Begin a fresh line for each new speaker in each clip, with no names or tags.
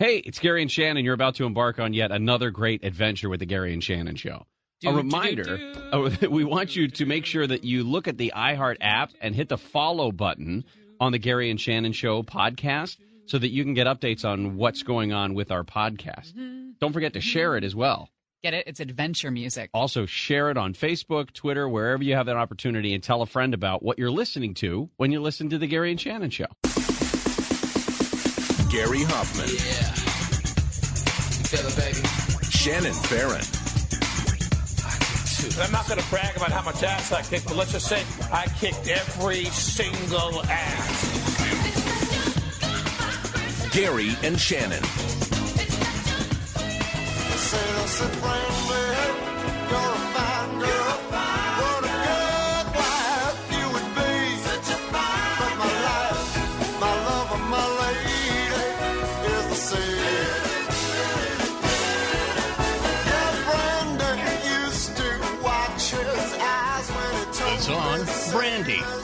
Hey, it's Gary and Shannon. You're about to embark on yet another great adventure with the Gary and Shannon Show. A reminder oh, we want you to make sure that you look at the iHeart app and hit the follow button on the Gary and Shannon Show podcast so that you can get updates on what's going on with our podcast. Don't forget to share it as well.
Get it? It's adventure music.
Also, share it on Facebook, Twitter, wherever you have that opportunity, and tell a friend about what you're listening to when you listen to the Gary and Shannon Show.
Gary Hoffmann.
Feel it, baby.
Shannon Farren.
I'm not going to brag about how much ass I kicked, but let's just say I kicked every single ass.
Gary and Shannon.
The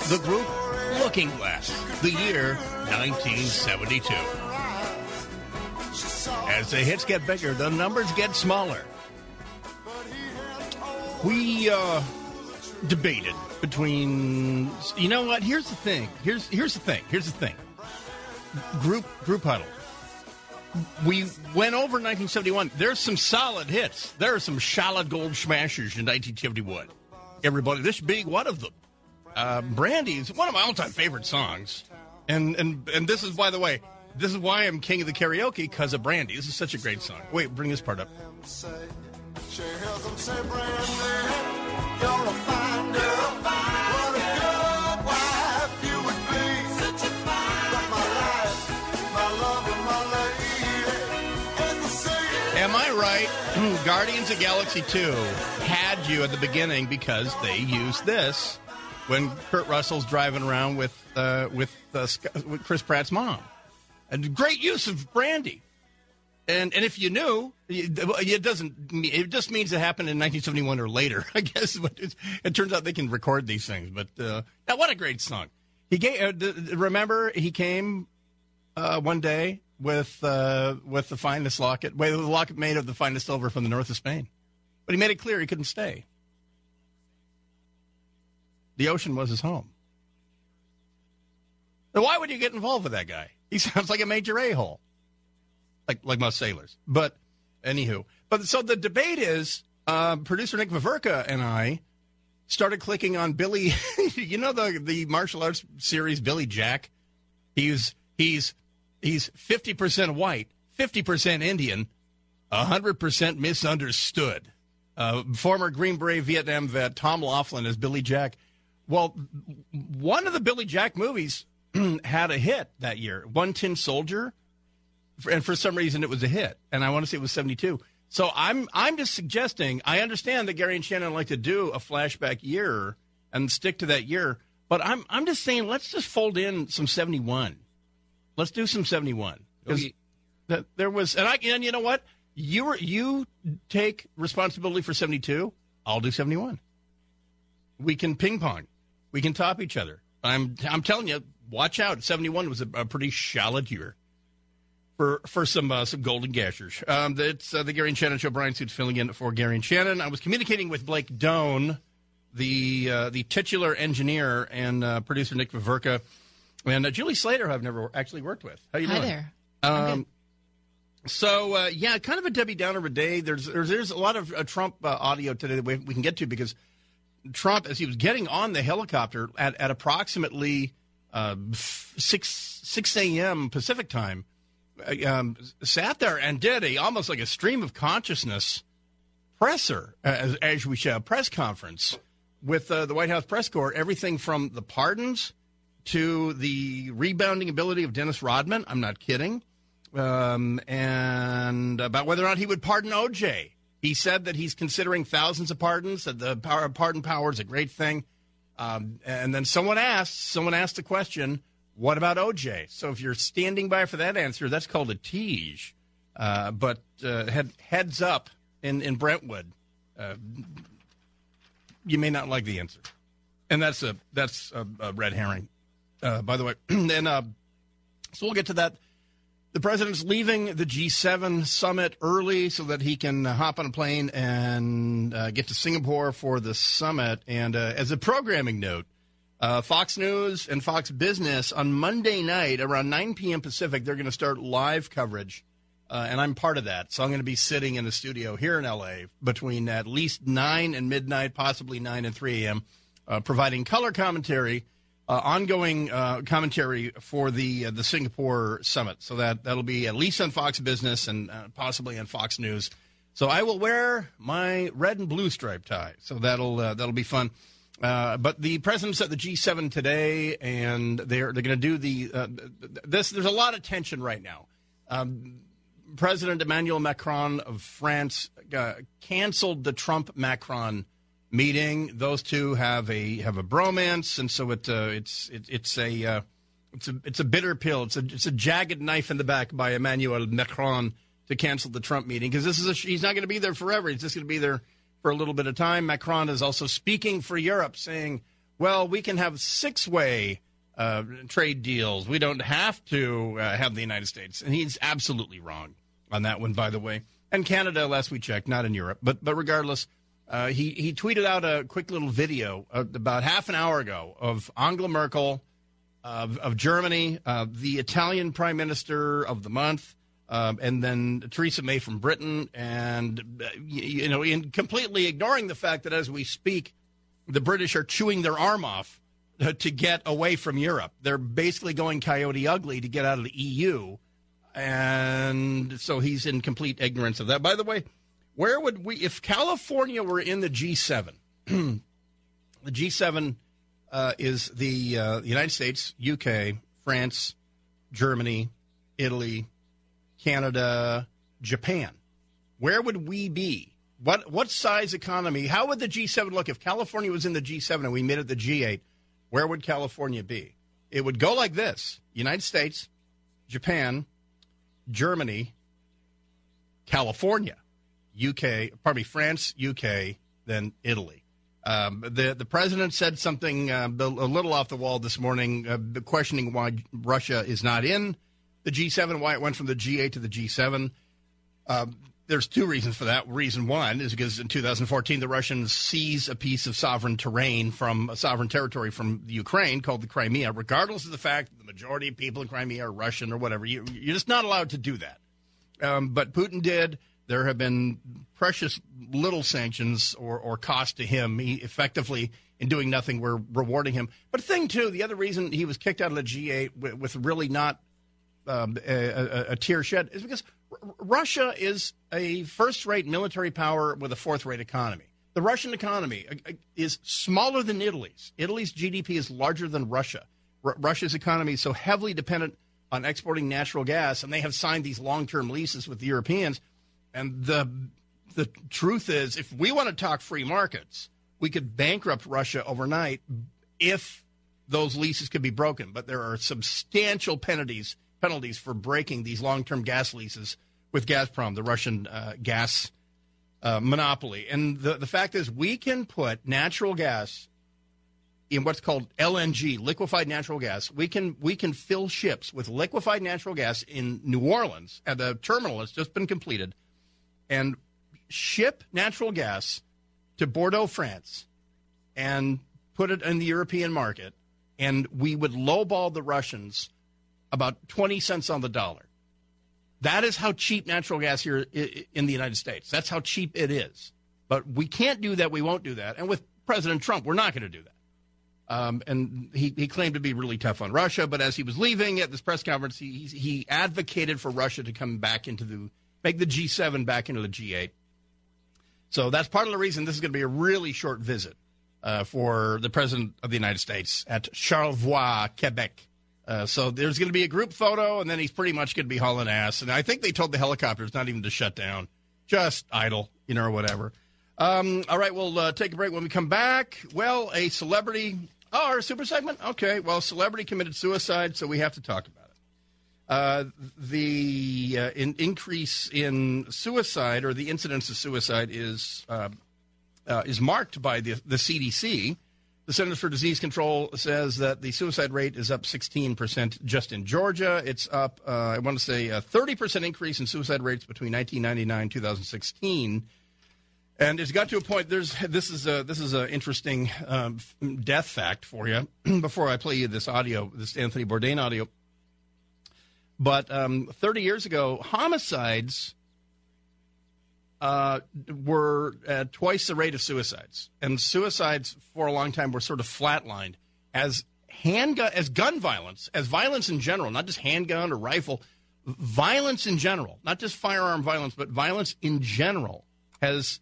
the group Looking Glass, the year 1972. As the hits get bigger, the numbers get smaller. We uh, debated between. You know what? Here's the thing. Here's here's the thing. Here's the thing. Group group huddle. We went over 1971. There's some solid hits. There are some solid gold smashers in 1971. Everybody, this being one of them. Uh, Brandy is one of my all-time favorite songs, and and and this is, by the way, this is why I'm king of the karaoke because of Brandy. This is such a great song. Wait, bring this part up. Am I right? Guardians of Galaxy 2 had you at the beginning because they used this when Kurt Russell's driving around with uh, with, uh, with Chris Pratt's mom. And great use of brandy. And and if you knew, it doesn't. It just means it happened in 1971 or later, I guess. But it turns out they can record these things. But uh, now, what a great song! He gave. Uh, remember, he came uh, one day with uh, with the finest locket, with the locket made of the finest silver from the north of Spain. But he made it clear he couldn't stay. The ocean was his home. Now, why would you get involved with that guy? He sounds like a major a hole, like like most sailors. But anywho, but so the debate is uh, producer Nick Viverka and I started clicking on Billy. you know the the martial arts series Billy Jack. He's he's he's fifty percent white, fifty percent Indian, hundred percent misunderstood. Uh, former Green Beret Vietnam vet Tom Laughlin as Billy Jack. Well, one of the Billy Jack movies had a hit that year, One Tin Soldier, and for some reason it was a hit, and I want to say it was seventy two. So I'm I'm just suggesting. I understand that Gary and Shannon like to do a flashback year and stick to that year, but I'm I'm just saying let's just fold in some seventy one. Let's do some seventy one because
Okay.
that there was and I and you know what you were you take responsibility for seventy two. I'll do seventy one. We can ping pong. We can top each other. I'm I'm telling you, watch out. Seventy one was a, a pretty solid year for for some uh, some golden gashers. Um, it's uh, the Gary and Shannon show. Bryan Suits filling in for Gary and Shannon. I was communicating with Blake Doan, the uh, the titular engineer and uh, producer Nick Viverka, and uh, Julie Slater, who I've never actually worked with. How you doing?
Hi there.
Um, so uh, yeah, kind of a Debbie Downer of a day. There's there's, there's a lot of uh, Trump uh, audio today that we, we can get to because Trump, as he was getting on the helicopter at, at approximately uh, six six a.m. Pacific time, uh, um, sat there and did a almost like a stream of consciousness presser, as, as we shall press conference with uh, the White House press corps. Everything from the pardons to the rebounding ability of Dennis Rodman. I'm not kidding. Um, and about whether or not he would pardon OJ. He said that he's considering thousands of pardons. That the power, pardon power is a great thing. Um, and then someone asked, someone asked the question, "What about OJ?" So if you're standing by for that answer, that's called a tease. Uh, but uh, head, heads up in in Brentwood, uh, you may not like the answer, and that's a that's a, a red herring. Uh, by the way, and uh, so we'll get to that. The president's leaving the G7 summit early so that he can hop on a plane and uh, get to Singapore for the summit. And uh, as a programming note, uh, Fox News and Fox Business on Monday night around 9 p.m. Pacific, they're going to start live coverage. Uh, and I'm part of that. So I'm going to be sitting in the studio here in LA between at least 9 and midnight, possibly 9 and 3 a.m., uh, providing color commentary, uh, ongoing uh, commentary for the uh, the Singapore summit. So that, that'll be at least on Fox Business and uh, possibly on Fox News. So I will wear my red and blue striped tie. So that'll that'll be fun. Uh, but the president's at the G7 today, and they're they're going to do the uh, this. There's a lot of tension right now. Um, President Emmanuel Macron of France uh, canceled the Trump Macron meeting. Those two have a have a bromance, and so it uh, it's it, it's a uh, it's a it's a bitter pill. It's a it's a jagged knife in the back by Emmanuel Macron to cancel the Trump meeting because this is a, he's not going to be there forever. He's just going to be there for a little bit of time. Macron is also speaking for Europe, saying, well, we can have six way uh, trade deals. We don't have to uh, have the United States. And he's absolutely wrong on that one, by the way. And Canada, last we checked, not in Europe. But, but regardless, uh, he, he tweeted out a quick little video about half an hour ago of Angela Merkel of, of Germany, uh, the Italian prime minister of the month, um, and then Theresa May from Britain, and uh, you, you know, in completely ignoring the fact that as we speak, the British are chewing their arm off uh, to get away from Europe. They're basically going coyote ugly to get out of the EU, and so he's in complete ignorance of that. By the way, where would we, if California were in the G7? the G7 uh, is the uh, United States, UK, France, Germany, Italy, Canada, Japan. Where would we be? What what size economy? How would the G7 look if California was in the G7 and we made it the G8? Where would California be? It would go like this: United States, Japan, Germany, California, UK, pardon me, France, UK, then Italy. Um, the the president said something uh, a little off the wall this morning, uh, questioning why Russia is not in the G7, why it went from the G8 to the G7. Um, there's two reasons for that. Reason one is because in 2014 the Russians seized a piece of sovereign terrain from a sovereign territory from Ukraine called the Crimea, regardless of the fact that the majority of people in Crimea are Russian or whatever. You, are just not allowed to do that. Um, but Putin did. There have been precious little sanctions or, or cost to him. He effectively, in doing nothing, we're rewarding him. But thing too, the other reason he was kicked out of the G8 with, with really not um, a, a, a, tear shed is because R- Russia is a first-rate military power with a fourth-rate economy. The Russian economy uh, uh, is smaller than Italy's. Italy's GDP is larger than Russia. R- Russia's economy is so heavily dependent on exporting natural gas, and they have signed these long-term leases with the Europeans. And the the truth is, if we want to talk free markets, we could bankrupt Russia overnight if those leases could be broken. But there are substantial penalties penalties for breaking these long term gas leases with Gazprom, the Russian uh, gas uh, monopoly. And the, the fact is, we can put natural gas in what's called LNG, liquefied natural gas. We can we can fill ships with liquefied natural gas in New Orleans at the terminal has just been completed, and ship natural gas to Bordeaux, France, and put it in the European market, and we would lowball the Russians about 20 cents on the dollar. That is how cheap natural gas here in the United States. That's how cheap it is. But we can't do that. We won't do that. And with President Trump, we're not going to do that. Um, and he, he claimed to be really tough on Russia, but as he was leaving at this press conference, he, he advocated for Russia to come back into the, make the G7 back into the G8. So that's part of the reason this is going to be a really short visit uh, for the President of the United States at Charlevoix, Quebec. Uh, so there's going to be a group photo, and then he's pretty much going to be hauling ass. And I think they told the helicopters not even to shut down, just idle, you know, or whatever. Um, all right, we'll uh, take a break when we come back. Well, a celebrity. Oh, our super segment? Okay. Well, celebrity committed suicide, so we have to talk about it. Uh, the uh, in, increase in suicide or the incidence of suicide is uh, uh, is marked by the, the CDC The Centers for Disease Control says that the suicide rate is up 16% just in Georgia. It's up, uh, I want to say, a 30% increase in suicide rates between 1999 and 2016. And it's got to a point. There's this is a this is an interesting um, death fact for you. Before I play you this audio, this Anthony Bourdain audio. But um, 30 years ago, homicides uh, were at twice the rate of suicides, and suicides for a long time were sort of flatlined as handgun, as gun violence, as violence in general, not just handgun or rifle, violence in general, not just firearm violence, but violence in general has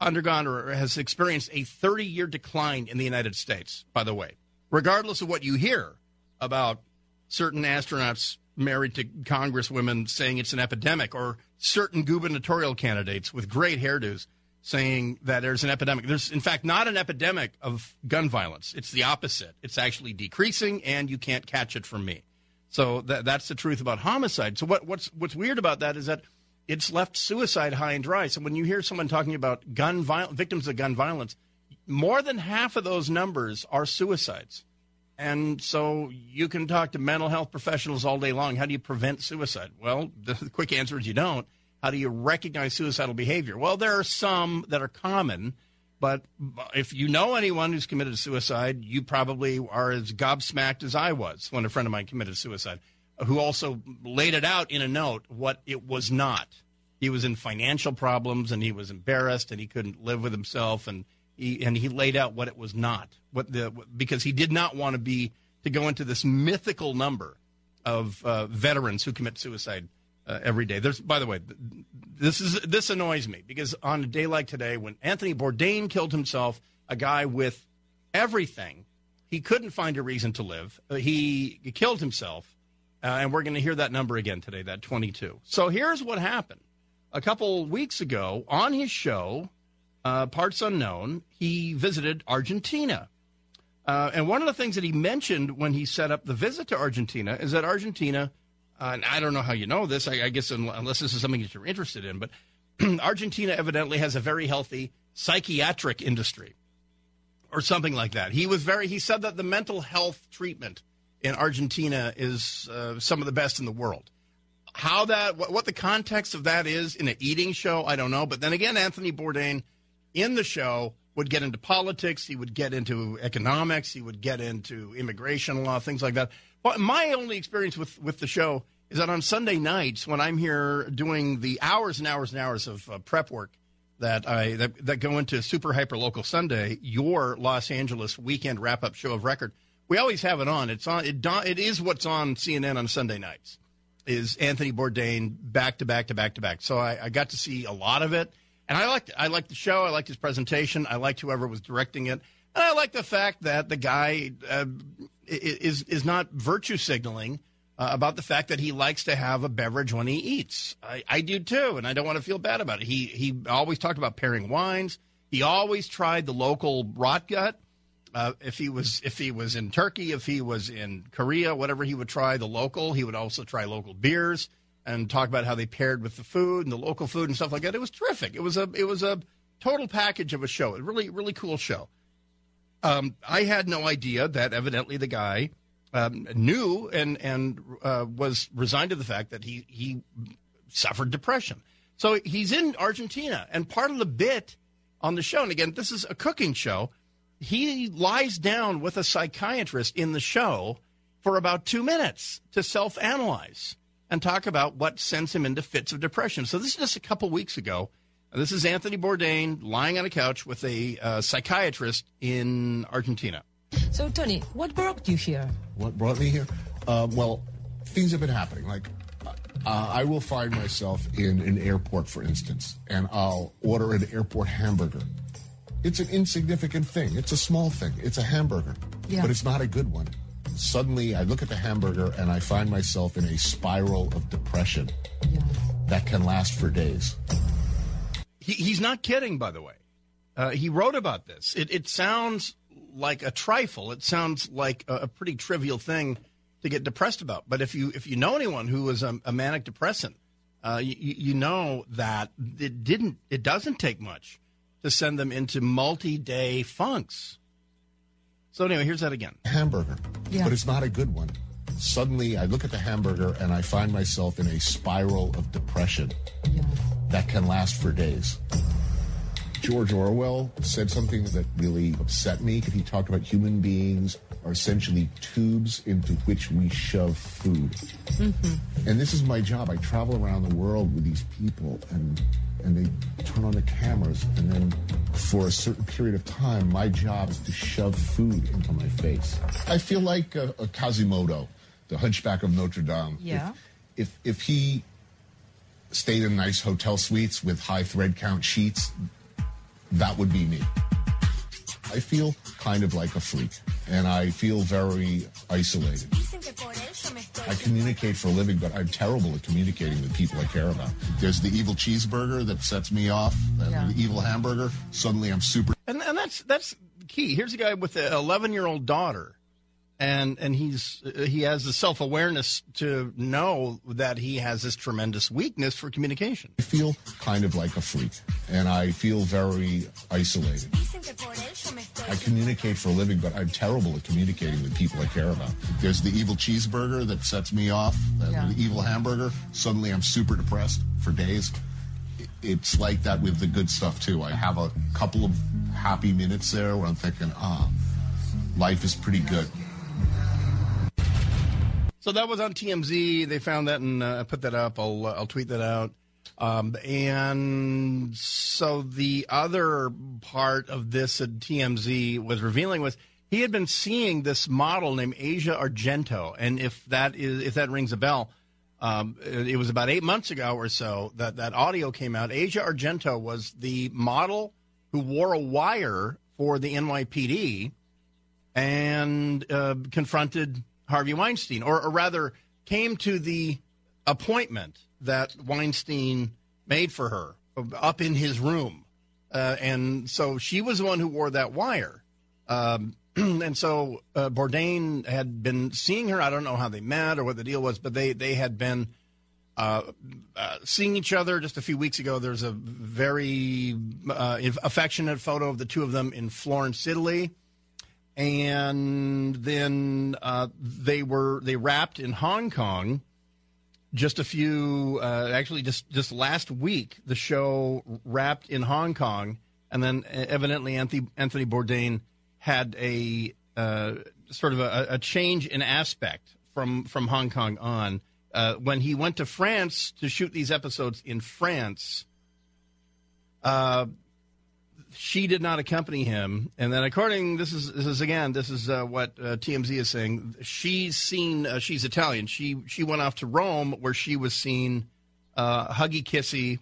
undergone or has experienced a 30 year decline in the United States, by the way. Regardless of what you hear about certain astronauts married to congresswomen saying it's an epidemic, or certain gubernatorial candidates with great hairdos saying that there's an epidemic. There's, in fact, not an epidemic of gun violence. It's the opposite. It's actually decreasing, and you can't catch it from me. So that, that's the truth about homicide. So what, what's what's weird about that is that it's left suicide high and dry. So when you hear someone talking about gun viol- victims of gun violence, more than half of those numbers are suicides. And so you can talk to mental health professionals all day long. How do you prevent suicide? Well, the quick answer is you don't. How do you recognize suicidal behavior? Well, there are some that are common, but if you know anyone who's committed suicide, you probably are as gobsmacked as I was when a friend of mine committed suicide, who also laid it out in a note what it was not. He was in financial problems and he was embarrassed and he couldn't live with himself and he, and he laid out what it was not. What the because he did not want to be to go into this mythical number of uh, veterans who commit suicide uh, every day. There's, by the way, this is this annoys me because on a day like today, when Anthony Bourdain killed himself, a guy with everything, he couldn't find a reason to live. Uh, he killed himself, uh, and we're going to hear that number again today, that 22. So here's what happened. A couple weeks ago on his show, uh, Parts Unknown, he visited Argentina. Uh, and one of the things that he mentioned when he set up the visit to Argentina is that Argentina, uh, and I don't know how you know this, I, I guess unless this is something that you're interested in, but Argentina evidently has a very healthy psychiatric industry or something like that. He was very, he said that the mental health treatment in Argentina is uh, some of the best in the world. How that, what, what the context of that is in an eating show, I don't know. But then again, Anthony Bourdain in the show would get into politics, he would get into economics, he would get into immigration law, things like that. But my only experience with, with the show is that on Sunday nights, when I'm here doing the hours and hours and hours of uh, prep work that I that, that go into Super Hyper Local Sunday, your Los Angeles weekend wrap up show of record, we always have it on. It's on. It, it is what's on CNN on Sunday nights. Is Anthony Bourdain back to back to back to back? So I, I got to see a lot of it. And I liked I liked the show. I liked his presentation. I liked whoever was directing it. And I like the fact that the guy uh, is is not virtue signaling uh, about the fact that he likes to have a beverage when he eats. I, I do too, and I don't want to feel bad about it. He he always talked about pairing wines. He always tried the local rot gut. Uh, if he was if he was in Turkey, if he was in Korea, whatever he would try the local. He would also try local beers and talk about how they paired with the food and the local food and stuff like that. It was terrific. It was a it was a total package of a show. A really really cool show. Um, I had no idea that evidently the guy um, knew and and uh, was resigned to the fact that he he suffered depression. So he's in Argentina, and part of the bit on the show, and again, this is a cooking show. He lies down with a psychiatrist in the show for about two minutes to self analyze and talk about what sends him into fits of depression. So this is just a couple weeks ago. This is Anthony Bourdain lying on a couch with a uh, psychiatrist in Argentina.
So, Tony, what brought you here?
What brought me here? Uh, well, things have been happening. Like, uh, I will find myself in an airport, for instance, and I'll order an airport hamburger. It's an insignificant thing. It's a small thing. It's a hamburger,
Yeah.
but it's not a good one. Suddenly, I look at the hamburger and I find myself in a spiral of depression that can last for days.
He, he's not kidding, by the way. Uh, he wrote about this. It, it sounds like a trifle. It sounds like a, a pretty trivial thing to get depressed about. But if you if you know anyone who is a, a manic depressant, uh, you, you know that it didn't. It doesn't take much to send them into multi-day funks. So anyway, here's that again.
hamburger,
Yeah.
but it's not a good one. Suddenly, I look at the hamburger and I find myself in a spiral of depression that can last for days. George Orwell said something that really upset me. He talked about human beings are essentially tubes into which we shove food. Mm-hmm. And this is my job. I travel around the world with these people and and they turn on the cameras and then for a certain period of time my job is to shove food into my face. I feel like a, a Quasimodo, the hunchback of Notre Dame.
Yeah.
If, if if he stayed in nice hotel suites with high thread count sheets, that would be me. I feel kind of like a freak and I feel very isolated. I communicate for a living, but I'm terrible at communicating with people I care about. There's the evil cheeseburger that sets me off, and
Yeah.
the evil hamburger. Suddenly I'm super
And and that's that's key. Here's a guy with an 11 year old daughter, and and he's uh, he has the self awareness to know that he has this tremendous weakness for communication.
I feel kind of like a freak, and I feel very isolated. I communicate for a living, but I'm terrible at communicating with people I care about. There's the evil cheeseburger that sets me off, and
Yeah.
the evil hamburger. Suddenly I'm super depressed for days. It's like that with the good stuff too. I have a couple of happy minutes there where I'm thinking, ah, life is pretty good.
So that was on TMZ. They found that and uh, put that up. I'll uh, I'll tweet that out. Um, and so the other part of this that TMZ was revealing was he had been seeing this model named Asia Argento, and if that is if that rings a bell, um, it, it was about eight months ago or so that that audio came out. Asia Argento was the model who wore a wire for the NYPD and uh, confronted Harvey Weinstein, or, or rather, came to the appointment that Weinstein made for her up in his room. Uh, and so she was the one who wore that wire. Um, and so uh, Bourdain had been seeing her. I don't know how they met or what the deal was, but they, they had been uh, uh, seeing each other just a few weeks ago. There's a very uh, affectionate photo of the two of them in Florence, Italy and then uh, they were they wrapped in Hong Kong. Just a few, uh, actually, just just last week, the show wrapped in Hong Kong, and then uh, evidently Anthony Anthony Bourdain had a uh, sort of a, a change in aspect from from Hong Kong on. Uh, when he went to France to shoot these episodes in France, uh, she did not accompany him. And then, according this is this is again this is uh, what uh, TMZ is saying. She's seen. Uh, she's Italian. She she went off to Rome where she was seen uh, huggy kissy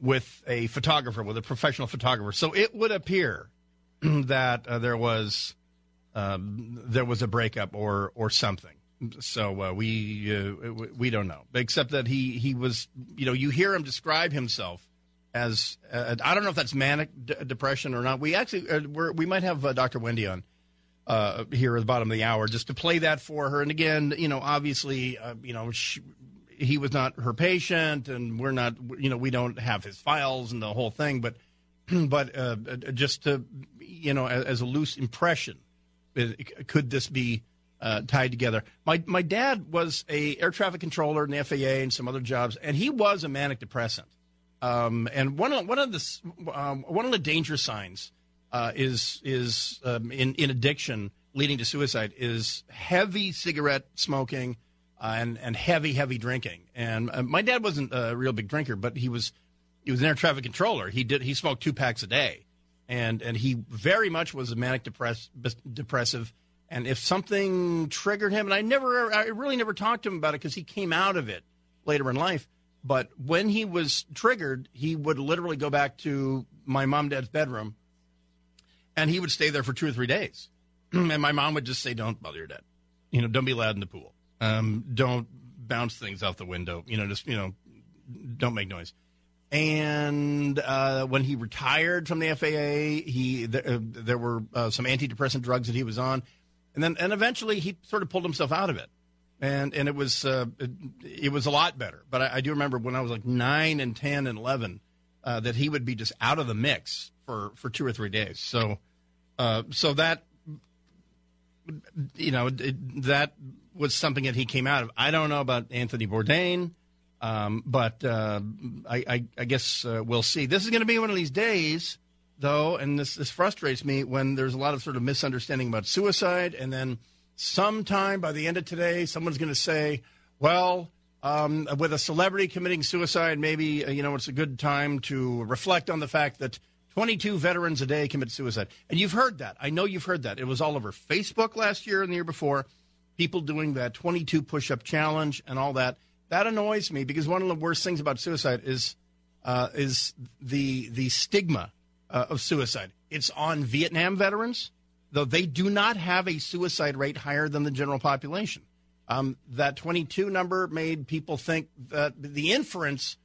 with a photographer, with a professional photographer. So it would appear that uh, there was um, there was a breakup or or something. So uh, we we don't know, except that he he was you know you hear him describe himself as uh, I don't know if that's manic d- depression or not. We actually uh, we might have uh, Dr. Wendy on uh, here at the bottom of the hour just to play that for her. And again, you know, obviously, uh, you know, she, he was not her patient, and we're not, you know, we don't have his files and the whole thing. But but uh, just to you know, as, as a loose impression, could this be? Uh, tied together. My my dad was a air traffic controller in the FAA and some other jobs, and he was a manic depressant. Um, and one of one of the um, one of the danger signs uh, is is um, in in addiction leading to suicide is heavy cigarette smoking uh, and and heavy heavy drinking. And uh, my dad wasn't a real big drinker, but he was he was an air traffic controller. He did he smoked two packs a day, and and he very much was a manic depress, depressive. And if something triggered him, and I never I really never talked to him about it because he came out of it later in life. But when he was triggered, he would literally go back to my mom dad's bedroom and he would stay there for two or three days. and my mom would just say, Don't bother your dad. You know, don't be loud in the pool. Um, don't bounce things out the window. You know, just, you know, don't make noise. And uh, when he retired from the FAA, he th- uh, there were uh, some antidepressant drugs that he was on, and then and eventually he sort of pulled himself out of it and and it was uh, it, it was a lot better. But I, I do remember when I was like nine and ten and eleven uh, that he would be just out of the mix for for two or three days. So uh, so that you know, it, that was something that he came out of. I don't know about Anthony Bourdain, um, but uh, I, I, I, guess uh, we'll see. This is going to be one of these days, though, and this, this frustrates me when there's a lot of sort of misunderstanding about suicide, and then sometime by the end of today, someone's going to say, well, um, with a celebrity committing suicide, maybe, uh, you know, it's a good time to reflect on the fact that 22 veterans a day commit suicide. And you've heard that. I know you've heard that. It was all over Facebook last year and the year before. People doing that 22 push up challenge and all that. That annoys me because one of the worst things about suicide is uh, is the the stigma uh, of suicide. It's on Vietnam veterans, though they do not have a suicide rate higher than the general population. Um, that 22 number made people think that the inference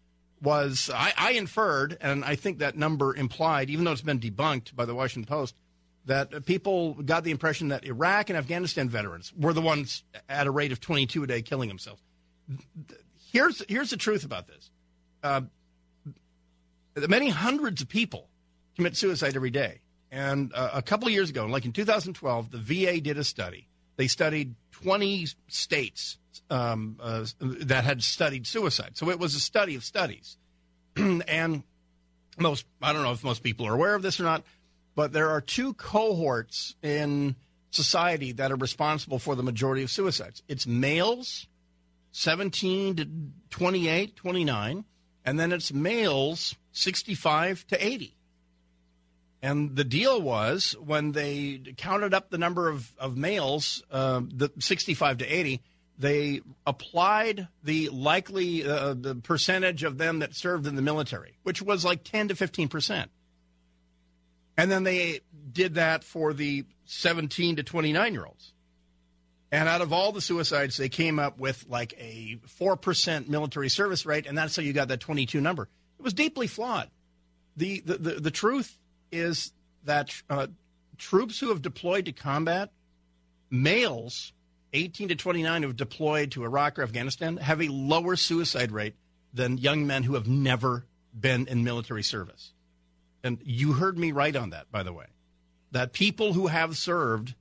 was I, I, inferred, and I think that number implied, even though it's been debunked by the Washington Post, that people got the impression that Iraq and Afghanistan veterans were the ones at a rate of 22 a day killing themselves. Here's here's the truth about this: uh, many hundreds of people commit suicide every day, and uh, a couple years ago, like in 2012, the VA did a study. They studied 20 states um, uh, that had studied suicide. So it was a study of studies. and most, I don't know if most people are aware of this or not, but there are two cohorts in society that are responsible for the majority of suicides. It's males, 17 to 28, 29, and then it's males, 65 to 80. And the deal was when they counted up the number of, of males, uh, the 65 to 80, they applied the likely uh, the percentage of them that served in the military, which was like 10 to 15 percent. And then they did that for the 17 to 29 year olds. And out of all the suicides, they came up with like a 4% military service rate, and that's how you got that 22 number. It was deeply flawed. The, the, the, the truth is that uh, troops who have deployed to combat, males 18 to 29 who have deployed to Iraq or Afghanistan have a lower suicide rate than young men who have never been in military service. And you heard me right on that, by the way, that people who have served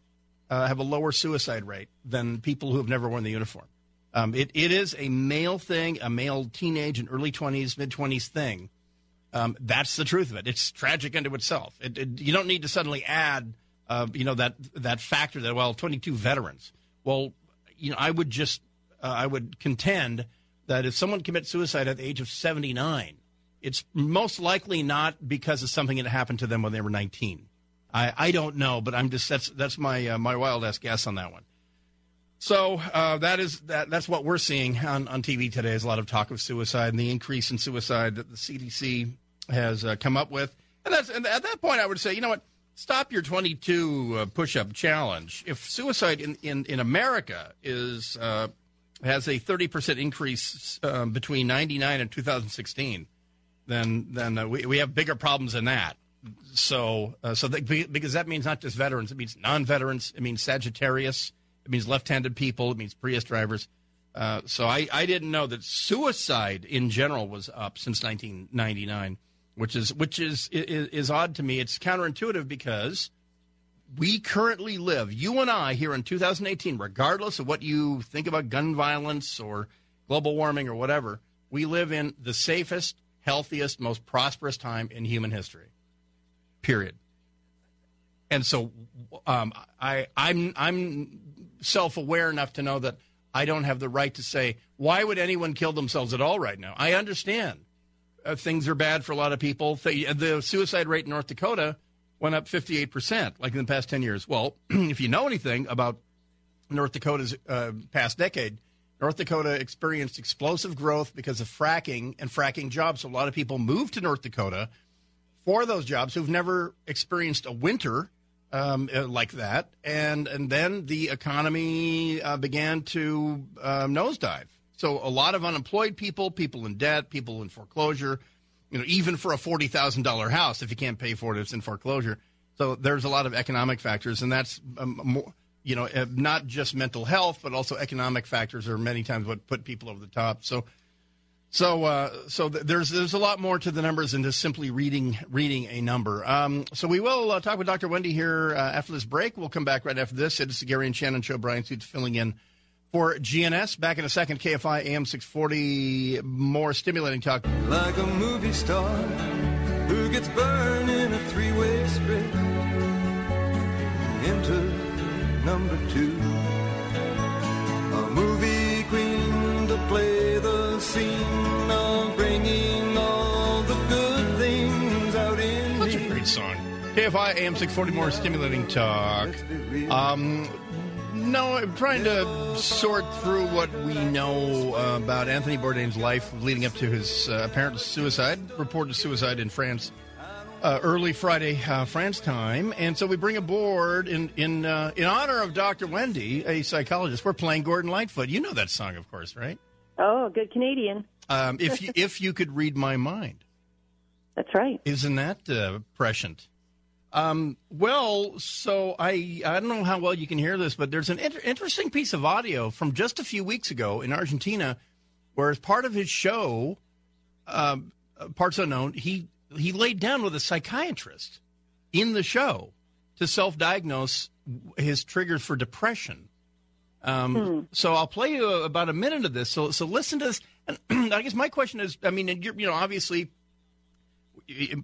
uh, have a lower suicide rate than people who have never worn the uniform. Um, it, it is a male thing, a male teenage and early 20s, mid 20s thing. Um, that's the truth of it. It's tragic unto itself. It, it, you don't need to suddenly add, uh, you know, that that factor that well, 22 veterans. Well, you know, I would just uh, I would contend that if someone commits suicide at the age of 79, it's most likely not because of something that happened to them when they were 19. I, I don't know, but I'm just that's that's my uh, my wild ass guess on that one. So uh, that is that that's what we're seeing on, on TV today is a lot of talk of suicide and the increase in suicide that the CDC has uh, come up with. And that's and at that point I would say, you know what? stop your 22 uh, push-up challenge. If suicide in, in, in America is uh, has a 30% increase um, between 99 and 2016, then then uh, we, we have bigger problems than that. So uh, so that, because that means not just veterans, it means non-veterans, it means Sagittarius, it means left-handed people, it means Prius drivers. Uh, so I, I didn't know that suicide in general was up since 1999 which is which is, is is odd to me. It's counterintuitive because we currently live, you and I, here in 2018, regardless of what you think about gun violence or global warming or whatever, we live in the safest, healthiest, most prosperous time in human history. Period. And so, um, I I'm I'm self aware enough to know that I don't have the right to say why would anyone kill themselves at all right now. I understand uh, things are bad for a lot of people. The suicide rate in North Dakota went up 58%, like in the past 10 years. Well, if you know anything about North Dakota's uh, past decade, North Dakota experienced explosive growth because of fracking and fracking jobs. So a lot of people moved to North Dakota for those jobs who've never experienced a winter um, uh, like that. And, and then the economy uh, began to uh, nosedive. So a lot of unemployed people, people in debt, people in foreclosure, you know, even for a forty thousand dollar house, if you can't pay for it, it's in foreclosure. So there's a lot of economic factors, and that's um, more, you know, uh, not just mental health, but also economic factors are many times what put people over the top. So, So, uh, so th- there's there's a lot more to the numbers than just simply reading reading a number. Um, so we will uh, talk with Dr. Wendy here uh, after this break. We'll come back right after this. It's the Gary and Shannon show. Bryan Suits filling in for GNS. Back in a second. KFI AM 640. More stimulating talk.
like a movie star who gets burned in a three-way script into number two a movie queen to play the scene of bringing all the good things out in
Such a great song. KFI AM 640. More stimulating talk. Um, no, I'm trying to sort through what we know uh, about Anthony Bourdain's life leading up to his uh, apparent suicide, reported suicide in France uh, early Friday uh, France time, and so we bring aboard in in uh, in honor of Dr. Wendy, a psychologist. We're playing Gordon Lightfoot. You know that song, of course, right?
Oh, good Canadian.
Um, if you, if you could read my mind.
That's right.
Isn't that uh, prescient? Um, well, so I I don't know how well you can hear this, but there's an inter- interesting piece of audio from just a few weeks ago in Argentina, where as part of his show, um, uh, Parts Unknown, he he laid down with a psychiatrist in the show to self-diagnose his triggers for depression. Um, So I'll play you about a minute of this. So so listen to this. And I guess my question is, I mean, you're, you know, obviously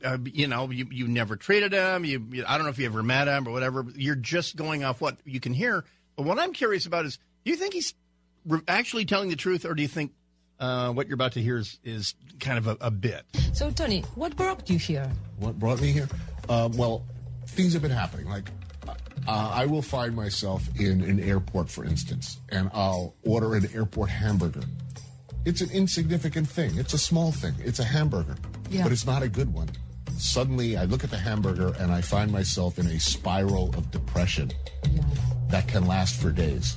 uh, you know, you, you never treated him. You, you, I don't know if you ever met him or whatever. But you're just going off what you can hear. But what I'm curious about is, do you think he's re- actually telling the truth, or do you think uh, what you're about to hear is, is kind of a, a bit?
So, Tony, what brought you here?
What brought me here? Uh, well, things have been happening. Like, uh, I will find myself in an airport, for instance, and I'll order an airport hamburger. It's an insignificant thing. It's a small thing. It's a hamburger,
Yeah.
but it's not a good one. Suddenly, I look at the hamburger and I find myself in a spiral of depression that can last for days.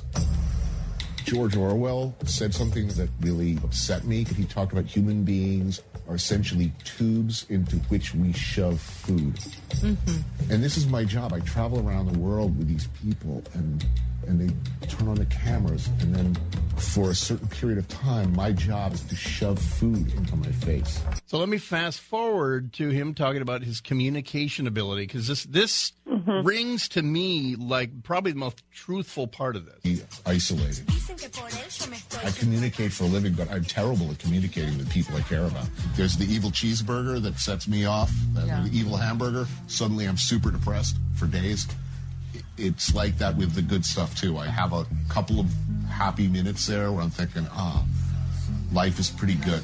George Orwell said something that really upset me. He talked about human beings are essentially tubes into which we shove food. Mm-hmm. And this is my job. I travel around the world with these people and and they turn on the cameras and then for a certain period of time my job is to shove food into my face.
So let me fast forward to him talking about his communication ability because this this rings to me like probably the most truthful part of this.
Be isolated. I communicate for a living, but I'm terrible at communicating with people I care about. There's the evil cheeseburger that sets me off, uh,
Yeah.
the evil hamburger. Suddenly I'm super depressed for days. It's like that with the good stuff too. I have a couple of happy minutes there where I'm thinking, ah, life is pretty good.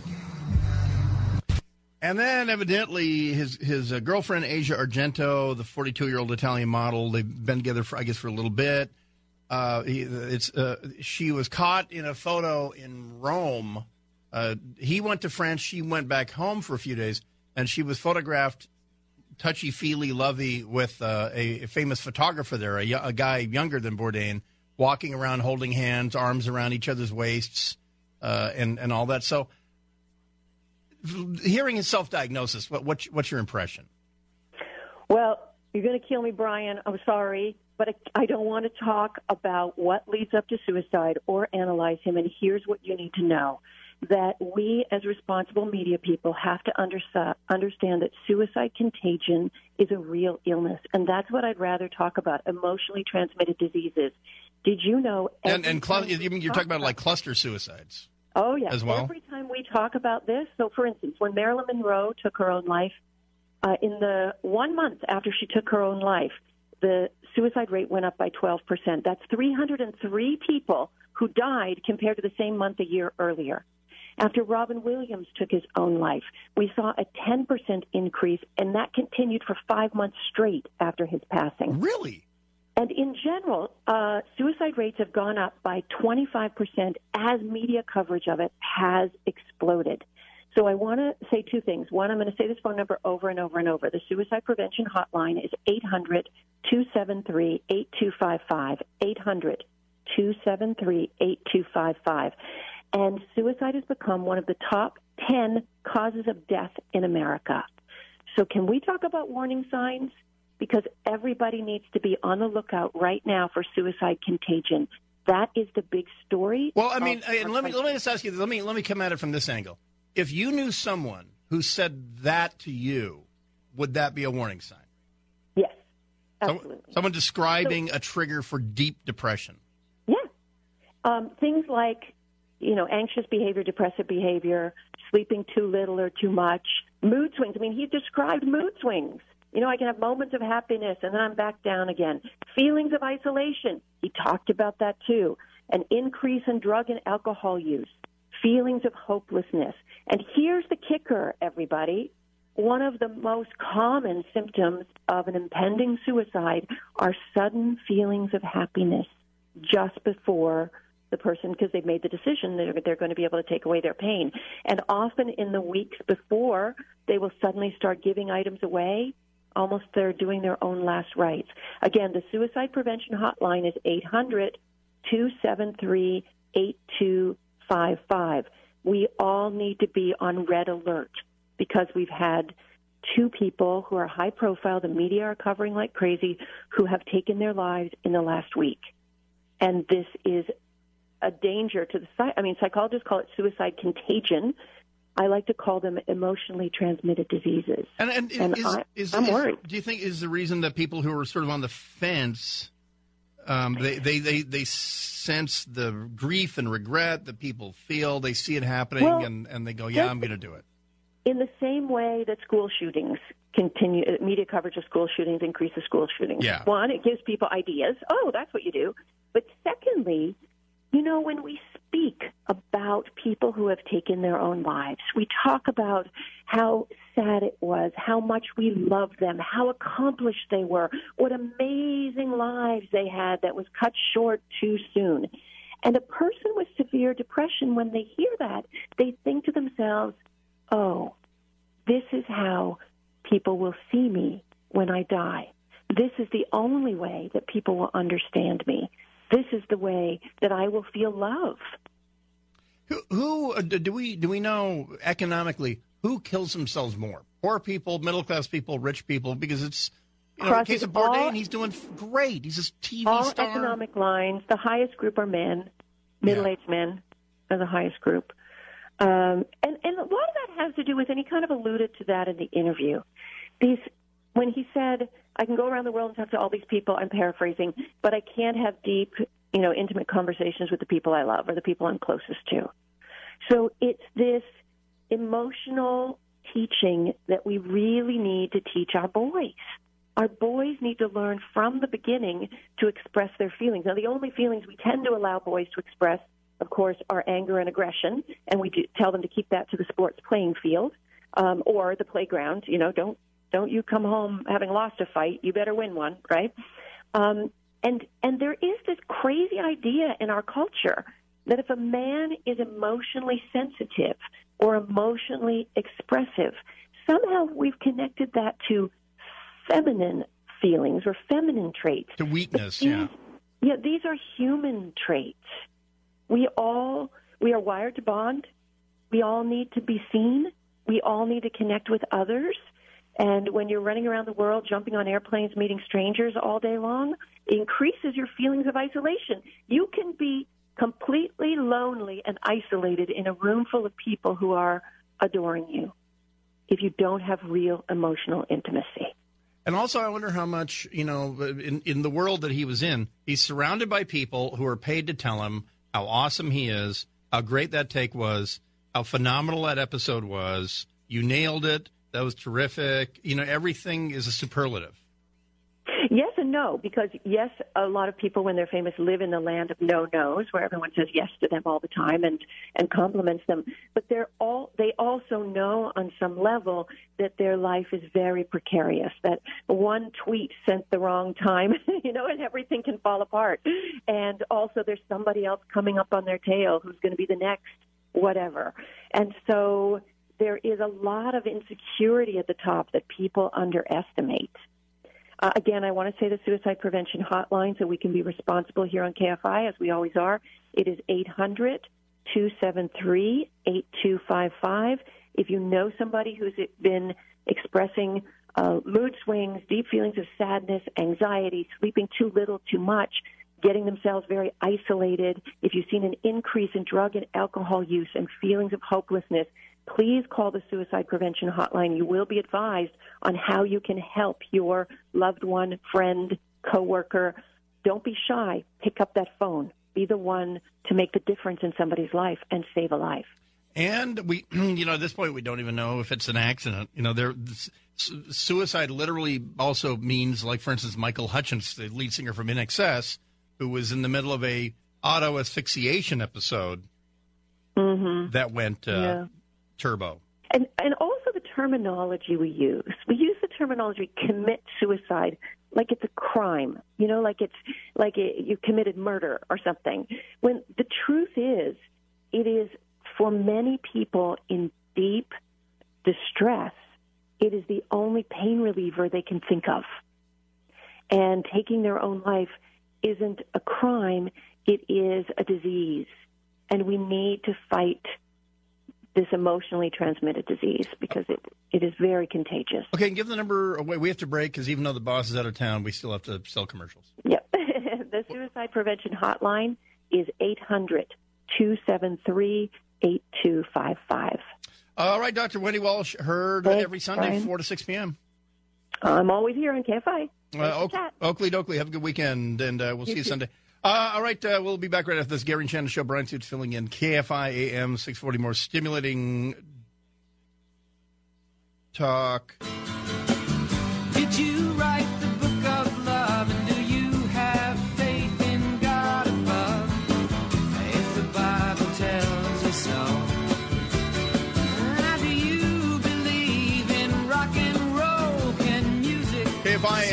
And then evidently his his uh, girlfriend Asia Argento, the 42 year old Italian model, they've been together for I guess for a little bit. Uh, he, it's uh, she was caught in a photo in Rome. Uh, he went to France. She went back home for a few days, and she was photographed touchy feely lovey with uh, a, famous photographer there, a, a guy younger than Bourdain, walking around holding hands, arms around each other's waists, uh, and and all that. So hearing his self-diagnosis, what, what's, what's your impression?
Well, you're going to kill me, Brian. I'm sorry, but I don't want to talk about what leads up to suicide or analyze him. And here's what you need to know that we, as responsible media people, have to understand that suicide contagion is a real illness. And that's what I'd rather talk about emotionally transmitted diseases. Did you know?
And, and clu- you mean you're
talk
talking about like cluster suicides.
Oh, yeah.
as well?
Every time we talk about this, so for instance, when Marilyn Monroe took her own life, uh, in the one month after she took her own life, the suicide rate went up by 12%. That's 303 people who died compared to the same month a year earlier. After Robin Williams took his own life, we saw a 10% increase, and that continued for five months straight after his passing.
Really?
And in general, uh, suicide rates have gone up by 25% as media coverage of it has exploded. So I want to say two things. One, I'm going to say this phone number over and over and over. The suicide prevention hotline is 800 273 8255. 800 273 8255. And suicide has become one of the top 10 causes of death in America. So, can we talk about warning signs? Because everybody needs to be on the lookout right now for suicide contagion. That is the big story.
Well, I mean, and let me let me just ask you. Let me let me come at it from this angle. If you knew someone who said that to you, would that be a warning sign?
Yes, absolutely.
someone describing a trigger for deep depression.
Yeah. Um, things like, you know, anxious behavior, depressive behavior, sleeping too little or too much, mood swings. I mean, he described mood swings. You know, I can have moments of happiness and then I'm back down again. Feelings of isolation. He talked about that too. An increase in drug and alcohol use. Feelings of hopelessness. And here's the kicker, everybody. One of the most common symptoms of an impending suicide are sudden feelings of happiness just before the person, because they've made the decision they're, they're going to be able to take away their pain. And often in the weeks before, they will suddenly start giving items away. Almost they're doing their own last rites. Again, the suicide prevention hotline is 800 273 8255. We all need to be on red alert because we've had two people who are high profile, the media are covering like crazy, who have taken their lives in the last week. And this is a danger to the I mean, psychologists call it suicide contagion. I like to call them emotionally transmitted diseases.
And, and,
And
is,
I-
is,
I'm
is-
worried.
Do you think is the reason that people who are sort of on the fence, um, they, they, they, they sense the grief and regret that people feel, they see it happening,
Well,
and, and they go, yeah, I'm going to do it.
In the same way that school shootings continue, uh, media coverage of school shootings increases school shootings.
Yeah.
One, it gives people ideas. Oh, that's what you do. But secondly, you know, when we speak about people who have taken their own lives, we talk about how sad it was, how much we loved them, how accomplished they were, what amazing lives they had that was cut short too soon. And a person with severe depression, when they hear that, they think to themselves, oh, this is how people will see me when I die. This is the only way that people will understand me. This is the way that I will feel love.
Who, who uh, do we do we know economically who kills themselves more? Poor people, middle class people, rich people? Because it's you know, in the case of
all-
Bourdain, he's doing great. He's a TV
All
star.
economic lines, the highest group are men, middle aged men are the highest group. Um, and, and a lot of that has to do with, and he kind of alluded to that in the interview. These, when he said, I can go around the world and talk to all these people, I'm paraphrasing, but I can't have deep, you know, intimate conversations with the people I love or the people I'm closest to. So it's this emotional teaching that we really need to teach our boys. Our boys need to learn from the beginning to express their feelings. Now, the only feelings we tend to allow boys to express, of course, are anger and aggression, and we do tell them to keep that to the sports playing field um, or the playground. You know, don't don't you come home having lost a fight. You better win one, right? Um, and and there is this crazy idea in our culture that if a man is emotionally sensitive or emotionally expressive, somehow we've connected that to feminine feelings or feminine traits.
To weakness,
These-
yeah.
Yeah, these are human traits. We all we are wired to bond. We all need to be seen. We all need to connect with others. And when you're running around the world, jumping on airplanes, meeting strangers all day long, increases your feelings of isolation. You can be completely lonely and isolated in a room full of people who are adoring you if you don't have real emotional intimacy.
And also, I wonder how much, you know, in, in the world that he was in, he's surrounded by people who are paid to tell him how awesome he is, how great that take was, how phenomenal that episode was. You nailed it. That was terrific. You know, everything is a superlative.
Yes and no, because yes, a lot of people when they're famous live in the land of no nos, where everyone says yes to them all the time and and compliments them. But they're all they also know on some level that their life is very precarious. That one tweet sent the wrong time, you know, and everything can fall apart. And also, there's somebody else coming up on their tail who's going to be the next whatever. And so there is a lot of insecurity at the top that people underestimate. Uh, again, I want to say the suicide prevention hotline so we can be responsible here on KFI, as we always are. It is 800 273 8255. If you know somebody who's been expressing uh, mood swings, deep feelings of sadness, anxiety, sleeping too little, too much, getting themselves very isolated, if you've seen an increase in drug and alcohol use and feelings of hopelessness, please call the suicide prevention hotline. You will be advised on how you can help your loved one, friend, coworker. Don't be shy. Pick up that phone. Be the one to make the difference in somebody's life and save a life.
And we, you know, at this point, we don't even know if it's an accident. You know, there, suicide literally also means, like, for instance, Michael Hutchence, the lead singer from INXS, who was in the middle of a auto asphyxiation episode
Mm-hmm.
that went uh,
Yeah.
Turbo.
And and also the terminology we use. We use the terminology commit suicide like it's a crime. You know, like it's like it, you committed murder or something. When the truth is, it is for many people in deep distress. It is the only pain reliever they can think of. And taking their own life isn't a crime, it is a disease. And we need to fight this emotionally transmitted disease because it, it is very contagious.
Okay, give the number away. We have to break because even though the boss is out of town, we still have to sell commercials.
Yep. the suicide prevention hotline is 800 273 8255.
All right, Dr. Wendy Walsh, heard
Thanks,
every Sunday,
Bryan.
4 to 6 p.m.
I'm always here on KFI.
Uh, Oak. Oakley Dokley, have a good weekend, and uh, we'll see you
too.
Sunday. Uh, all right, uh, we'll be back right after this. Gary and Shannon Show. Bryan Suits filling in KFI AM 640. More stimulating talk.
Did you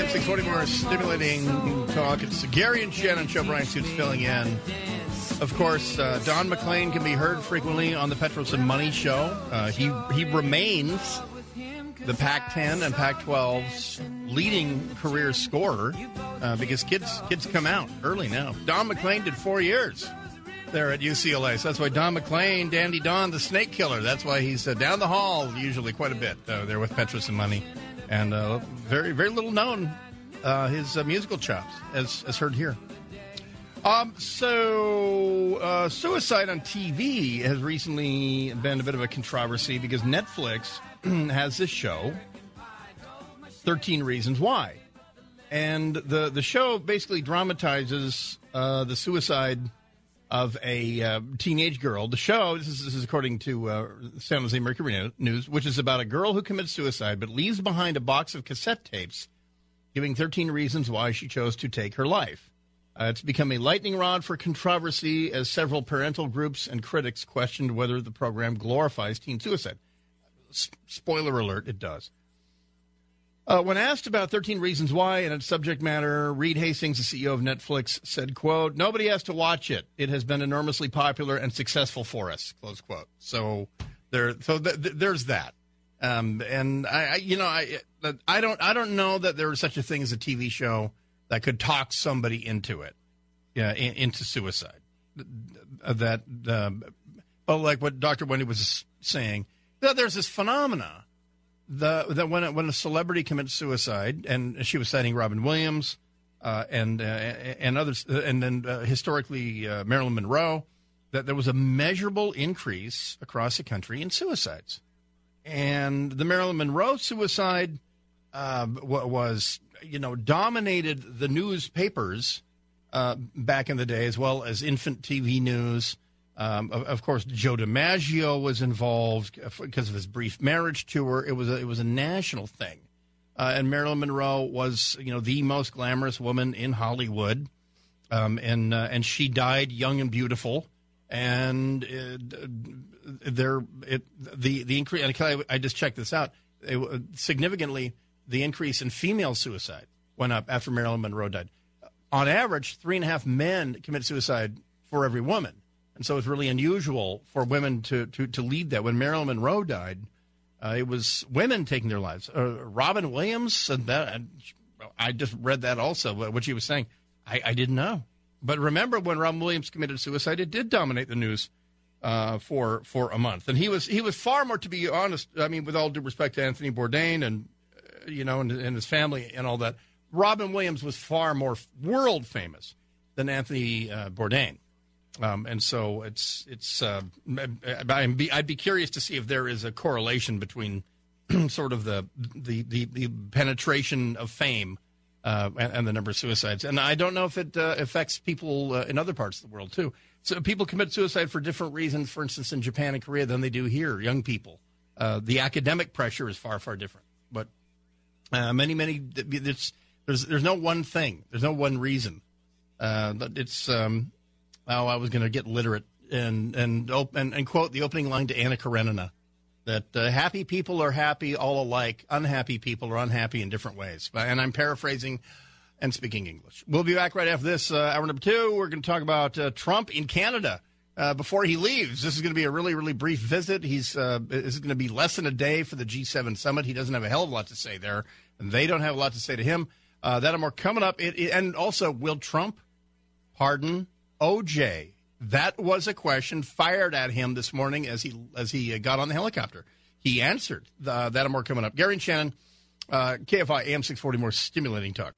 AM 640. More stimulating talk. It's Gary and Shannon Show. Bryan Suits filling in. Of course, uh, Don McLean can be heard frequently on the Petros and Money Show. Uh, he he remains the Pac-10 and Pac-12's leading career scorer uh, because kids kids come out early now. Don McLean did four years there at UCLA, so that's why Don McLean, Dandy Don, the Snake Killer. That's why he's uh, down the hall usually quite a bit uh, there with Petros and Money, and uh, very very little known uh, his uh, musical chops as as heard here. Um, so, uh, suicide on TV has recently been a bit of a controversy because Netflix has this show, 13 Reasons Why. And the, the show basically dramatizes uh, the suicide of a uh, teenage girl. The show, this is, this is according to uh, San Jose Mercury News, which is about a girl who commits suicide but leaves behind a box of cassette tapes giving 13 reasons why she chose to take her life. Uh, it's become a lightning rod for controversy as several parental groups and critics questioned whether the program glorifies teen suicide. S- spoiler alert, it does. Uh, when asked about 13 Reasons Why and its subject matter, Reed Hastings, the CEO of Netflix, said, quote, nobody has to watch it. It has been enormously popular and successful for us, close quote. So there, so th- th- there's that. Um, and I, I, you know, I, I don't, I don't know that there is such a thing as a TV show that could talk somebody into it, yeah, in, into suicide. Uh, That, um, but like what Dr. Wendy was saying, that there's this phenomena the that when a, when a celebrity commits suicide, and she was citing Robin Williams uh, and uh, and others, uh, and then uh, historically uh, Marilyn Monroe, that there was a measurable increase across the country in suicides, and the Marilyn Monroe suicide uh, was you know dominated the newspapers uh, back in the day, as well as infant TV news. Um, of, of course, Joe DiMaggio was involved because of his brief marriage tour. It was a, it was a national thing, uh, and Marilyn Monroe was you know the most glamorous woman in Hollywood, um, and uh, and she died young and beautiful. And uh, there, it the the increase. And I, I just checked this out. It, significantly, the increase in female suicide went up after Marilyn Monroe died. On average, three and a half men commit suicide for every woman. And so it's really unusual for women to, to, to lead that. When Marilyn Monroe died, uh, it was women taking their lives. Uh, Robin Williams said that. and I just read that also, what she was saying. I, I didn't know. But remember when Robin Williams committed suicide, it did dominate the news uh, for for a month. And he was he was far more, to be honest, I mean, with all due respect to Anthony Bourdain and, uh, you know, and, and his family and all that, Robin Williams was far more world famous than Anthony uh, Bourdain. Um, and so it's it's uh, I'd be, I'd be curious to see if there is a correlation between sort of the the, the, the penetration of fame uh, and, and the number of suicides. And I don't know if it uh, affects people uh, in other parts of the world too. So people commit suicide for different reasons. For instance, in Japan and Korea than they do here. Young people. Uh, the academic pressure is far far different. But uh, many many there's there's no one thing. There's no one reason. It's um, oh I was going to get literate and and, op- and and quote the opening line to Anna Karenina that uh, happy people are happy all alike, unhappy people are unhappy in different ways. And I'm paraphrasing and speaking English. We'll be back right after this. Uh, hour number two, we're going to talk about uh, Trump in Canada. Uh, before he leaves, this is going to be a really, really brief visit. He's uh, this is going to be less than a day for the G7 summit. He doesn't have a hell of a lot to say there, and they don't have a lot to say to him. Uh, that and more coming up. It, it- and also, will Trump pardon OJ? That was a question fired at him this morning as he as he uh, got on the helicopter. He answered. Uh, that and more coming up. Gary and Shannon, uh, KFI AM six forty, more stimulating talk.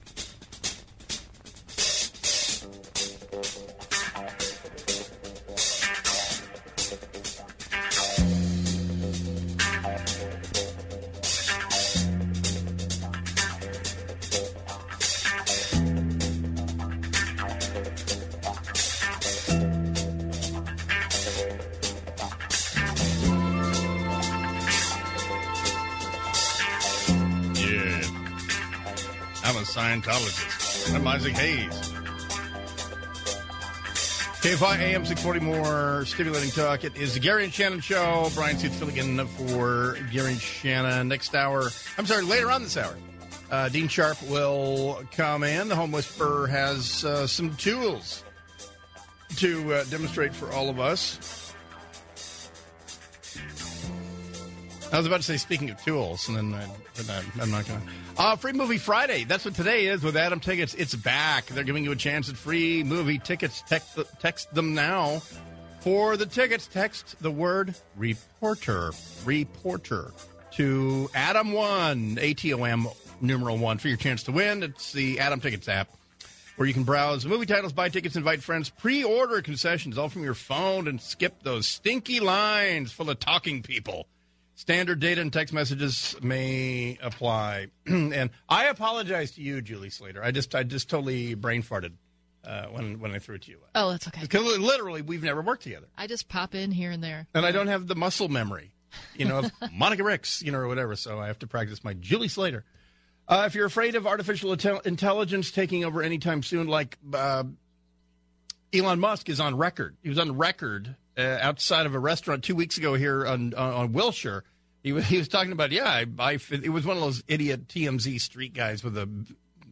I'm. I'm Isaac Hayes. KFI AM 640 more stimulating talk. It is the Gary and Shannon show. Bryan Suits filling in for Gary and Shannon. Next hour, I'm sorry, later on this hour, uh, Dean Sharp will come in. The Home Whisperer has uh, some tools to uh, demonstrate for all of us. I was about to say, speaking of tools, and then I, I'm not going to. Uh, free Movie Friday. That's what today is with Atom Tickets. It's back. They're giving you a chance at free movie tickets. Text, text them now. For the tickets, text the word reporter. Reporter to Atom1, A T O M numeral 1 for your chance to win. It's the Atom Tickets app where you can browse movie titles, buy tickets, invite friends, pre order concessions all from your phone, and skip those stinky lines full of talking people. Standard data and text messages may apply. and I apologize to you, Julie Slater. I just I just totally brain farted uh, when when I threw it to you.
Oh, that's okay.
Because literally, we've never worked together,
I just pop in here and there.
and I don't have the muscle memory, you know, of Monica Ricks, you know, or whatever. So I have to practice my Julie Slater. Uh, if you're afraid of artificial intelligence taking over anytime soon, like uh, Elon Musk is on record. He was on record uh, outside of a restaurant two weeks ago here on on, on Wilshire. He was, he was talking about yeah, I, I it was one of those idiot TMZ street guys with a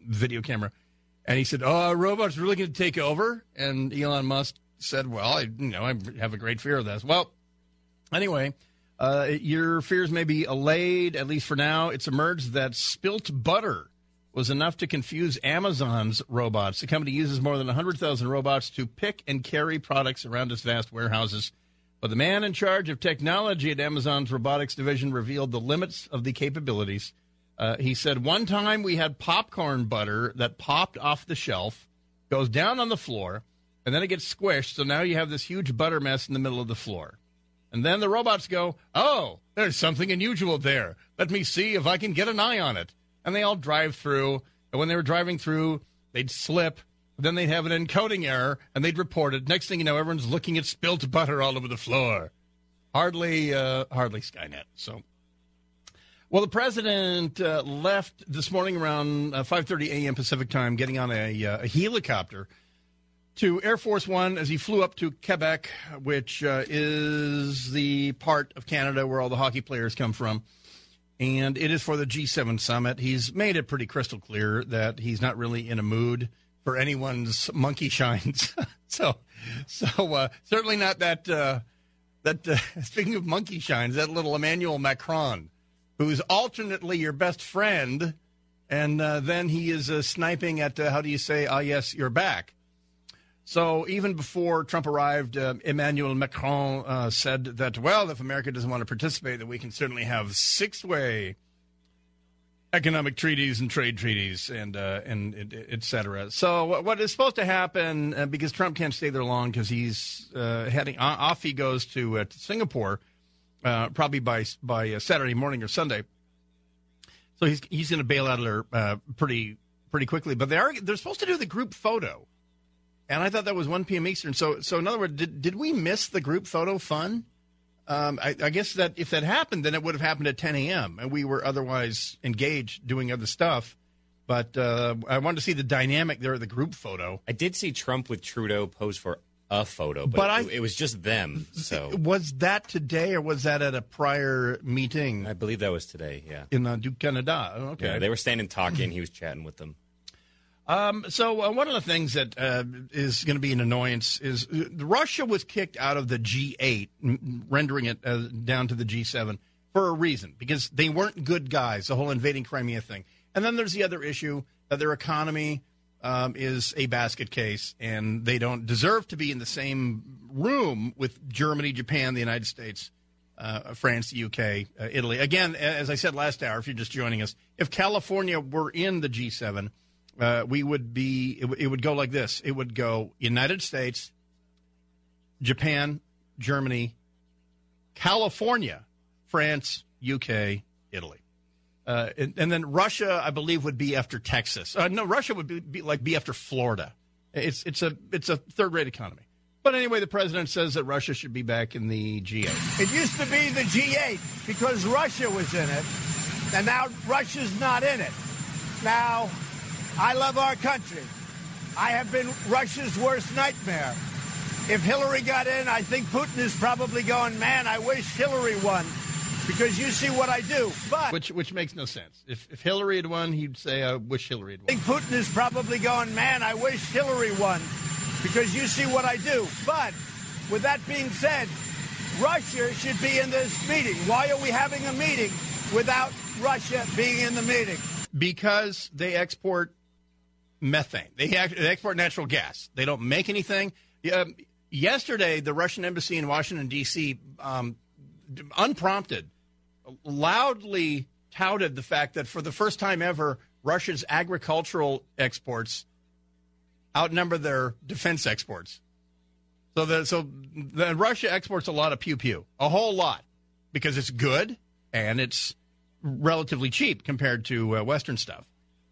video camera, and he said, "Oh, robots are really going to take over?" And Elon Musk said, "Well, I you know I have a great fear of this." Well, anyway. Uh, your fears may be allayed, at least for now. It's emerged that spilt butter was enough to confuse Amazon's robots. The company uses more than 100,000 robots to pick and carry products around its vast warehouses. But the man in charge of technology at Amazon's robotics division revealed the limits of the capabilities. Uh, he said, One time we had popcorn butter that popped off the shelf, goes down on the floor, and then it gets squished. So now you have this huge butter mess in the middle of the floor. And then the robots go, Oh, there's something unusual there. Let me see if I can get an eye on it. And they all drive through. And when they were driving through, they'd slip. Then they'd have an encoding error and they'd report it. Next thing you know, everyone's looking at spilt butter all over the floor. Hardly, uh, hardly Skynet. So, well, the president uh, left this morning around uh, 5:30 a.m. Pacific time, getting on a, uh, a helicopter to Air Force One as he flew up to Quebec, which uh, is the part of Canada where all the hockey players come from. And it is for the G7 summit. He's made it pretty crystal clear that he's not really in a mood for anyone's monkey shines. so, so uh, certainly not that. Uh, that uh, speaking of monkey shines, that little Emmanuel Macron, who's alternately your best friend, and uh, then he is uh, sniping at uh, how do you say? Ah, yes, you're back. So even before Trump arrived, uh, Emmanuel Macron uh, said that, well, if America doesn't want to participate, then we can certainly have six-way economic treaties and trade treaties and uh, and et- et cetera. So what, is supposed to happen uh, because Trump can't stay there long because he's uh, heading off. He goes to, uh, to Singapore probably by by Saturday morning or Sunday. So he's he's going to bail out of there pretty pretty quickly. But they are they're supposed to do the group photo, and I thought that was 1 p.m. Eastern. So so in other words, did did we miss the group photo fun? Um, I, I guess that if that happened, then it would have happened at 10 a.m. and we were otherwise engaged doing other stuff. But uh, I wanted to see the dynamic there of the group photo.
I did see Trump with Trudeau pose for a photo, but,
But I-
it, was just them. So
Was that today or was that at a prior meeting
I believe that was today. Yeah.
in uh, Canada? Okay.
Yeah, they were standing talking. He was chatting with them.
Um, so uh, one of the things that uh, is going to be an annoyance is uh, Russia was kicked out of the G8, m- rendering it uh, down to the G7 for a reason because they weren't good guys. The whole invading Crimea thing, and then there's the other issue that their economy um, is a basket case, and they don't deserve to be in the same room with Germany, Japan, the United States. Uh, France, the UK, uh, Italy. Again, as I said last hour, if you're just joining us, if California were in the G7, uh, we would be it, w- it would go like this. It would go united states japan germany california france uk italy. Uh, and, and then russia i believe would be after texas. Uh, no russia would be, be like be after florida. It's it's a it's a third rate economy. But anyway the president says that russia should be back in the g8
It used to be the G8 because Russia was in it, and now Russia's not in it. Now, I love our country. I have been Russia's worst nightmare. If Hillary got in, I think Putin is probably going, man, I wish Hillary won because you see what I do. But
which which makes no sense if, if hillary had won he'd say i wish hillary had won
I think Putin is probably going, man, I wish Hillary won because you see what I do. But with that being said, Russia should be in this meeting. Why are we having a meeting without Russia being in the meeting?
because they export methane. They, they export natural gas. They don't make anything. Um, yesterday, the Russian embassy in Washington D.C. Um, unprompted, loudly touted the fact that for the first time ever, Russia's agricultural exports outnumber their defense exports. So the so the Russia exports a lot of pew pew, a whole lot, because it's good and it's relatively cheap compared to uh, Western stuff,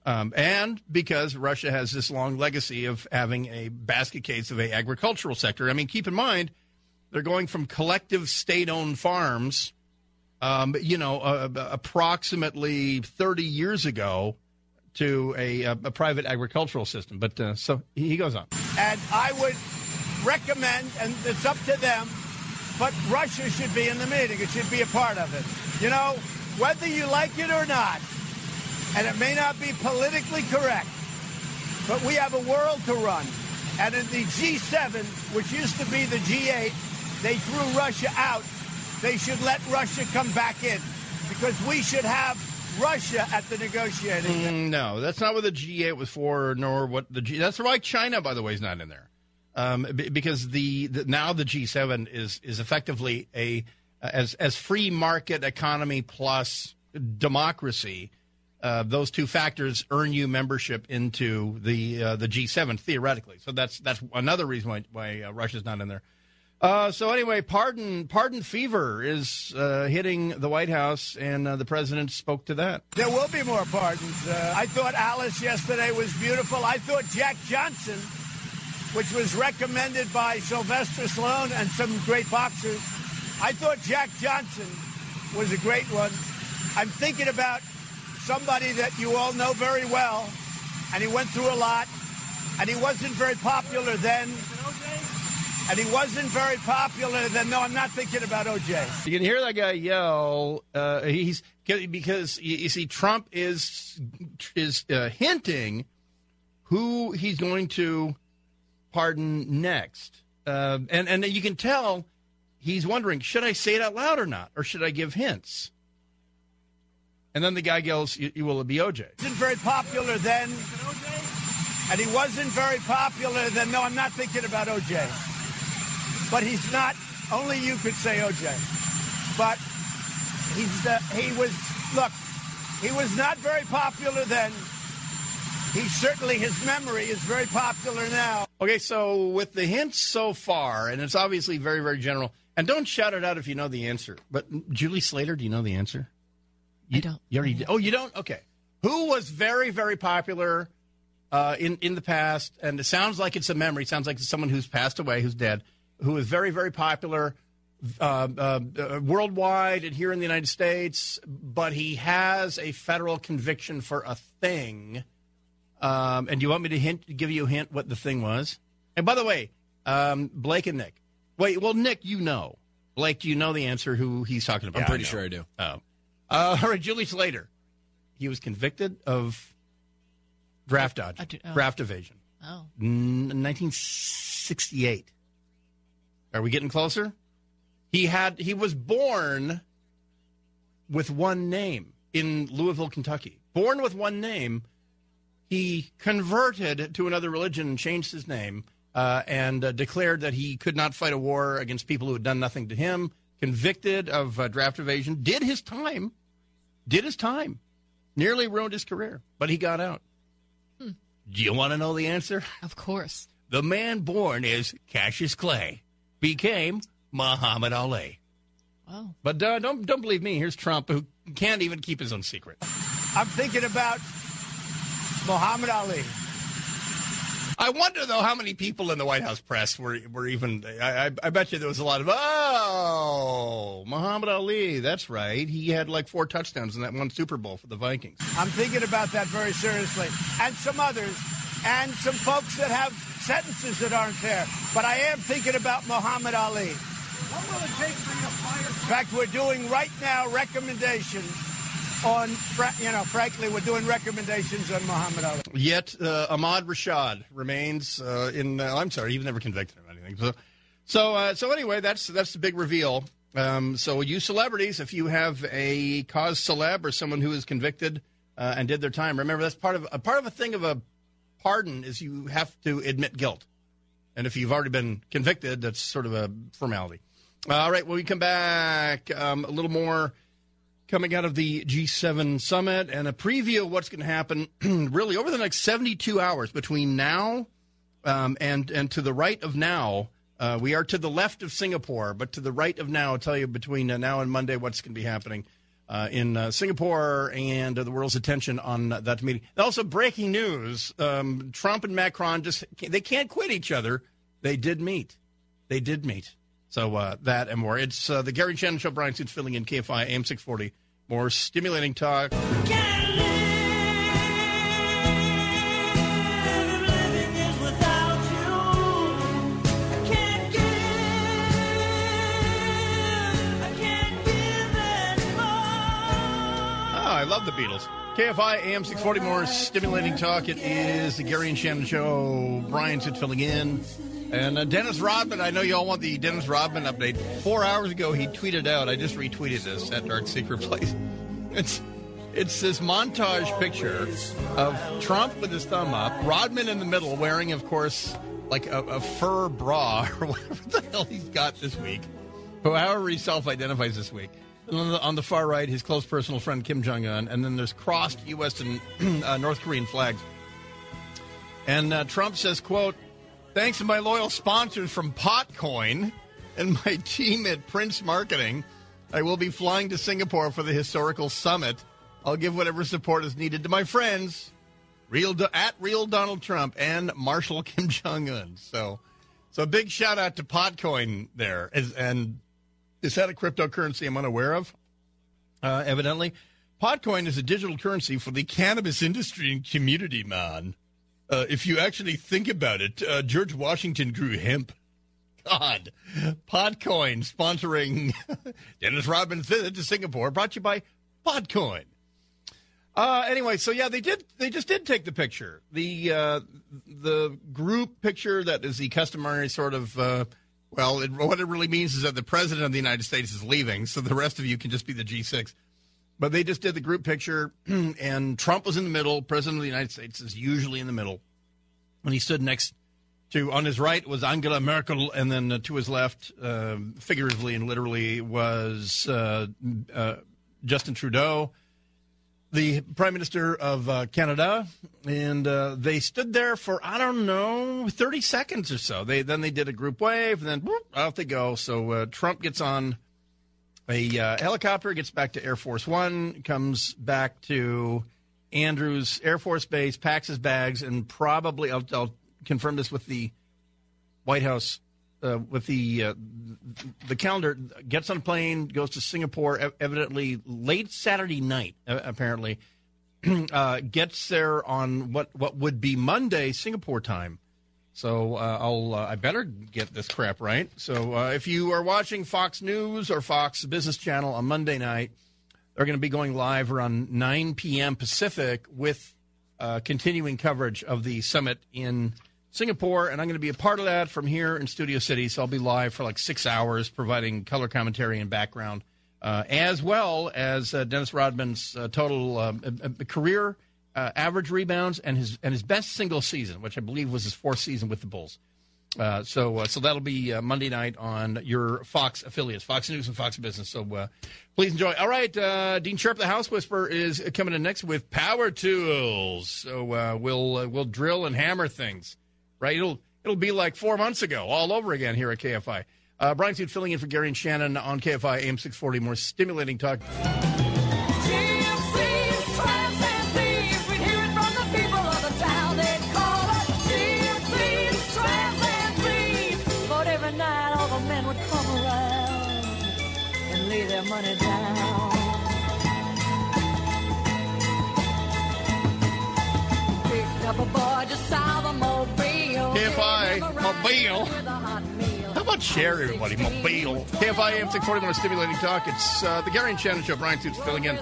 um, and because Russia has this long legacy of having a basket case of a agricultural sector. I mean, keep in mind they're going from collective state-owned farms, um, you know, uh, approximately 30 years ago, to a, a, private agricultural system. But uh, so he goes on.
And I would recommend, and it's up to them, but Russia should be in the meeting. It should be a part of it. You know, whether you like it or not, and it may not be politically correct, but we have a world to run. And in the G7, which used to be the G8, they threw Russia out. They should let Russia come back in because we should have Russia at the negotiating.
Mm, no, that's not what the G8 was for, nor what the G. That's why China, by the way, is not in there, um, because the, the now the G7 is is effectively a as as free market economy plus democracy. Uh, those two factors earn you membership into the uh, the G7 theoretically. So that's that's another reason why why uh, Russia's not in there. Uh, so anyway, pardon pardon fever is uh, hitting the White House, and uh, the president spoke to that.
There will be more pardons. I thought Alice yesterday was beautiful. I thought Jack Johnson, which was recommended by Sylvester Stallone and some great boxers, I thought Jack Johnson was a great one. I'm thinking about somebody that you all know very well, and he went through a lot, and he wasn't very popular then. And he wasn't very popular then. No, I'm not thinking about OJ.
You can hear that guy yell. Uh, he's because you see Trump is is uh, hinting who he's going to pardon next, uh, and and you can tell he's wondering should I say it out loud or not, or should I give hints? And then the guy yells, "Y- "Will it be OJ?"
wasn't very popular then. And he wasn't very popular then. No, I'm not thinking about OJ. But he's not, only you could say OJ. But he's the, he was, look, He was not very popular then. He certainly, his memory is very popular now.
Okay, so with the hints so far, and it's obviously very, very general, and don't shout it out if you know the answer. But Julie Slater, do you know the answer? You,
I don't.
You already did. Oh, you don't? Okay. Who was very, very popular uh, in in the past? And it sounds like it's a memory. It sounds like it's someone who's passed away, who's dead, who was very, very popular uh, uh, uh, worldwide and here in the United States. But he has a federal conviction for a thing. Um, and do you want me to hint, give you a hint what the thing was? And by the way, um, Blake and Nick. Wait, well, Nick, you know. Blake, do you know the answer? Who he's talking about?
I'm pretty
know.
sure I do.
Oh, uh, all right. Julie Slater. He was convicted of draft dodge,
do- oh.
draft evasion,
Oh.
N- 1968. Are we getting closer? He had he was born with one name in Louisville, Kentucky. Born with one name, he converted to another religion and changed his name uh, and uh, declared that he could not fight a war against people who had done nothing to him. Convicted of uh, draft evasion, did his time, did his time, nearly ruined his career, but he got out.
Hmm.
Do you want to know the answer?
Of course.
The man born as Cassius Clay became Muhammad Ali.
Wow.
But uh, don't don't believe me. Here's Trump, who can't even keep his own secret.
I'm thinking about Muhammad Ali.
I wonder though how many people in the White House press were were even. I, I, I bet you there was a lot of oh Muhammad Ali. That's right. He had like four touchdowns in that one Super Bowl for the Vikings.
I'm thinking about that very seriously. And some others, and some folks that have sentences that aren't there. But I am thinking about Muhammad Ali. What will it take for you to fire? In fact, we're doing right now recommendations on, you know, frankly, we're doing recommendations on Muhammad Ali.
Yet uh, Ahmad Rashad remains uh, in. Uh, I'm sorry, he was never convicted of anything. So, so, uh, so anyway, that's that's the big reveal. Um, so, you celebrities, if you have a cause celeb or someone who is convicted uh, and did their time, remember that's part of a part of a thing of a pardon is you have to admit guilt, and if you've already been convicted, that's sort of a formality. All right, when we come back, um, a little more coming out of the G7 summit and a preview of what's going to happen really over the next 72 hours between now um, and and to the right of now. Uh, we are to the left of Singapore, but to the right of now, I'll tell you between uh, now and Monday what's going to be happening uh, in uh, Singapore and uh, the world's attention on that meeting. Also, breaking news: um, Trump and Macron just they can't quit each other. They did meet. They did meet. So uh, that and more. It's the Gary Shannon Show. Bryan Suits filling in KFI AM 640. More stimulating talk. Oh, I love the Beatles. KFI AM 640, more stimulating talk. It is the Gary and Shannon Show. Bryan's Suits filling in. And uh, Dennis Rodman, I know you all want the Dennis Rodman update. Four hours ago, he tweeted out, I just retweeted this at Dark Secret Place. It's it's this montage picture of Trump with his thumb up, Rodman in the middle, wearing, of course, like a, a fur bra or whatever the hell he's got this week, however he self identifies this week. On the, on the far right, his close personal friend Kim Jong un, and then there's crossed U.S. and uh, North Korean flags. And uh, Trump says, "quote Thanks to my loyal sponsors from Potcoin and my team at Prince Marketing, I will be flying to Singapore for the historical summit. I'll give whatever support is needed to my friends, real at real Donald Trump and Marshal Kim Jong Un. So, so big shout out to Potcoin there. Is, and is that a cryptocurrency I'm unaware of? Uh, evidently, Potcoin is a digital currency for the cannabis industry and community, man. Uh, if you actually think about it, uh, George Washington grew hemp. God, Potcoin sponsoring Dennis Rodman's visit to Singapore, brought to you by Potcoin. Uh, anyway, so yeah, they did. They just did take the picture. The uh, the group picture that is the customary sort of. Uh, well, it, what it really means is that the president of the United States is leaving, so the rest of you can just be the G6. But they just did the group picture, and Trump was in the middle. President of the United States is usually in the middle. When he stood next to, on his right was Angela Merkel, and then uh, to his left, uh, figuratively and literally, was uh, uh, Justin Trudeau. the Prime Minister of uh, Canada, and uh, they stood there for I don't know thirty seconds or so. They then they did a group wave, and then whoop, out they go. So Trump gets on a uh, helicopter, gets back to Air Force One, comes back to Andrews Air Force Base, packs his bags, and probably I'll, I'll confirm this with the White House. Uh, with the uh, the calendar, gets on a plane, goes to Singapore, evidently late Saturday night, apparently, uh, gets there on what what would be Monday Singapore time. So uh, I'll uh, I better get this crap right. So uh, if you are watching Fox News or Fox Business Channel on Monday night, they're going to be going live around 9 p.m. Pacific with uh, continuing coverage of the summit in Singapore, and I'm going to be a part of that from here in Studio City. So I'll be live for like six hours, providing color commentary and background, uh, as well as uh, Dennis Rodman's total um, career uh, average rebounds and his and his best single season, which I believe was his fourth season with the Bulls. Uh, so uh, so that'll be uh, Monday night on your Fox affiliates, Fox News and Fox Business. So uh, please enjoy. All right, uh, Dean Sharp, the House Whisperer, is coming in next with power tools. So we'll we'll drill and hammer things. Right? It'll it'll be like four months ago, all over again here at KFI. Bryan Suit filling in for Gary and Shannon on KFI AM six forty. More stimulating talk.
Mobile.
How about share everybody? Mobile. KFI AM 640 more stimulating talk. It's uh, the Gary and Shannon Show. Bryan Suits filling in.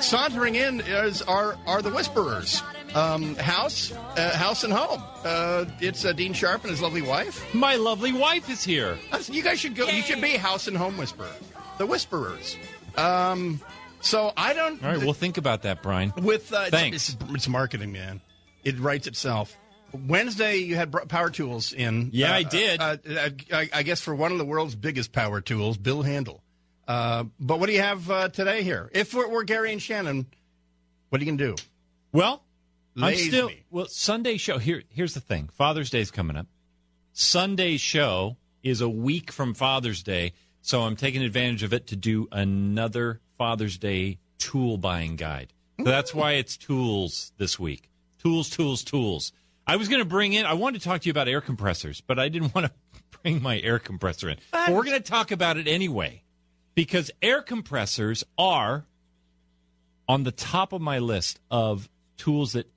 Sauntering in is are are the Whisperers. Um, house, uh, house and home. Uh, it's uh, Dean Sharp and his lovely wife.
My lovely wife is here.
You guys should go. You should be house and home whisperer. The Whisperers. Um, so I don't.
All right, we'll think about that, Bryan.
With uh, it's-
Thanks.
It's, it's marketing, man. It writes itself. Wednesday, you had power tools in.
Yeah,
Uh,
I did.
Uh, uh, I, I guess for one of the world's biggest power tools, Bill Handel. Uh, but what do you have uh, today here? If we're, we're Gary and Shannon, what are you gonna do?
Well, I'm still
me.
well. Sunday show here. Here's the thing. Father's Day's coming up. Sunday's show is a week from Father's Day, so I'm taking advantage of it to do another Father's Day tool buying guide. So that's why it's tools this week. Tools, tools, tools. I was going to bring in. I wanted to talk to you about air compressors, but I didn't want to bring my air compressor in. But we're going to talk about it anyway because air compressors are on the top of my list of tools that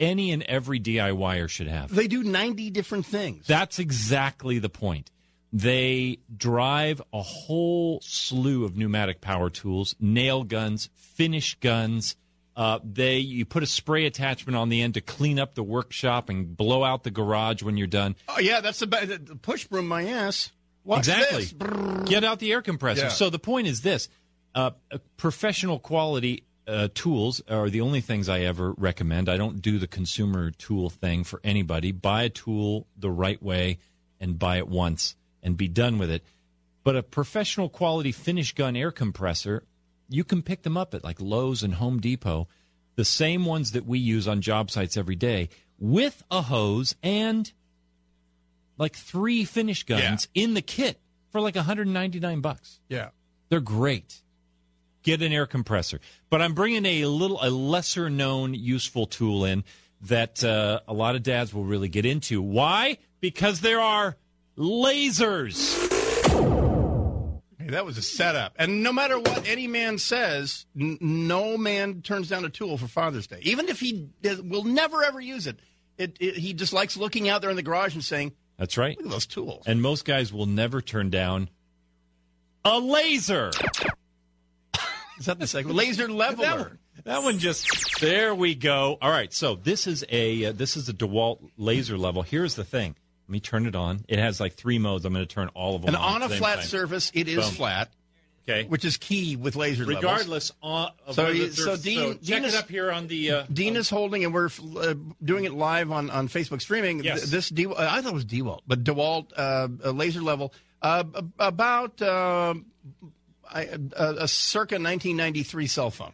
any and every DIYer should have.
They do ninety different things.
That's exactly the point. They drive a whole slew of pneumatic power tools, nail guns, finish guns. Uh, they you put a spray attachment on the end to clean up the workshop and blow out the garage when you're done.
Oh yeah, that's the, the push broom my ass. Watch
exactly.
this.
Get out the air compressor.
Yeah.
So the point is this: uh, uh, professional quality uh, tools are the only things I ever recommend. I don't do the consumer tool thing for anybody. Buy a tool the right way and buy it once and be done with it. But a professional quality finish gun air compressor, you can pick them up at like Lowe's and Home Depot, the same ones that we use on job sites every day, with a hose and like three finish guns in the kit for like 199 bucks.
Yeah.
They're great. Get an air compressor. But I'm bringing a little, a lesser known useful tool in that uh, a lot of dads will really get into. Why? Because there are lasers.
Hey, that was a setup. And no matter what any man says, n- no man turns down a tool for Father's Day, even if he does, will never ever use it. It, it. He just likes looking out there in the garage and saying,
That's right.
"Look at those tools."
And most guys will never turn down a laser.
Is that the second laser leveler?
That one, that one just there we go. All right, so this is a uh, this is a DeWalt laser level. Here's the thing. Let me turn it on. It has like three modes. I'm going to turn all of them on.
And
on.
on a flat
time.
surface, it is
Boom.
flat.
Okay.
Which is key with laser levels.
Regardless on, of
So
whether
you-
there's-
so Dean-
check
Dean
it
is-
up here on the. Uh,
Dean is holding, and we're uh, doing it live on, on Facebook streaming.
Yes.
Th- this De- I thought it was Dewalt, but Dewalt uh, uh, laser level uh, about uh, I, uh, a circa 1993 cell phone.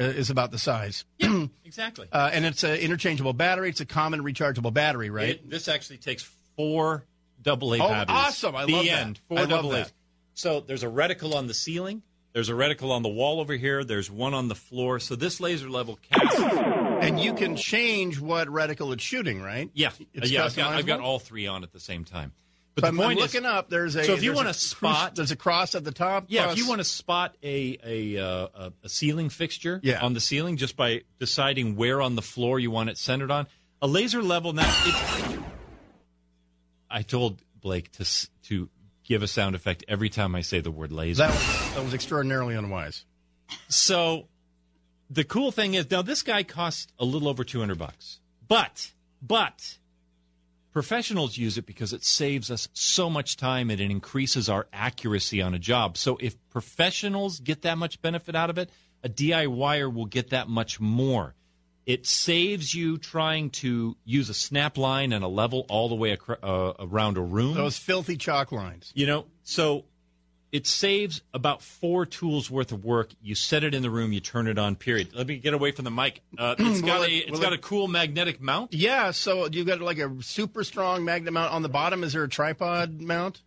uh, is about the size.
Yeah, Exactly.
Uh, and it's an interchangeable battery. It's a common rechargeable battery, right?
It- this actually takes four double A
Oh,
batteries.
awesome. I
the
love that.
end. Four
I love
double
that.
A's. So there's a reticle on the ceiling. There's a reticle on the wall over here. There's one on the floor. So this laser level cast.
and you can change what reticle it's shooting, right?
Yeah,
It's
yeah. I've got, I've got all three on at the same time.
But
But
I'm,
the
I'm
point is,
looking up. There's a
so if you want
a
to
cruise-
spot,
there's a cross at the top.
yeah,
cross-
if you want to spot a a, uh, a a ceiling fixture
Yeah.
on the ceiling just by deciding where on the floor you want it centered on, a laser level now. It, I told Blake to to give a sound effect every time I say the word laser.
that was, that was extraordinarily unwise.
So the cool thing is now this guy costs a little over 200 bucks. But but professionals use it because it saves us so much time and it increases our accuracy on a job. So if professionals get that much benefit out of it, a DIYer will get that much more. It saves you trying to use a snap line and a level all the way acro- uh, around a room.
Those filthy chalk lines.
You know, so it saves about four tools worth of work. You set it in the room, you turn it on. Period. Let me get away from the mic. Uh, it's got
it-
a it's got
it-
a cool magnetic mount.
Yeah, so you've got like a super strong magnet mount on the bottom. Is there a tripod mount?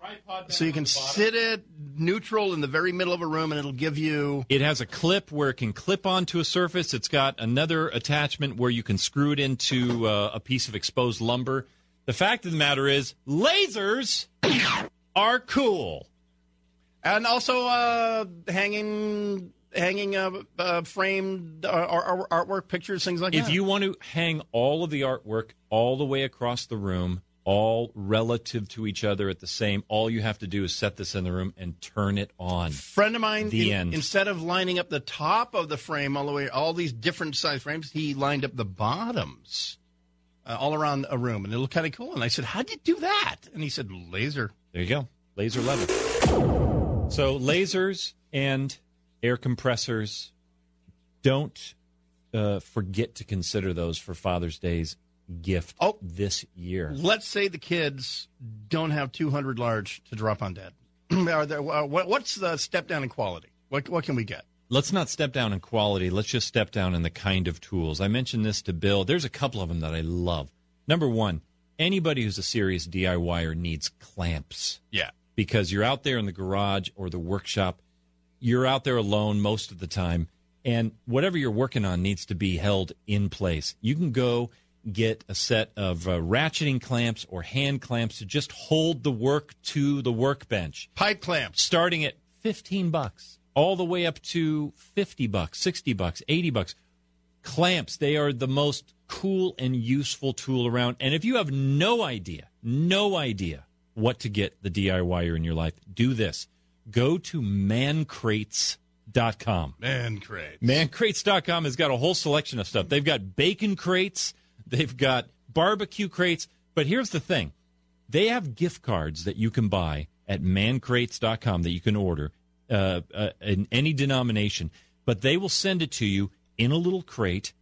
There's a tripod.
So you can sit it neutral in the very middle of a room, and it'll give you.
It has a clip where it can clip onto a surface. It's got another attachment where you can screw it into uh, a piece of exposed lumber. The fact of the matter is, lasers are cool.
And also uh, hanging, hanging uh, uh, framed uh, art- art- artwork, pictures, things like
if
that.
If you want to hang all of the artwork all the way across the room, all relative to each other at the same, all you have to do is set this in the room and turn it on.
friend of mine,
The
in-
end.
instead of lining up the top of the frame all the way, all these different size frames, he lined up the bottoms uh, all around a room, and it looked kind of cool. And I said, "How'd you do that?" And he said, "Laser."
There you go. Laser level. So lasers and air compressors, don't uh, forget to consider those for Father's Day's gift
Oh.
this year.
Let's say the kids don't have 200 large to drop on dad. Are there, uh, what's the step down in quality? What what can we get?
Let's not step down in quality. Let's just step down in the kind of tools. I mentioned this to Bill. There's a couple of them that I love. Number one, anybody who's a serious DIYer needs clamps.
Yeah.
because you're out there in the garage or the workshop. You're out there alone most of the time, and whatever you're working on needs to be held in place. You can go get a set of uh, ratcheting clamps or hand clamps to just hold the work to the workbench.
Pipe clamps.
Starting at 15 bucks all the way up to 50 bucks, 60 bucks, 80 bucks. Clamps, they are the most cool and useful tool around. And if you have no idea, no idea what to get the DIYer in your life, do this. Go to mancrates.com.
Man crates.
Mancrates.com has got a whole selection of stuff. They've got bacon crates, they've got barbecue crates, but here's the thing. They have gift cards that you can buy at mancrates.com that you can order uh, uh, in any denomination, but they will send it to you in a little crate,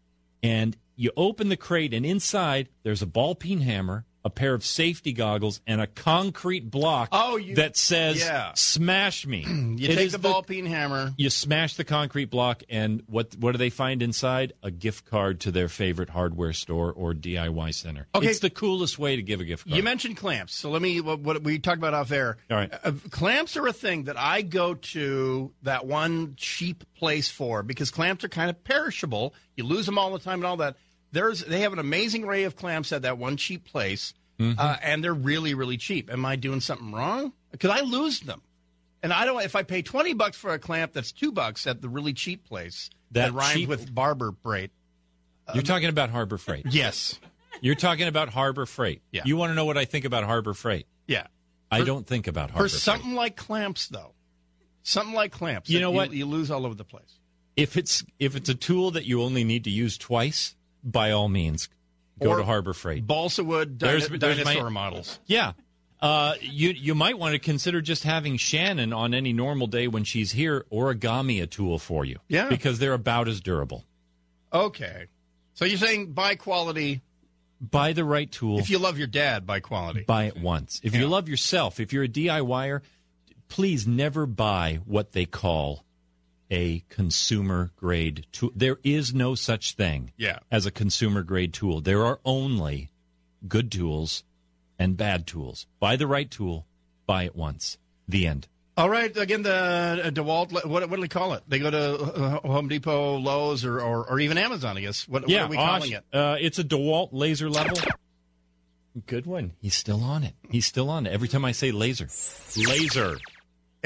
and you open the crate, and inside there's a ball peen hammer, a pair of safety goggles, and a concrete block
Oh, you-
that says
yeah.
"Smash me."
You
It
take the ball peen hammer.
you smash the concrete block, and what what do they find inside? A gift card to their favorite hardware store or DIY center.
Okay.
It's the coolest way to give a gift card.
You mentioned clamps, so let me what, what we talked about off air.
All right.
Uh, clamps are a thing that I go to that one cheap place for because clamps are kind of perishable. You lose them all the time and all that. There's they have an amazing array of clamps at that one cheap place,
Mm-hmm.
uh, and they're really really cheap. Am I doing something wrong? Because I lose them, and I don't. If I pay twenty bucks for a clamp that's two bucks at the really cheap place
That
that, rhymes
cheap-
with barber freight.
You're talking about Harbor Freight.
Yes.
You're talking about Harbor Freight.
Yeah.
You want to know what I think about Harbor Freight?
Yeah.
I
For-
don't think about Harbor
For
Freight.
something like clamps, though, something like clamps,
You know what?
You, lose all over the place.
If it's if it's a tool that you only need to use twice, by all means, go
Or
to Harbor Freight.
Balsa wood dino-
There's- there's my-
dinosaur models.
Yeah. Uh, you you might want to consider just having Shannon on any normal day when she's here origami a tool for you.
Yeah.
Because they're about as durable.
Okay. So you're saying buy quality.
Buy the right tool.
If you love your dad, buy quality.
buy it once. If you love yourself, if you're a DIYer, please never buy what they call a consumer grade tool. There is no such thing
Yeah.
as a consumer grade tool. There are only good tools and bad tools. Buy the right tool, buy it once. The end.
All right, again, the uh, DeWalt, what, what do we call it? They go to uh, Home Depot, Lowe's, or, or, or even Amazon, I guess. What,
yeah,
what are we calling
Osh,
it?
Uh, it's a DeWalt laser level. Good one. He's still on it. He's still on it. Every time I say laser, laser.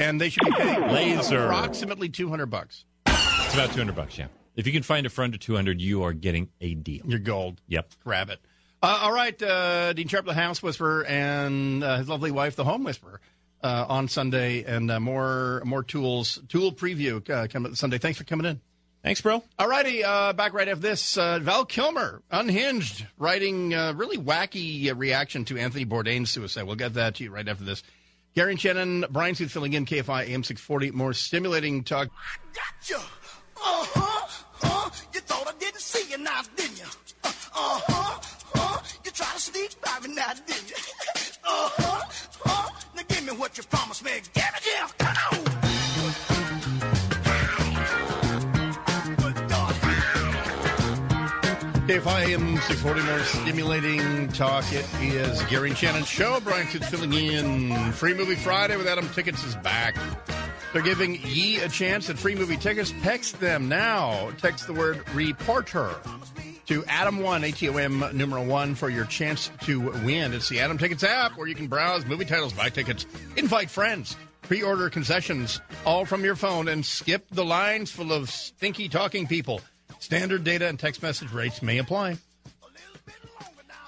And they should be paying
Laser.
approximately 200 bucks.
It's about 200 bucks, yeah. If you can find a friend under 200, you are getting a deal.
You're gold.
Yep.
Grab it. Uh, all right, uh, Dean Sharp, the House Whisperer, and uh, his lovely wife, the Home Whisperer, uh, on Sunday, and uh, more more tools, tool preview uh, coming Sunday. Thanks for coming in.
Thanks, bro.
All righty, uh, back right after this. Uh, Val Kilmer, unhinged, writing uh, really wacky uh, reaction to Anthony Bourdain's suicide. We'll get that to you right after this. Gary and Shannon, Bryan Suits filling in, KFI AM 640. More stimulating talk.
Gotcha. Uh-huh. Uh, you thought I didn't see you now, didn't you? Uh, uh-huh. Uh, you to sneak by me now, didn't you? uh-huh. Uh, now give me what you promised me. Give it. Come on.
KFI AM 640, more stimulating talk. It is Gary and Shannon show. Bryan Suits filling in. Free Movie Friday with Atom Tickets is back. They're giving ye a chance at free movie tickets. Text them now. Text the word reporter to Atom1, ATOM numeral one for your chance to win. It's the Atom Tickets app where you can browse movie titles, buy tickets, invite friends, pre order concessions, all from your phone, and skip the lines full of stinky talking people. Standard data and text message rates may apply.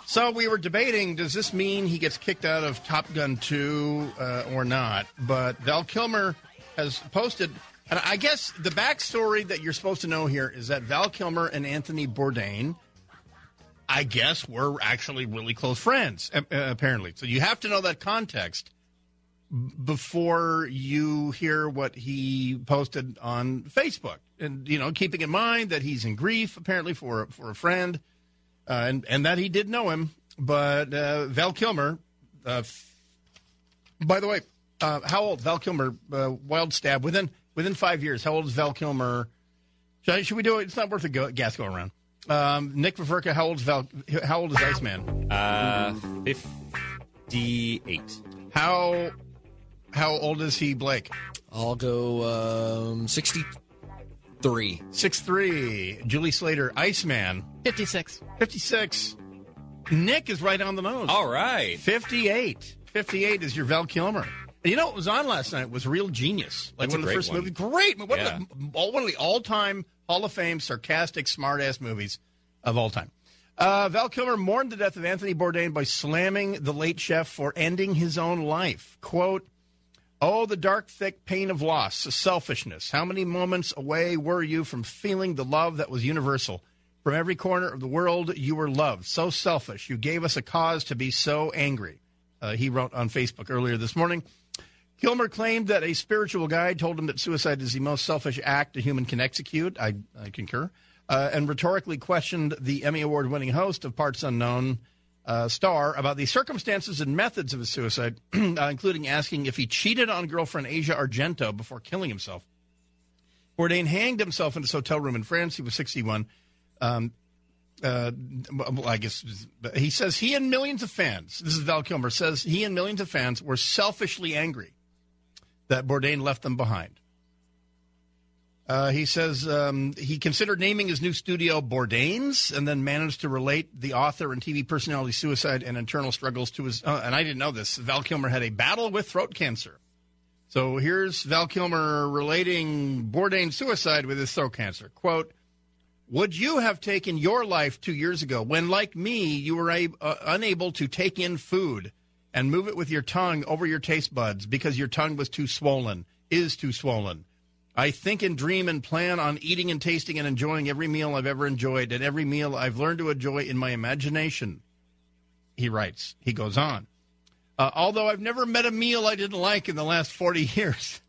So we were debating: Does this mean he gets kicked out of Top Gun two uh, or not? But Val Kilmer has posted, and I guess the backstory that you're supposed to know here is that Val Kilmer and Anthony Bourdain, I guess, were actually really close friends, apparently. So you have to know that context before you hear what he posted on Facebook, and you know, keeping in mind that he's in grief apparently for for a friend uh, and and that he did know him. But uh, Val Kilmer, uh, f- by the way, uh, how old Val Kilmer? Uh, wild stab within within five years. How old is Val Kilmer? Should, I- should we do it? It's not worth a go, gas go around. Um, Nick Vaverka, how old is Val? How old is Iceman?
Uh, 58.
How how old is he, Blake?
I'll go um, 63.
Six three. Julie Slater, Iceman,
56.
fifty six. Nick is right on the nose.
All right.
58. 58 is your Val Kilmer. And you know what was on last night was Real Genius. Like
That's
one
a
of the
great
first
one.
movies. Great. One,
Yeah.
of the, all, one of the all time Hall of Fame sarcastic, smart ass movies of all time. Uh, Val Kilmer mourned the death of Anthony Bourdain by slamming the late chef for ending his own life. Quote, Oh, the dark, thick pain of loss, selfishness. How many moments away were you from feeling the love that was universal? From every corner of the world, you were loved. So selfish. You gave us a cause to be so angry. Uh, he wrote on Facebook earlier this morning. Kilmer claimed that a spiritual guide told him that suicide is the most selfish act a human can execute. I, I concur. Uh, and rhetorically questioned the Emmy Award winning host of Parts Unknown uh, star about the circumstances and methods of his suicide, uh, including asking if he cheated on girlfriend Asia Argento before killing himself. Bourdain hanged himself in his hotel room in France. He was 61. Um, uh, I guess he says he and millions of fans, this is Val Kilmer, says he and millions of fans were selfishly angry that Bourdain left them behind. Uh, he says um, he considered naming his new studio Bourdain's and then managed to relate the author and TV personality suicide and internal struggles to his. Uh, and I didn't know this. Val Kilmer had a battle with throat cancer. So here's Val Kilmer relating Bourdain's suicide with his throat cancer. Quote, would you have taken your life two years ago when, like me, you were a- uh, unable to take in food and move it with your tongue over your taste buds because your tongue was too swollen, is too swollen? I think and dream and plan on eating and tasting and enjoying every meal I've ever enjoyed and every meal I've learned to enjoy in my imagination. He writes, he goes on. Uh, although I've never met a meal I didn't like in the last 40 years.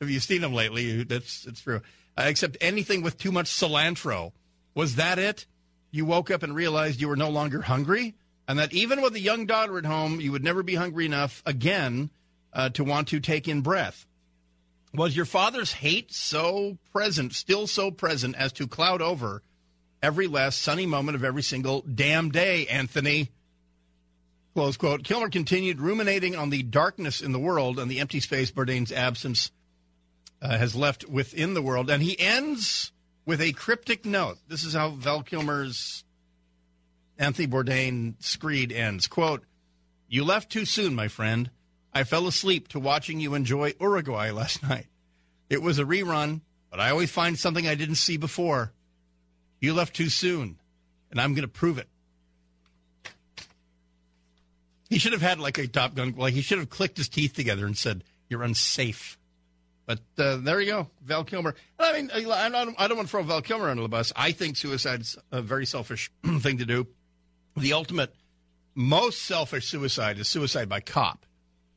If you've seen them lately, you- that's it's true. Uh, except anything with too much cilantro. Was that it? You woke up and realized you were no longer hungry, and that even with a young daughter at home, you would never be hungry enough again uh, to want to take in breath. Was your father's hate so present, still so present, as to cloud over every last sunny moment of every single damn day, Anthony? Close quote. Kilmer continued ruminating on the darkness in the world and the empty space Bourdain's absence uh, has left within the world. And he ends with a cryptic note. This is how Val Kilmer's Anthony Bourdain screed ends. Quote, You left too soon, my friend. I fell asleep to watching you enjoy Uruguay last night. It was a rerun, but I always find something I didn't see before. You left too soon, and I'm going to prove it. He should have had like a Top Gun, like he should have clicked his teeth together and said, You're unsafe. But uh, there you go, Val Kilmer. I mean, I don't, I don't want to throw Val Kilmer under the bus. I think suicide's a very selfish thing to do. The ultimate, most selfish suicide is suicide by cop.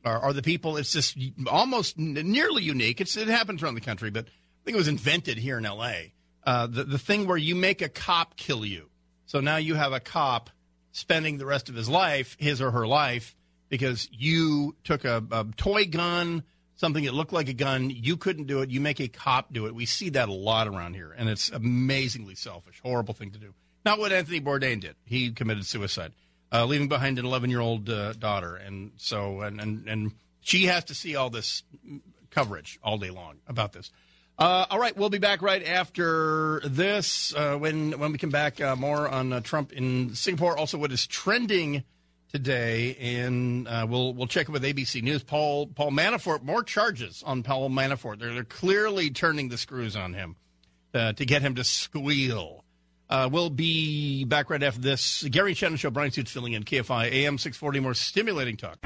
Are, are the people? It's just almost nearly unique. It's, it happens around the country, but I think it was invented here in L.A. Uh, the the thing where you make a cop kill you. So now you have a cop spending the rest of his life, his or her life, because you took a, a toy gun, something that looked like a gun. You couldn't do it. You make a cop do it. We see that a lot around here, and it's amazingly selfish, horrible thing to do. Not what Anthony Bourdain did. He committed suicide, uh, leaving behind an 11 year old uh, daughter, and so and, and and she has to see all this coverage all day long about this. Uh, all right, we'll be back right after this uh, when when we come back. Uh, more on uh, Trump in Singapore. Also, what is trending today, and we'll we'll check it with ABC News. Paul Paul Manafort. More charges on Paul Manafort. They're, they're clearly turning the screws on him to get him to squeal. Uh, we'll be back right after this. Gary Shannon Show. Bryan Suits filling in KFI AM 640. More stimulating talk.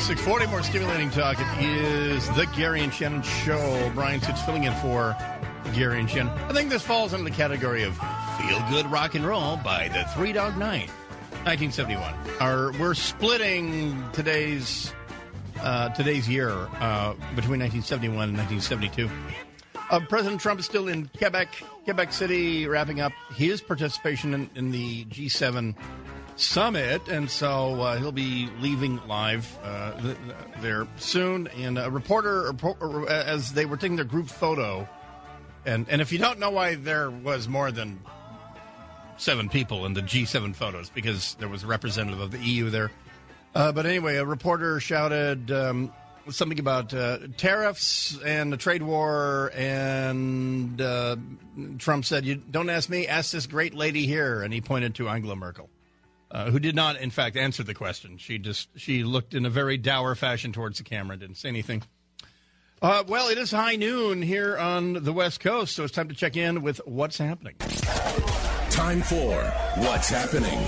640. More stimulating talk. It is the Gary and Shannon Show. Bryan Suits filling in for Gary and Shannon. I think this falls under the category of feel good rock and roll by the Three Dog Night. 1971. Our, we're splitting today's uh, today's year uh, between 1971 and 1972. Uh, President Trump is still in Quebec, Quebec City, wrapping up his participation in, in the G7 summit, and so uh, he'll be leaving live uh, th- th- there soon. And a reporter, as they were taking their group photo, and and if you don't know why there was more than seven people in the G7 photos because there was a representative of the EU there. Uh, but anyway, a reporter shouted um, something about uh, tariffs and the trade war, and uh, Trump said, "You don't ask me, ask this great lady here," and he pointed to Angela Merkel. Uh, who did not, in fact, answer the question? She just she looked in a very dour fashion towards the camera, didn't say anything. Uh, well, it is high noon here on the West Coast, so it's time to check in with what's happening.
Time for What's Happening.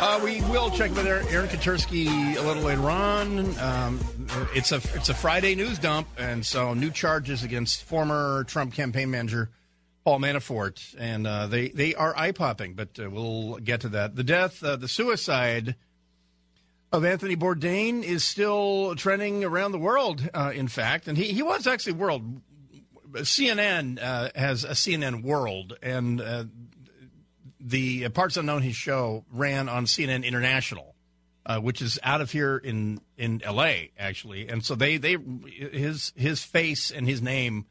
Uh, we will check with Aaron Katersky a little later on. Um, it's a it's a Friday news dump, and so new charges against former Trump campaign manager Paul Manafort, and uh, they they are eye popping. But uh, we'll get to that. The death, uh, the suicide of Anthony Bourdain is still trending around the world. Uh, in fact, and he he was actually world. CNN uh, has a CNN World, and uh, the Parts Unknown, his show, ran on CNN International, which is out of here in in L.A. actually, and so they they his his face and his name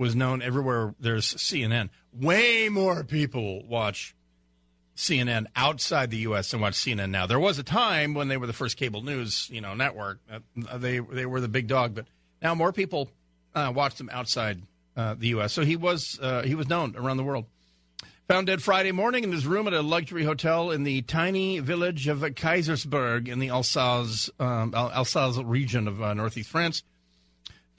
was known everywhere. There's CNN. Way more people watch CNN outside the U.S. than watch CNN now. There was a time when they were the first cable news, you know, network. Uh, they they were the big dog, but now more people uh, watch them outside uh, the U.S. So he was uh, he was known around the world. Found dead Friday morning in his room at a luxury hotel in the tiny village of Kaysersberg in the Alsace, um, Alsace region of uh, northeast France.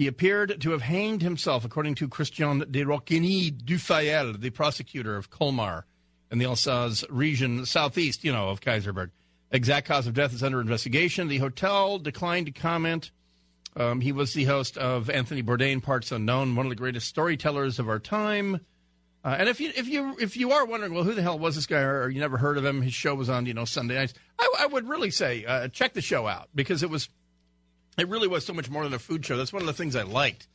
He appeared to have hanged himself, according to Christian de Rocquigny du Fayel, the prosecutor of Colmar in the Alsace region, southeast, you know, of Kaysersberg. Exact cause of death is under investigation. The hotel declined to comment. Um, he was the host of Anthony Bourdain, Parts Unknown, one of the greatest storytellers of our time. Uh, and if you if you if you are wondering, well, who the hell was this guy, or you never heard of him? His show was on, you know, Sunday nights. I, I would really say uh, check the show out because it was, it really was so much more than a food show. That's one of the things I liked.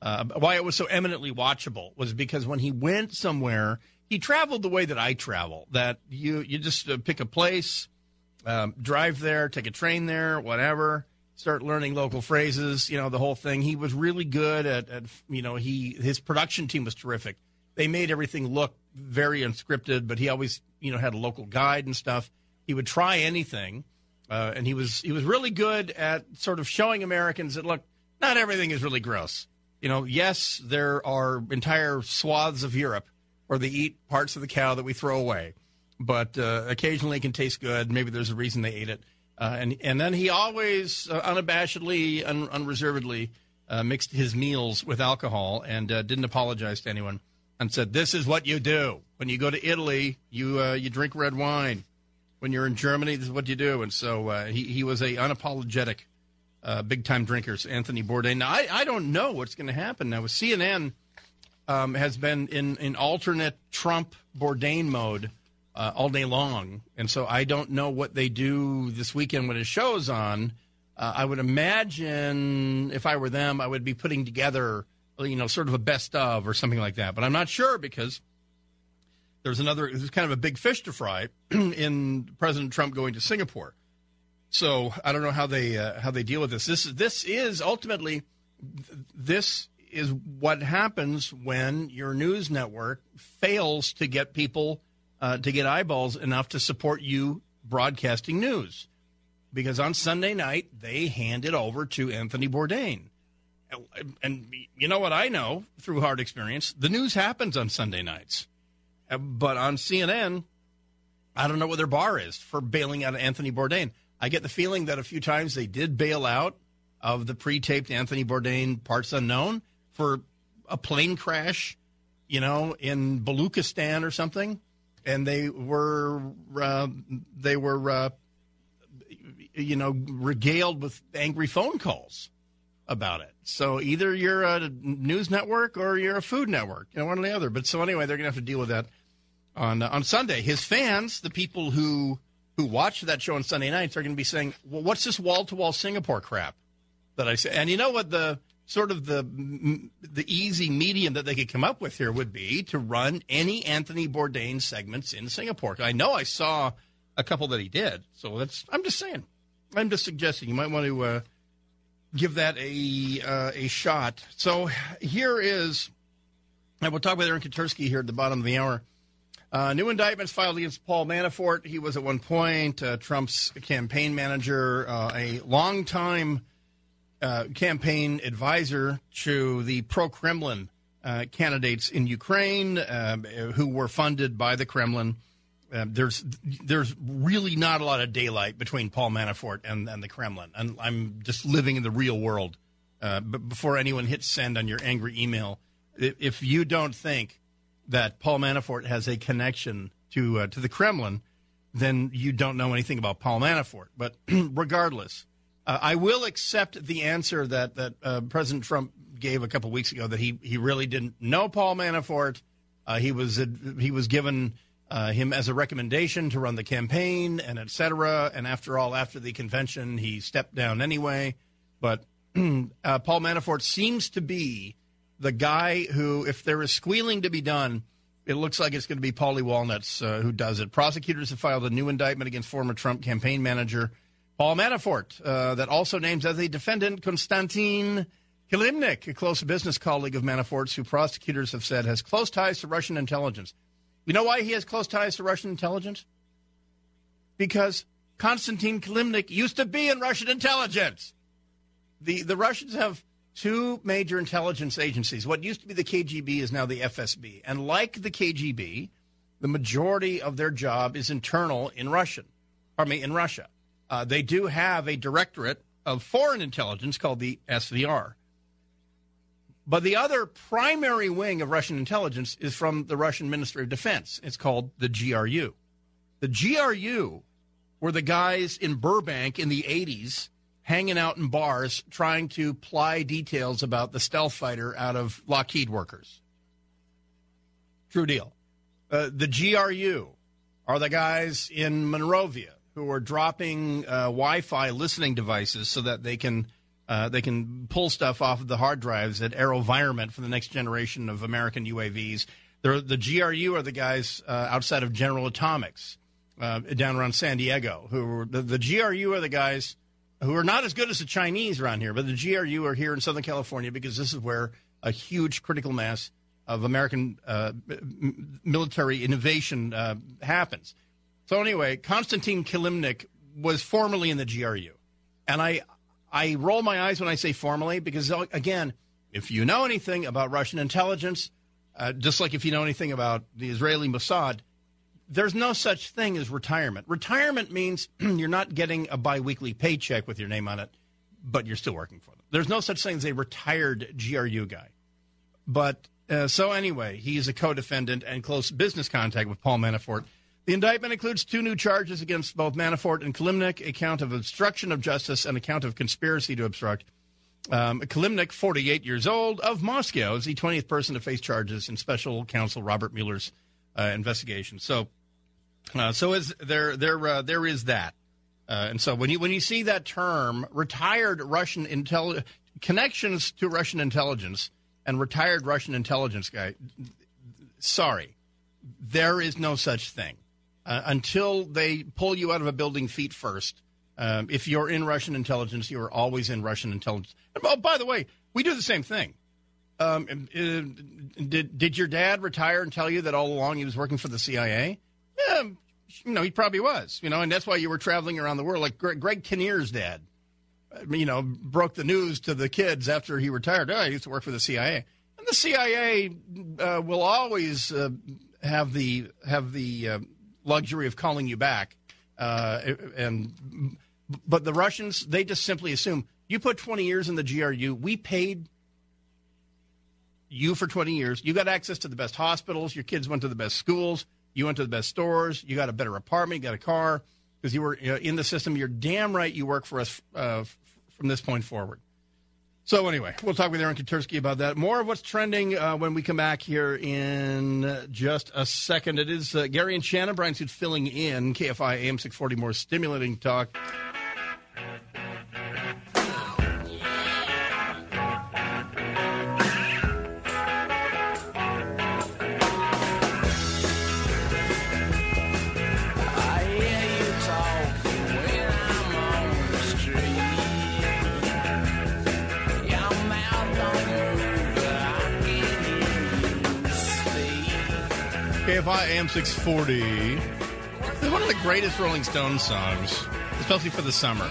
Uh, why it was so eminently watchable was because when he went somewhere, he traveled the way that I travel. That you you just uh, pick a place, um, drive there, take a train there, whatever. Start learning local phrases, you know, the whole thing. He was really good at, at you know, he his production team was terrific. They made everything look very unscripted, but he always, you know, had a local guide and stuff. He would try anything, uh, and he was he was really good at sort of showing Americans that look, not everything is really gross. You know, yes, there are entire swaths of Europe where they eat parts of the cow that we throw away, but uh, occasionally it can taste good. Maybe there's a reason they ate it. Uh, and and then he always uh, unabashedly, un- unreservedly uh, mixed his meals with alcohol and uh, didn't apologize to anyone and said, "This is what you do when you go to Italy. You you drink red wine. When you're in Germany, this is what you do." And so uh, he he was a unapologetic, uh, big time drinkers. Anthony Bourdain. Now I I don't know what's going to happen now with CNN. Um, has been in in alternate Trump Bourdain mode uh, all day long, and so I don't know what they do this weekend when his show's on. Uh, I would imagine if I were them, I would be putting together, you know, sort of a best of or something like that. But I'm not sure because there's another, there's kind of a big fish to fry in President Trump going to Singapore. So I don't know how they uh, how they deal with this. This this is ultimately this is what happens when your news network fails to get people uh, to get eyeballs enough to support you broadcasting news. Because on Sunday night they hand it over to Anthony Bourdain. And you know what I know through hard experience? The news happens on Sunday nights. But on CNN, I don't know what their bar is for bailing out Anthony Bourdain. I get the feeling that a few times they did bail out of the pre-taped Anthony Bourdain parts unknown for a plane crash, you know, in Baluchistan or something, and they were uh, they were uh, you know regaled with angry phone calls about it. So either you're a news network or you're a food network, you know, one or the other. But so anyway, they're going to have to deal with that on uh, on Sunday. His fans, the people who who watch that show on Sunday nights, are going to be saying, "Well, what's this wall to wall Singapore crap that I say?" And you know what the sort of the the easy medium that they could come up with here would be to run any Anthony Bourdain segments in Singapore. I know I saw a couple that he did, so that's I'm just saying. I'm just suggesting you might want to uh, give that a uh, a shot. So here is, and we'll talk with Aaron Katersky here at the bottom of the hour. Uh, new indictments filed against Paul Manafort. He was at one point uh, Trump's campaign manager, uh, a longtime uh, campaign advisor to the pro Kremlin uh, candidates in Ukraine uh, who were funded by the Kremlin. There's there's really not a lot of daylight between Paul Manafort and, and the Kremlin, and I'm just living in the real world. But before anyone hits send on your angry email, if you don't think that Paul Manafort has a connection to uh, to the Kremlin, then you don't know anything about Paul Manafort. But regardless, uh, I will accept the answer that that uh, President Trump gave a couple weeks ago that he he really didn't know Paul Manafort. Uh, he was he was given uh, him as a recommendation to run the campaign and et cetera. And after all, after the convention, he stepped down anyway. But uh, Paul Manafort seems to be the guy who, if there is squealing to be done, it looks like it's going to be Paulie Walnuts uh, who does it. Prosecutors have filed a new indictment against former Trump campaign manager Paul Manafort uh, that also names as a defendant Konstantin Kilimnik, a close business colleague of Manafort's, who prosecutors have said has close ties to Russian intelligence. You know why he has close ties to Russian intelligence? Because Konstantin Kilimnik used to be in Russian intelligence. The the Russians have two major intelligence agencies. What used to be the KGB is now the FSB. And like the KGB, the majority of their job is internal in Russian. Pardon me, in Russia. Uh, they do have a directorate of foreign intelligence called the SVR. But the other primary wing of Russian intelligence is from the Russian Ministry of Defense. It's called the GRU. The GRU were the guys in Burbank in the 80s hanging out in bars trying to ply details about the stealth fighter out of Lockheed workers. True deal. Uh, the GRU are the guys in Monrovia who are dropping uh, Wi-Fi listening devices so that they can uh, they can pull stuff off of the hard drives at AeroVironment for the next generation of American UAVs. They're, the GRU are the guys uh, outside of General Atomics uh, down around San Diego. Who the, the GRU are the guys who are not as good as the Chinese around here, but the GRU are here in Southern California because this is where a huge critical mass of American uh, military innovation uh, happens. So anyway, Konstantin Kilimnik was formerly in the GRU, and I I roll my eyes when I say formally because uh, again, if you know anything about Russian intelligence, uh, just like if you know anything about the Israeli Mossad, there's no such thing as retirement. Retirement means you're not getting a biweekly paycheck with your name on it, but you're still working for them. There's no such thing as a retired GRU guy. But uh, so anyway, he's a co-defendant and close business contact with Paul Manafort. The indictment includes two new charges against both Manafort and Kilimnik, a count of obstruction of justice and a count of conspiracy to obstruct. Um, Kilimnik, 48 years old, of Moscow, is the 20th person to face charges in special counsel Robert Mueller's investigation. So, uh, so is there there uh, there is that. Uh, and so when you when you see that term, retired Russian intel connections to Russian intelligence and retired Russian intelligence guy, sorry, there is no such thing uh, until they pull you out of a building feet first. Um, if you're in Russian intelligence, you are always in Russian intelligence. Oh, by the way, we do the same thing. Um, uh, did did your dad retire and tell you that all along he was working for the CIA? Yeah, you know he probably was. You know, and that's why you were traveling around the world. Like Greg, Greg Kinnear's dad, uh, you know, broke the news to the kids after he retired. Oh, I used to work for the CIA, and the CIA uh, will always uh, have the have the uh, luxury of calling you back. Uh, and but the Russians, they just simply assume you put 20 years in the GRU. We paid you for 20 years. You got access to the best hospitals. Your kids went to the best schools. You went to the best stores. You got a better apartment. You got a car because you were in the system. You're damn right you work for us uh, from this point forward. So anyway, we'll talk with Aaron Katersky about that. More of what's trending uh, when we come back here in just a second. It is uh, Gary and Shannon. Bryan Suit filling in. KFI AM 640. More stimulating talk.
Speak.
KFI AM 640. This is one of the greatest Rolling Stones songs, especially for the summer.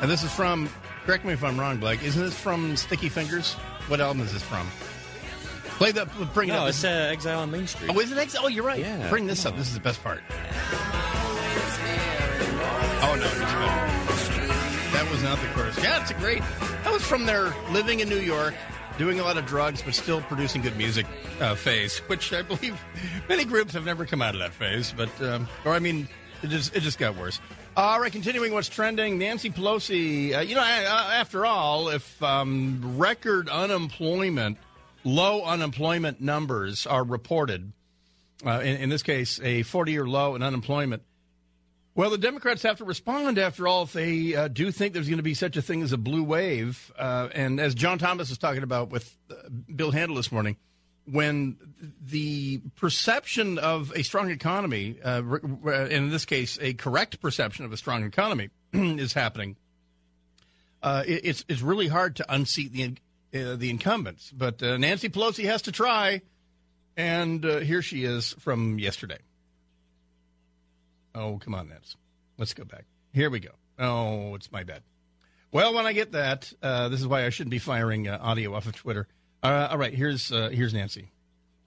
And this is from, correct me if I'm wrong, Blake, isn't this from Sticky Fingers? What album is this from? Play that, bring it
No,
up.
it's uh, Exile on Main Street.
Oh, is it Exile? Oh, you're right.
Yeah,
bring this up. This is the best part. Oh, no. That was not the chorus. Yeah, it's a great. That was from their living in New York, doing a lot of drugs, but still producing good music uh, phase, which I believe many groups have never come out of that phase. But, um, or I mean, it just, it just got worse. All right, continuing what's trending. Nancy Pelosi, uh, you know, after all, if um, record unemployment, low unemployment numbers are reported, uh, in, in this case, a 40 year low in unemployment, well, the Democrats have to respond, after all, if they uh, do think there's going to be such a thing as a blue wave. Uh, and as John Thomas was talking about with uh, Bill Handel this morning, when the perception of a strong economy, uh, in this case, a correct perception of a strong economy, is happening, uh, it, it's it's really hard to unseat the uh, the incumbents. But Nancy Pelosi has to try, and here she is from yesterday. Oh, come on, Nancy. Let's go back. Here we go. Oh, it's my bad. Well, when I get that, uh, this is why I shouldn't be firing uh, audio off of Twitter. Uh, all right, here's uh, here's Nancy.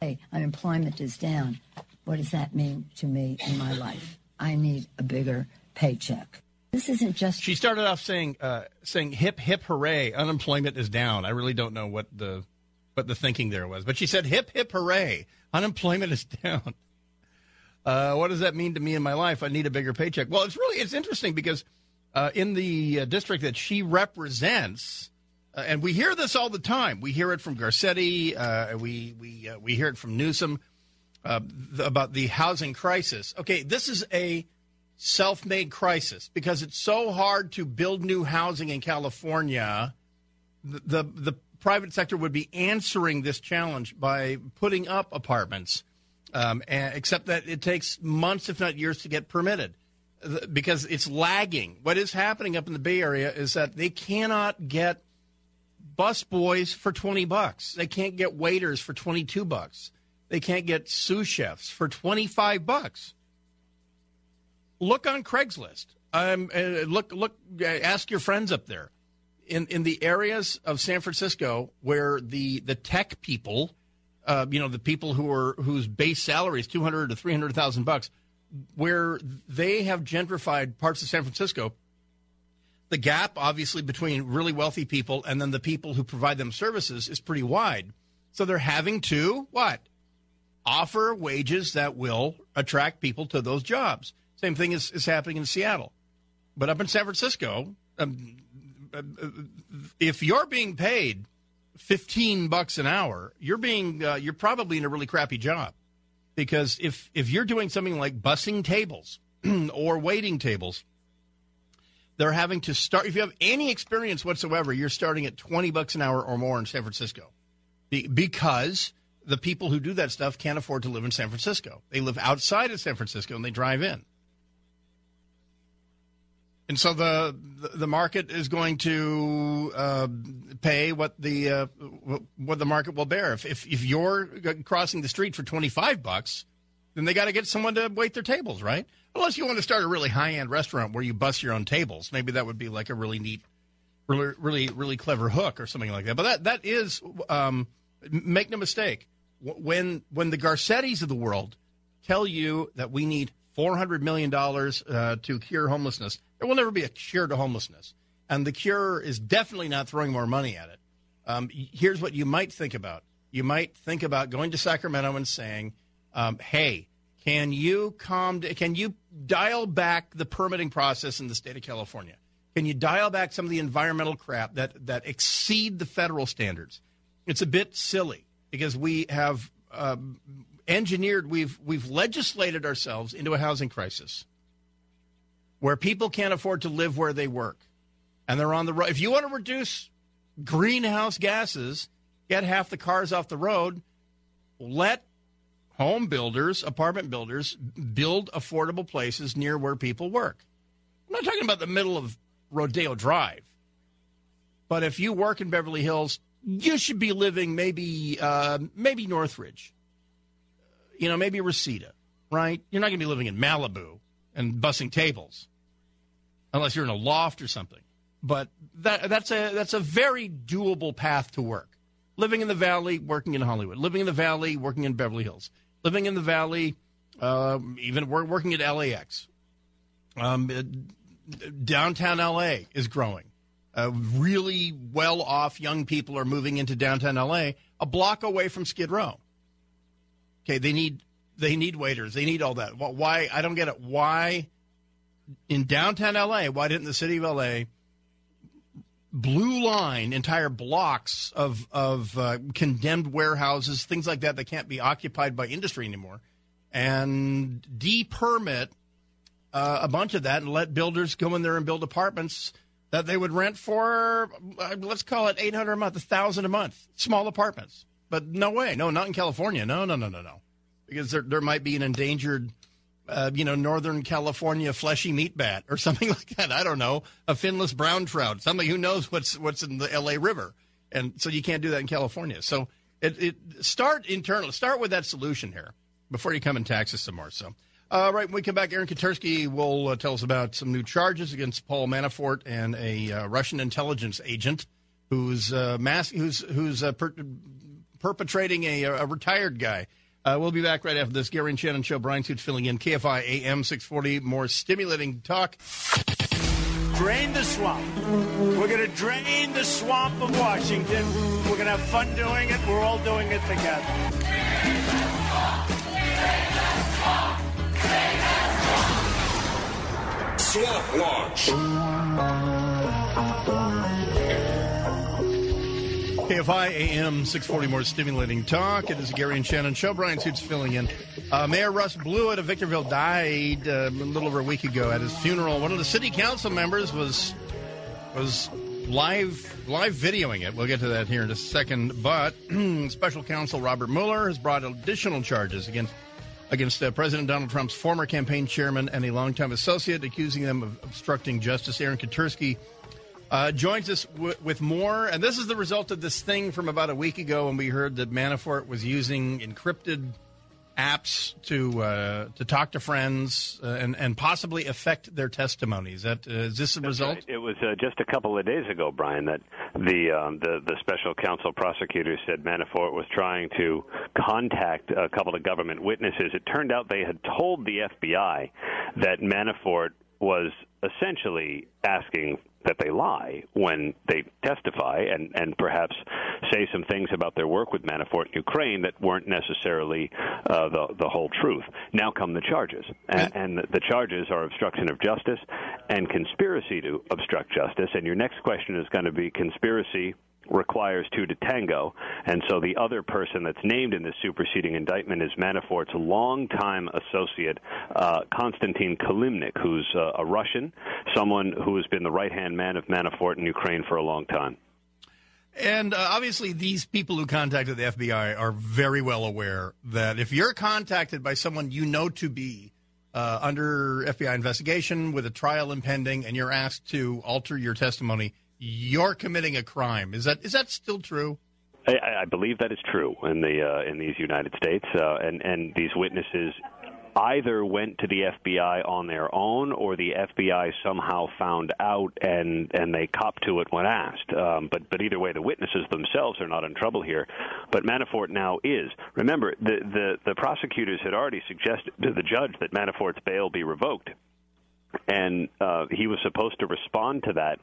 Hey, unemployment is down. What does that mean to me in my life? I need a bigger paycheck. This isn't just.
She started off saying uh, saying hip hip hooray, unemployment is down. I really don't know what the what the thinking there was, but she said hip hip hooray, unemployment is down. Uh, what does that mean to me in my life? I need a bigger paycheck. Well, it's really it's interesting because uh, in the uh, district that she represents, Uh, and we hear this all the time. We hear it from Garcetti. Uh, we we uh, we hear it from Newsom about the housing crisis. Okay, this is a self-made crisis because it's so hard to build new housing in California. The the, the private sector would be answering this challenge by putting up apartments, um, and, except that it takes months, if not years, to get permitted because it's lagging. What is happening up in the Bay Area is that they cannot get bus boys for 20 bucks. They can't get waiters for 22 bucks. They can't get sous chefs for 25 bucks. Look on Craigslist. Um, uh, look, look, uh, ask your friends up there. In, in the areas of San Francisco where the, the tech people, uh, you know, the people who are whose base salary is 200 to 300,000 bucks, where they have gentrified parts of San Francisco, the gap obviously between really wealthy people and then the people who provide them services is pretty wide. So they're having to what? Offer wages that will attract people to those jobs. Same thing is, is happening in Seattle. But up in San Francisco, um, uh, if you're being paid 15 bucks an hour, you're being uh, you're probably in a really crappy job. Because if if you're doing something like bussing tables or waiting tables, they're having to start. If you have any experience whatsoever, you're starting at 20 bucks an hour or more in San Francisco, Be- because the people who do that stuff can't afford to live in San Francisco. They live outside of San Francisco and they drive in. And so the the market is going to uh, pay what the uh, what the market will bear. If, if if you're crossing the street for 25 bucks, then they got to get someone to wait their tables, right? Unless you want to start a really high end restaurant where you bus your own tables, maybe that would be like a really neat, really really really clever hook or something like that. But that that is, um, make no mistake, when when the Garcettis of the world tell you that we need four hundred million dollars uh, to cure homelessness, there will never be a cure to homelessness, and the cure is definitely not throwing more money at it. Um, here's what you might think about: you might think about going to Sacramento and saying, um, "Hey." Can you calm? Can you dial back the permitting process in the state of California? Can you dial back some of the environmental crap that that exceed the federal standards? It's a bit silly because we have um, engineered, we've we've legislated ourselves into a housing crisis where people can't afford to live where they work, and they're on the road. If you want to reduce greenhouse gases, get half the cars off the road. Let home builders, apartment builders, build affordable places near where people work. I'm not talking about the middle of Rodeo Drive, but if you work in Beverly Hills, you should be living maybe uh, maybe Northridge, you know, maybe Reseda, right? You're not going to be living in Malibu and bussing tables, unless you're in a loft or something. But that that's a that's a very doable path to work. Living in the Valley, working in Hollywood. Living in the Valley, working in Beverly Hills. Living in the Valley, uh, even working at LAX. Um, it- downtown LA is growing. Uh, really well off young people are moving into downtown LA, a block away from Skid Row. Okay, they need they need waiters. They need all that. Why? I don't get it. Why in downtown LA? Why didn't the city of LA blue line entire blocks of of uh, condemned warehouses, things like that that can't be occupied by industry anymore, and depermit uh, a bunch of that and let builders go in there and build apartments that they would rent for uh, let's call it 800 a month, 1000 a month, small apartments. But no way. No, not in California. No, no, no, no, no. Because there there might be an endangered uh, you know, Northern California fleshy meat bat or something like that. I don't know, a finless brown trout, somebody who knows what's what's in the L.A. River, and so you can't do that in California. So it, it start internal, start with that solution here before you come and tax us some more. So. Uh, right, when we come back, Aaron Katersky will uh, tell us about some new charges against Paul Manafort and a uh, Russian intelligence agent who's uh, who's who's uh, per- perpetrating a, a retired guy. Uh, we'll be back right after this. Gary and Shannon Show. Bryan Suits filling in. KFI AM 640. More stimulating talk.
Drain the swamp. We're going to drain the swamp of Washington. We're going to have fun doing it. We're all doing it together.
Swamp Launch.
KFI AM 640 more stimulating talk. It is Gary and Shannon show. Bryan Suits filling in. Uh, Mayor Russ Blewett of Victorville died uh, a little over a week ago at his funeral. One of the city council members was was live live videoing it. We'll get to that here in a second. But special counsel Robert Mueller has brought additional charges against against uh, President Donald Trump's former campaign chairman and a longtime associate, accusing them of obstructing justice. Aaron Katersky uh, joins us w- with more, and this is the result of this thing from about a week ago when we heard that Manafort was using encrypted apps to uh, to talk to friends uh, and and possibly affect their testimony. Is that uh, is this the result?
It was uh, just a couple of days ago, Brian, that the um, the the special counsel prosecutor said Manafort was trying to contact a couple of government witnesses. It turned out they had told the FBI that Manafort was essentially asking that they lie when they testify and, and perhaps say some things about their work with Manafort in Ukraine that weren't necessarily uh, the, the whole truth. Now come the charges. And, and the charges are obstruction of justice and conspiracy to obstruct justice. And your next question is going to be conspiracy requires two to tango. And so the other person that's named in this superseding indictment is Manafort's longtime associate, uh, Konstantin Kilimnik, who's uh, a Russian, someone who has been the right hand man of Manafort in Ukraine for a long time.
And uh, obviously, these people who contacted the FBI are very well aware that if you're contacted by someone you know to be uh, under FBI investigation with a trial impending, and you're asked to alter your testimony, you're committing a crime. Is that is that still true?
I, I believe that is true in the uh, in these United States, uh, and and these witnesses either went to the FBI on their own, or the FBI somehow found out and and they copped to it when asked. Um, but but either way, the witnesses themselves are not in trouble here. But Manafort now is. Remember, the the, the prosecutors had already suggested to the judge that Manafort's bail be revoked, and uh, he was supposed to respond to that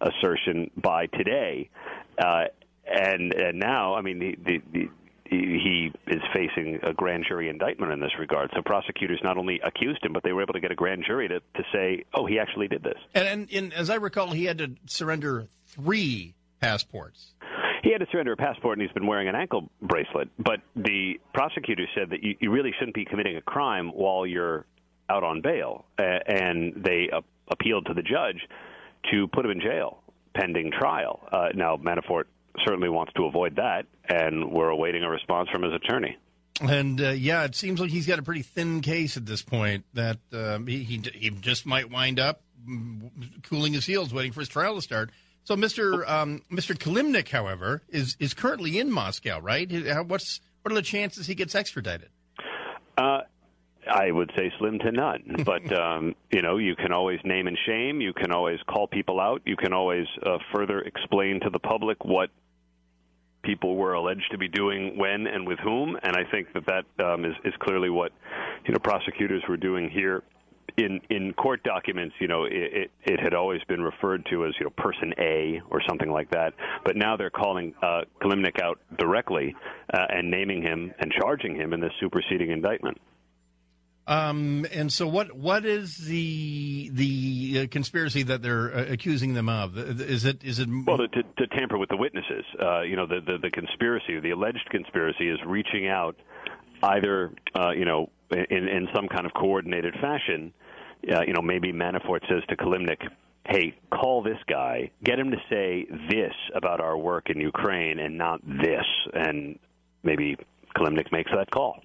assertion by today. Uh, and, and now, I mean, the, the, the, he is facing a grand jury indictment in this regard. So prosecutors not only accused him, but they were able to get a grand jury to, to say, oh, he actually did this.
And, and, and as I recall, he had to surrender three passports.
He had to surrender a passport, and he's been wearing an ankle bracelet. But the prosecutor said that you, you really shouldn't be committing a crime while you're out on bail, uh, and they uh, appealed to the judge to put him in jail pending trial. Uh, now, Manafort certainly wants to avoid that, and we're awaiting a response from his attorney.
And uh, yeah, it seems like he's got a pretty thin case at this point. That um, he, he he just might wind up cooling his heels, waiting for his trial to start. So, Mister um, Mister Kilimnik, however, is is currently in Moscow, right? How- What's what are the chances he gets extradited?
Uh, I would say slim to none. But um, you know, you can always name and shame. You can always call people out. You can always uh, further explain to the public what people were alleged to be doing when and with whom. And I think that that um, is, is clearly what you know prosecutors were doing here. In in court documents, you know, it, it, it had always been referred to as you know person A or something like that. But now they're calling uh, Kilimnik out directly uh, and naming him and charging him in this superseding indictment.
Um, and so, what what is the the uh, conspiracy that they're uh, accusing them of? Is it is it
Well, to, to tamper with the witnesses, uh, you know, the, the the conspiracy, the alleged conspiracy, is reaching out either, uh, you know, in in some kind of coordinated fashion. Uh, you know, maybe Manafort says to Kilimnik, "Hey, call this guy, get him to say this about our work in Ukraine, and not this," and maybe Kilimnik makes that call.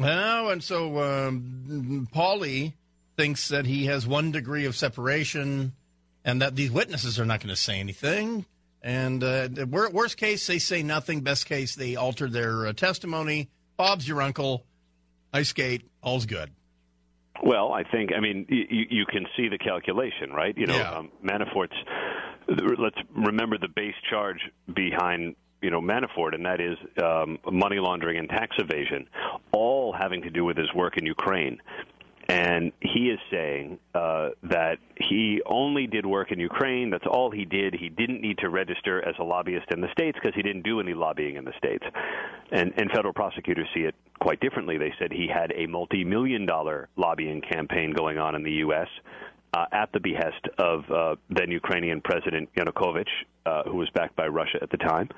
Oh, and so um, Paulie thinks that he has one degree of separation, and that these witnesses are not going to say anything. And uh, worst case, they say nothing. Best case, they alter their uh, testimony. Bob's your uncle. I skate. All's good.
Well, I think I mean you, you can see the calculation, right? You know,
Yeah.
um, Manafort's. Let's remember the base charge behind you know Manafort, and that is um, money laundering and tax evasion, all having to do with his work in Ukraine. And he is saying uh, that he only did work in Ukraine. That's all he did. He didn't need to register as a lobbyist in the states because he didn't do any lobbying in the states. And, and federal prosecutors see it quite differently. They said he had a multi-million dollar lobbying campaign going on in the U.S. uh, at the behest of uh, then Ukrainian President Yanukovych, uh, who was backed by Russia at the time.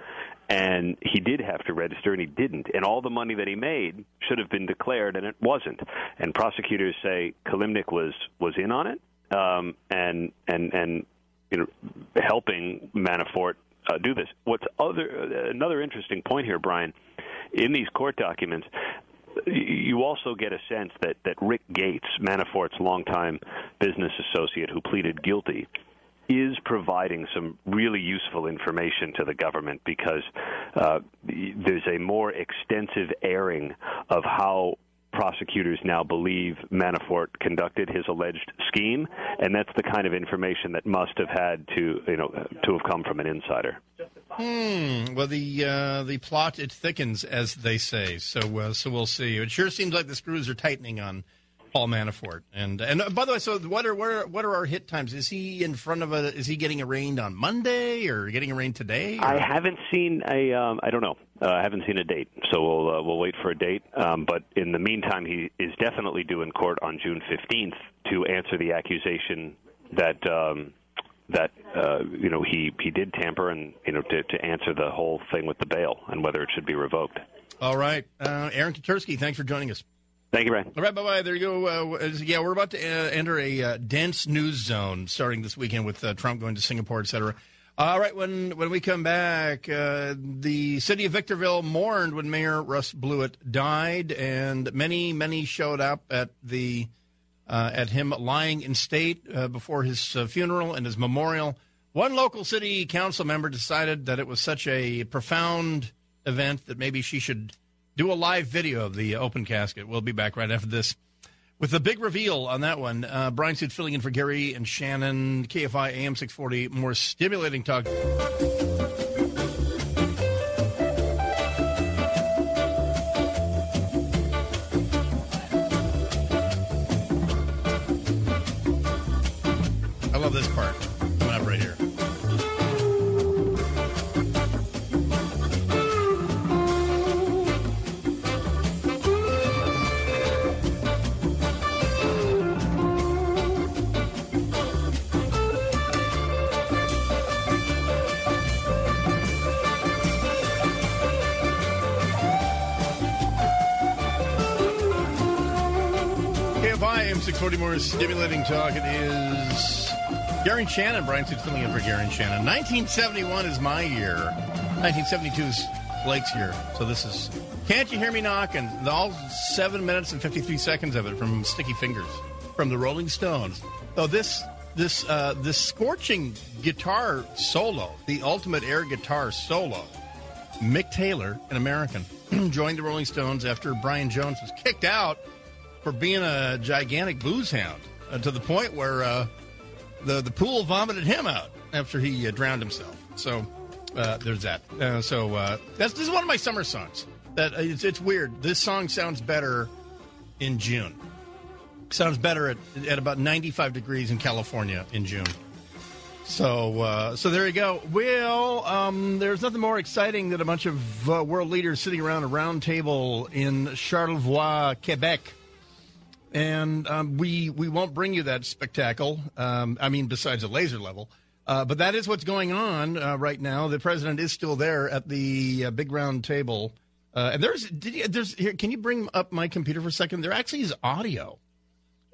And he did have to register, and he didn't. And all the money that he made should have been declared, and it wasn't. And prosecutors say Kilimnik was was in on it, um, and and and you know helping Manafort uh, do this. What's other another interesting point here, Bryan, in these court documents, you also get a sense that, that Rick Gates, Manafort's longtime business associate who pleaded guilty, is providing some really useful information to the government because uh, there's a more extensive airing of how prosecutors now believe Manafort conducted his alleged scheme, and that's the kind of information that must have had to, you know, to have come from an insider.
Hmm. Well, the uh, the plot it thickens, as they say. So uh, so we'll see. It sure seems like the screws are tightening on Paul Manafort. And and uh, by the way, so what are what are what are our hit times? Is he in front of a? Is he getting arraigned on Monday or getting arraigned today? or-
I haven't seen a. Um, I don't know. Uh, I haven't seen a date, so we'll uh, we'll wait for a date. Um, but in the meantime, he is definitely due in court on June fifteenth to answer the accusation that um, that uh, you know he he did tamper and you know to to answer the whole thing with the bail and whether it should be revoked.
All right, uh, Aaron Katersky, thanks for joining us.
Thank you, Bryan.
All right, bye bye. There you go. Uh, yeah, we're about to uh, enter a uh, dense news zone starting this weekend with uh, Trump going to Singapore, et cetera. All right, when when we come back, uh, the city of Victorville mourned when Mayor Russ Blewett died, and many many showed up at the uh, at him lying in state before his funeral and his memorial. One local city council member decided that it was such a profound event that maybe she should do a live video of the open casket. We'll be back right after this with the big reveal on that one. Uh, Bryan Suit filling in for Gary and Shannon, KFI AM 640, more stimulating talk. KFI AM 640 more stimulating talk. It is Gary Shannon. Bryan filling in for Gary Shannon. 1971 is my year. 1972 is Blake's year. So this is Can't You Hear Me Knocking? All seven minutes and 53 seconds of it from Sticky Fingers from the Rolling Stones. Oh, this this uh, this scorching guitar solo, the ultimate air guitar solo. Mick Taylor, an American, joined the Rolling Stones after Brian Jones was kicked out for being a gigantic booze hound uh, to the point where uh, the the pool vomited him out after he uh, drowned himself. So uh, there's that. Uh, so uh, that's this is one of my summer songs. That it's, it's weird. This song sounds better in June. Sounds better at at about 95 degrees in California in June. So, uh, so there you go. Well, um, there's nothing more exciting than a bunch of uh, world leaders sitting around a round table in Charlevoix, Quebec, and um, we we won't bring you that spectacle. Um, I mean, besides a laser level, uh, but that is what's going on uh, right now. The president is still there at the uh, big round table, uh, and there's you, there's here. Can you bring up my computer for a second? There actually is audio,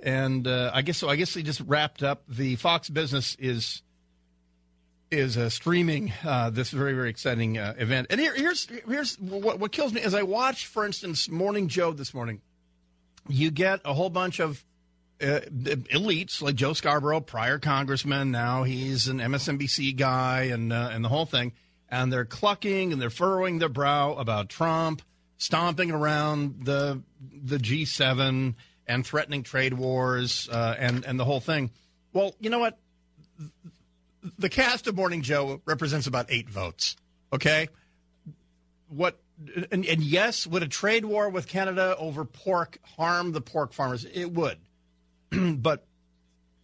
and uh, I guess so. I guess they just wrapped up. The Fox Business is is uh, streaming this very very exciting event. And here, here's here's what, what kills me as I watch, for instance, Morning Joe this morning. You get a whole bunch of uh, elites like Joe Scarborough, prior congressman. Now he's an MSNBC guy, and uh, and the whole thing. And they're clucking and they're furrowing their brow about Trump stomping around the the G7 and threatening trade wars uh, and and the whole thing. Well, you know what? the cast of Morning Joe represents about eight votes. Okay, what? And, and yes, would a trade war with Canada over pork harm the pork farmers? It would, but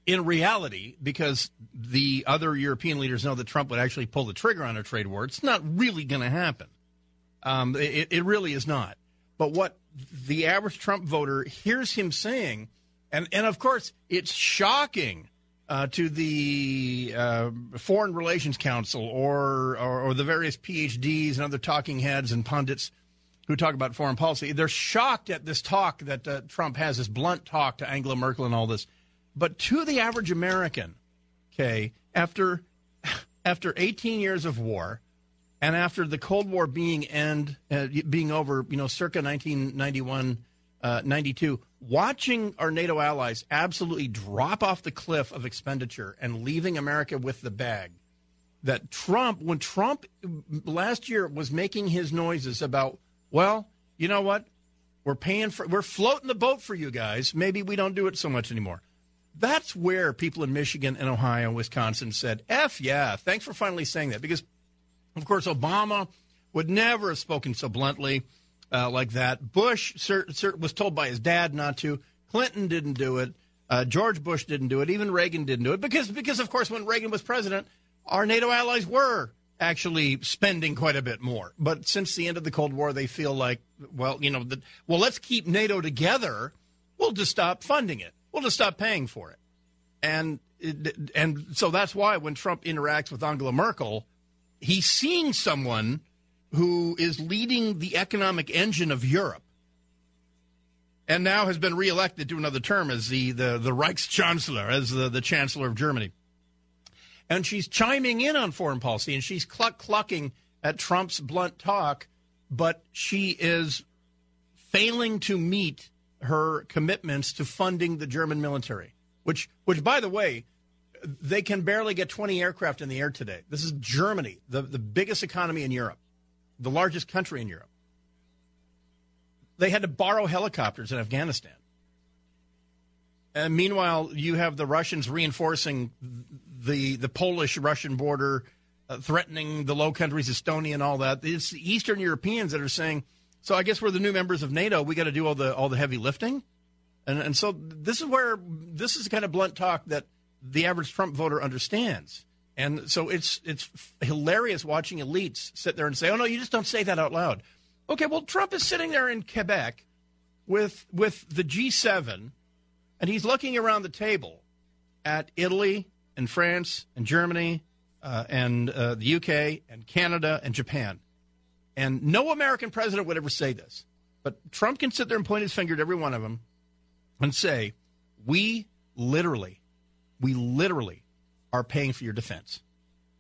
in reality, because the other European leaders know that Trump would actually pull the trigger on a trade war, it's not really going to happen. Um, it, it really is not. But what the average Trump voter hears him saying, and, and of course, it's shocking uh, to the uh, Foreign Relations Council or, or or the various PhDs and other talking heads and pundits who talk about foreign policy, they're shocked at this talk that uh, Trump has, this blunt talk to Angela Merkel and all this. But to the average American, okay, after after 18 years of war, and after the Cold War being end uh, being over, you know, circa 1991, uh, 92, watching our NATO allies absolutely drop off the cliff of expenditure and leaving America with the bag. That Trump, when Trump last year was making his noises about, well, you know what, we're paying for, we're floating the boat for you guys. Maybe we don't do it so much anymore. That's where people in Michigan and Ohio and Wisconsin said, F yeah, thanks for finally saying that. Because, of course, Obama would never have spoken so bluntly uh, like that. Bush was told by his dad not to. Clinton didn't do it. Uh, George Bush didn't do it. Even Reagan didn't do it. Because, because, of course, when Reagan was president, our NATO allies were actually spending quite a bit more. But since the end of the Cold War, they feel like, well, you know, the, well, let's keep NATO together. We'll just stop funding it. We'll just stop paying for it. And and so that's why when Trump interacts with Angela Merkel, he's seeing someone who is leading the economic engine of Europe, and now has been reelected to another term as the the, the Reichschancellor, as the, the Chancellor of Germany. And she's chiming in on foreign policy, and she's cluck clucking at Trump's blunt talk, but she is failing to meet her commitments to funding the German military, which, which by the way, they can barely get 20 aircraft in the air today. This is Germany, the, the biggest economy in Europe, the largest country in Europe. They had to borrow helicopters in Afghanistan. And meanwhile, you have the Russians reinforcing the the Polish Russian border, uh, threatening the Low Countries, Estonia, and all that. It's the Eastern Europeans that are saying, "So I guess we're the new members of NATO. We got to do all the all the heavy lifting." And and so this is where this is the kind of blunt talk that the average Trump voter understands. And so it's it's hilarious watching elites sit there and say, "Oh no, you just don't say that out loud." Okay, well Trump is sitting there in Quebec with with the G7 and he's looking around the table at Italy and France and Germany uh, and uh, the UK and Canada and Japan. And no American president would ever say this. But Trump can sit there and point his finger at every one of them and say, We literally, we literally are paying for your defense.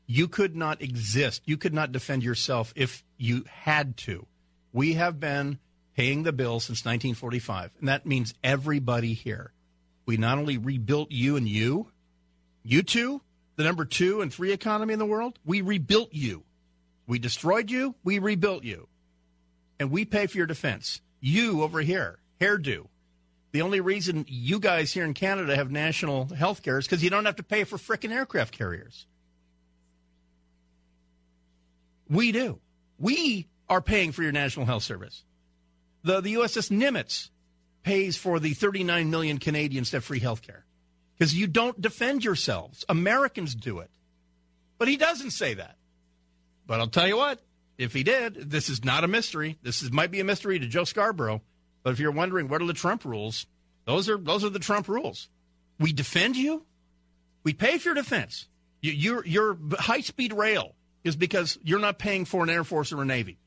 You could not exist. You could not defend yourself if you had to. We have been paying the bill since 1945, and that means everybody here. We not only rebuilt you and you, you two, the number two and three economy in the world, we rebuilt you. We destroyed you, we rebuilt you. And we pay for your defense. You over here, hairdo. The only reason you guys here in Canada have national health care is because you don't have to pay for frickin' aircraft carriers. We do. We are paying for your national health service. The, the USS Nimitz pays for the 39 million Canadians to have free health care because you don't defend yourselves. Americans do it. But he doesn't say that. But I'll tell you what, if he did, this is not a mystery. This is, might be a mystery to Joe Scarborough. But if you're wondering what are the Trump rules, those are those are the Trump rules. We defend you. We pay for your defense. You, your your high speed rail is because you're not paying for an air force or a navy.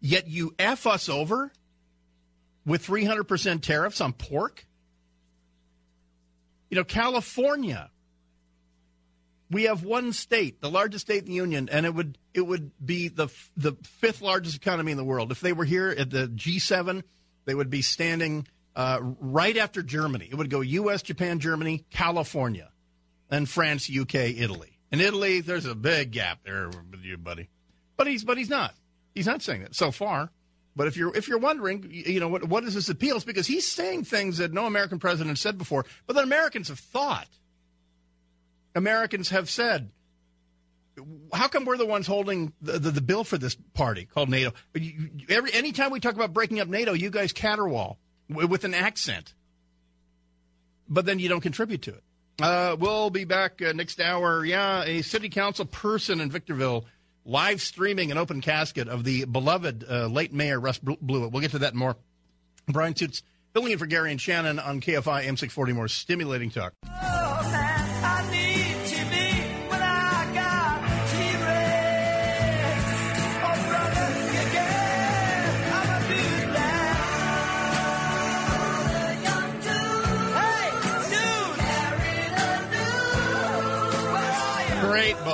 Yet you f us over with 300% tariffs on pork. You know, California. We have one state, the largest state in the union, and it would it would be the the fifth largest economy in the world. If they were here at the G7, they would be standing uh, right after Germany. It would go U.S., Japan, Germany, California, and France, UK, Italy. In Italy, there's a big gap there with you, buddy. But he's but he's not. He's not saying that so far. But if you're if you're wondering, you know what what is this appeal? It's because he's saying things that no American president said before, but that Americans have thought. Americans have said. How come we're the ones holding the, the, the bill for this party called NATO? You, every anytime we talk about breaking up NATO, you guys caterwaul with an accent, but then you don't contribute to it. Uh, we'll be back uh, next hour. Yeah, a city council person in Victorville live streaming an open casket of the beloved uh, late mayor Russ Blewett. We'll get to that more. Bryan Suits Filling in for Gary and Shannon on KFI M640 more stimulating talk.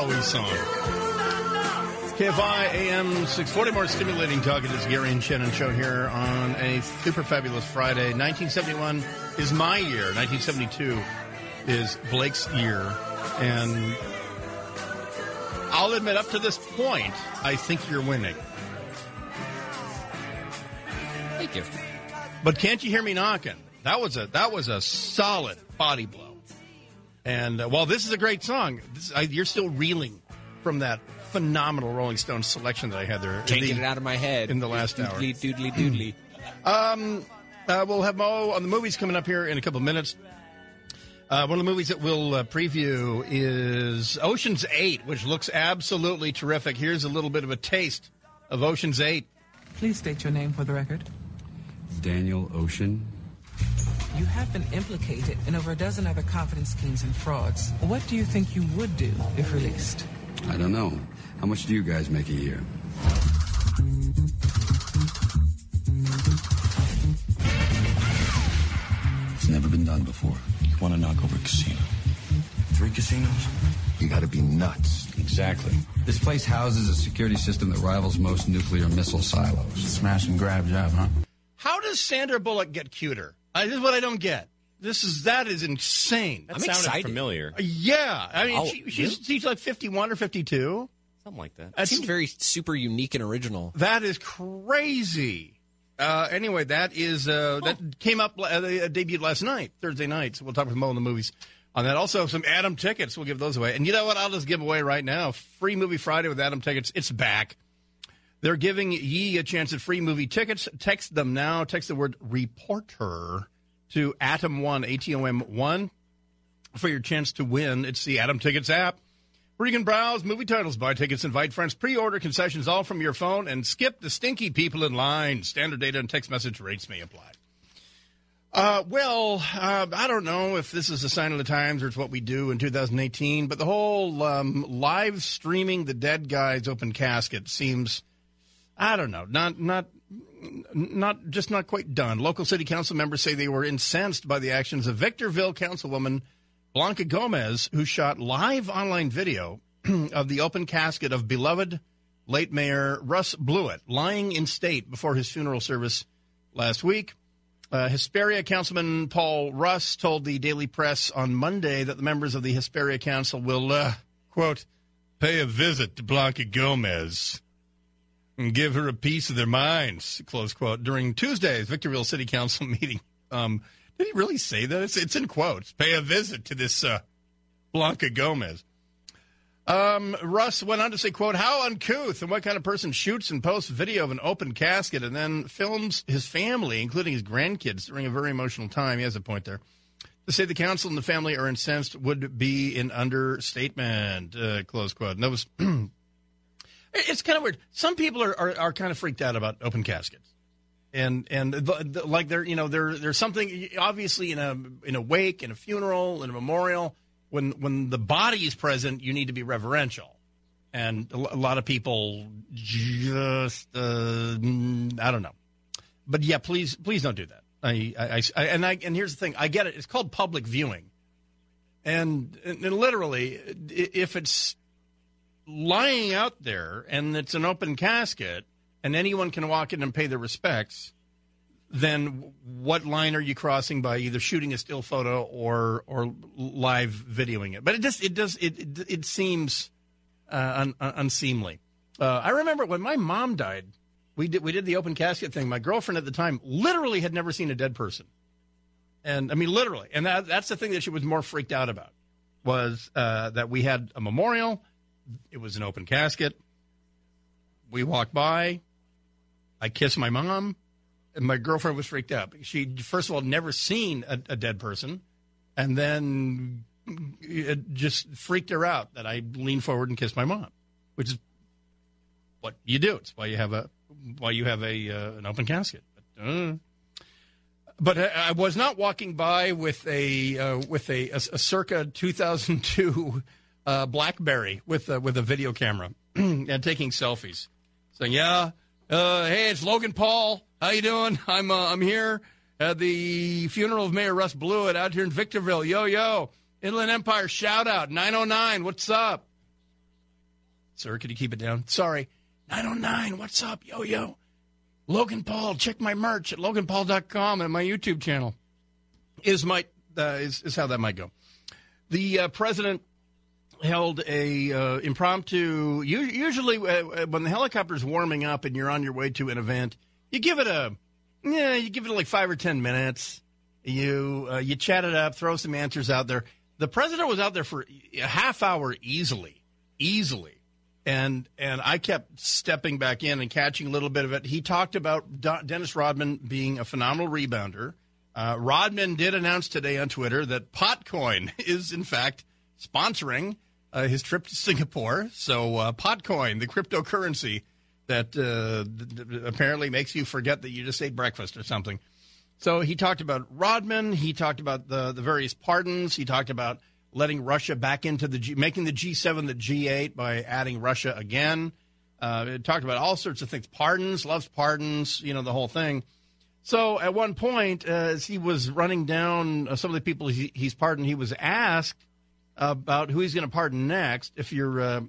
Great song. KFI AM 640 more stimulating talk. It is Gary and Shannon show here on a super fabulous Friday. 1971 is my year. 1972 is Blake's year. And I'll admit, up to this point, I think you're winning.
Thank you.
But can't you hear me knocking? That was a that was a solid body blow. And uh, while this is a great song, this, I, you're still reeling from that phenomenal Rolling Stones selection that I had there. in
Can't
the-
get it out of my head.
in the last hour.
Doodly, doodly, doodly.
Um, uh, we'll have Mo on the movies coming up here in a couple of minutes. Uh, one of the movies that we'll uh, preview is Ocean's Eight, which looks absolutely terrific. Here's a little bit of a taste of Ocean's Eight.
Please state your name for the record.
Daniel Ocean.
You have been implicated in over a dozen other confidence schemes and frauds. What do you think you would do if released?
I don't know. How much do you guys make a year?
It's never been done before. You want to knock over a casino? Three casinos?
You gotta be nuts. Exactly. This place houses a security system that rivals most nuclear missile silos. Smash and grab job, huh?
How does Sandra Bullock get cuter? I, this is what I don't get. This is that is insane.
That sounded familiar.
Yeah, I mean,
Oh,
she, she's she's like fifty-one or fifty-two.
Something like that.
It seemed very super unique and original.
That is crazy. Uh, anyway, that is uh, that came up uh, they, uh, debuted last night, Thursday night. So we'll talk with Mo in the movies on that. Also, some Atom tickets. We'll give those away. And you know what? I'll just give away right now. Free movie Friday with Atom tickets. It's back. They're giving ye a chance at free movie tickets. Text them now. Text the word reporter to Atom One A T O M One for your chance to win. It's the Atom Tickets app. Where you can browse movie titles, buy tickets, invite friends, pre-order concessions all from your phone, and skip the stinky people in line. Standard data and text message rates may apply. Uh, well, uh, I don't know if this is a sign of the times or it's what we do in 2018, but the whole um, live streaming the dead guy's open casket seems, I don't know, not not not just not quite done. Local city council members say they were incensed by the actions of Victorville councilwoman Blanca Gomez, who shot live online video of the open casket of beloved late mayor Russ Blewett lying in state before his funeral service last week. Uh, Hesperia Councilman Paul Russ told the Daily Press on Monday that the members of the Hesperia Council will, uh, quote, pay a visit to Blanca Gomez and give her a piece of their minds, close quote, during Tuesday's Victorville City Council meeting. Um, did he really say that? It's, it's in quotes. Pay a visit to this uh, Blanca Gomez. Um, Russ went on to say, quote, how uncouth and what kind of person shoots and posts video of an open casket and then films his family, including his grandkids, during a very emotional time. He has a point there. To say the council and the family are incensed would be an understatement, uh, close quote. And that was, it's kind of weird. Some people are, are, are kind of freaked out about open caskets. And and the, the, like you know there there's something obviously in a in a wake in a funeral in a memorial when when the body is present you need to be reverential. And a, a lot of people just uh, mm, I don't know. But yeah please please don't do that. I, I, I and I and here's the thing. I get it. It's called public viewing. And, and literally if it's lying out there and it's an open casket and anyone can walk in and pay their respects, then what line are you crossing by either shooting a still photo or or live videoing it? But it just it does it it, it seems uh, un, un, unseemly. Uh, I remember when my mom died, we did we did the open casket thing. My girlfriend at the time literally had never seen a dead person, and I mean literally, and that, that's the thing that she was more freaked out about was uh, that we had a memorial. It was an open casket. We walked by. I kissed my mom, and my girlfriend was freaked out. She first of all never seen a, a dead person, and then it just freaked her out that I leaned forward and kissed my mom, which is what you do. It's why you have a why you have a uh, an open casket. But, uh, But I, I was not walking by with a uh, with a, a, a circa 2002 uh, BlackBerry with uh, with a video camera and taking selfies, saying, "Yeah, uh, hey, it's Logan Paul. How you doing? I'm uh, I'm here at the funeral of Mayor Russ Blewett out here in Victorville. Yo yo, Inland Empire shout out 909. What's up, sir? Could you keep it down? Sorry, 909. What's up, yo yo? Logan Paul. Check my merch at loganpaul.com and my YouTube channel. Is my uh, is is how that might go. The uh, president held a uh, impromptu. Usually, uh, when the helicopter's warming up and you're on your way to an event, you give it a yeah, you give it like five or ten minutes. You uh, you chat it up, throw some answers out there. The president was out there for a half hour easily, easily and and I kept stepping back in and catching a little bit of it. He talked about Do- Dennis Rodman being a phenomenal rebounder. Uh, Rodman did announce today on Twitter that Potcoin is in fact sponsoring uh, his trip to Singapore. So uh, Potcoin, the cryptocurrency that uh, apparently makes you forget that you just ate breakfast or something. So he talked about Rodman. He talked about the the various pardons. He talked about letting Russia back into the G, making the G7 the G8 by adding Russia again. Uh, it talked about all sorts of things, pardons, loves pardons, you know, the whole thing. So at one point, uh, as he was running down uh, some of the people he, he's pardoned, he was asked about who he's going to pardon next. If you're uh,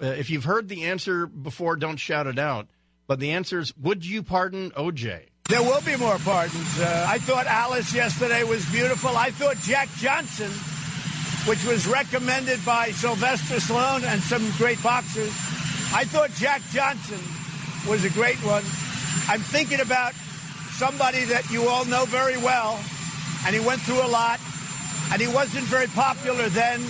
uh, if you've heard the answer before, don't shout it out. But the answer is, would you pardon OJ?
There will be more pardons. Uh, I thought Alice yesterday was beautiful. I thought Jack Johnson, which was recommended by Sylvester Stallone and some great boxers, I thought Jack Johnson was a great one. I'm thinking about somebody that you all know very well, and he went through a lot, and he wasn't very popular then.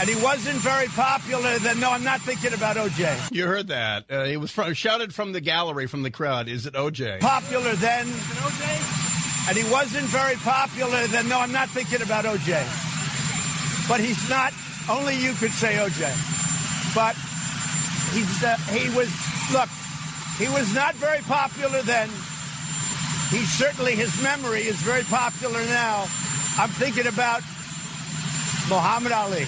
And he wasn't very popular then. No, I'm not thinking about OJ.
You heard that? Uh, it was from, shouted from the gallery, from the crowd. Is it OJ?
popular then. And he wasn't very popular then. No, I'm not thinking about OJ. But he's not, only you could say OJ. But he's, uh, he was, look, he was not very popular then. He certainly, his memory is very popular now. I'm thinking about Muhammad Ali.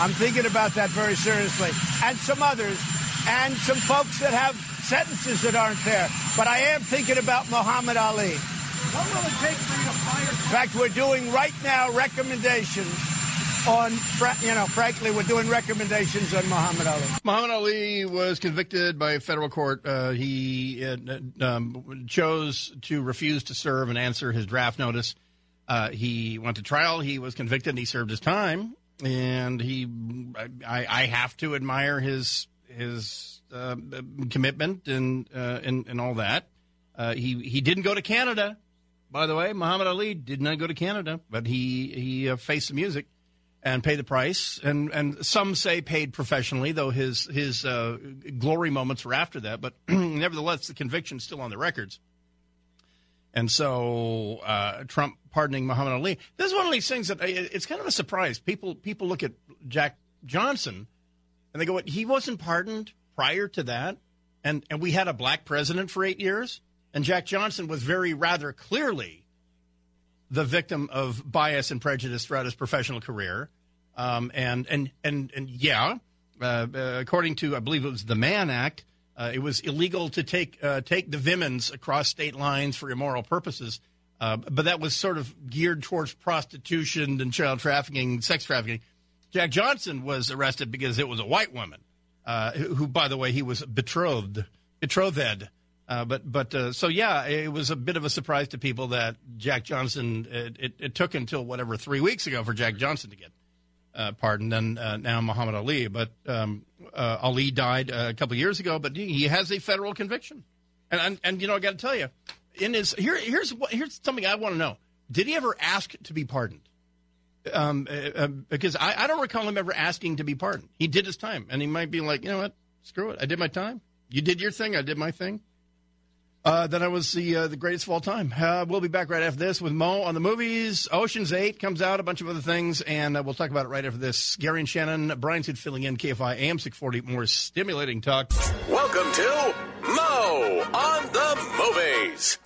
I'm thinking about that very seriously. And some others, and some folks that have sentences that aren't there. But I am thinking about Muhammad Ali. What will it take for you to fire? In fact, we're doing right now recommendations on, you know, frankly, we're doing recommendations on Muhammad Ali.
Muhammad Ali was convicted by a federal court. Uh, he uh, um, chose to refuse to serve and answer his draft notice. Uh, he went to trial. He was convicted. and He served his time, and he. I, I have to admire his his uh, commitment and uh, and and all that. Uh, he he didn't go to Canada, by the way. Muhammad Ali did not go to Canada, but he he uh, faced the music and paid the price. And and some say paid professionally, though his his uh, glory moments were after that. But nevertheless, the conviction's still on the records. And so Trump pardoning Muhammad Ali. This is one of these things that uh, it's kind of a surprise. People people look at Jack Johnson and they go, "What? He wasn't pardoned prior to that, and and we had a black president for eight years, and Jack Johnson was very rather clearly the victim of bias and prejudice throughout his professional career, um, and and and and yeah, uh, uh, according to I believe it was the Mann Act, uh, it was illegal to take uh, take the Vimans across state lines for immoral purposes. Uh, but that was sort of geared towards prostitution and child trafficking, sex trafficking. Jack Johnson was arrested because it was a white woman, uh, who, by the way, he was betrothed, betrothed. Uh, but but uh, so yeah, it was a bit of a surprise to people that Jack Johnson. It, it, it took until whatever three weeks ago for Jack Johnson to get uh, pardoned, and now Muhammad Ali. But um, Ali died a couple years ago, but he- he has a federal conviction, and and, and you know I got to tell you, in his here here's here's something I want to know: Did he ever ask to be pardoned? Um, uh, uh, because I, I don't recall him ever asking to be pardoned. He did his time, and he might be like, you know what, screw it, I did my time. You did your thing, I did my thing. Uh, then I was the uh, the greatest of all time. Uh, we'll be back right after this with Mo on the movies. Ocean's Eight comes out, a bunch of other things, and uh, we'll talk about it right after this. Gary and Shannon, Bryan's filling in KFI AM 640, more stimulating talk.
Welcome to Mo on the Movies.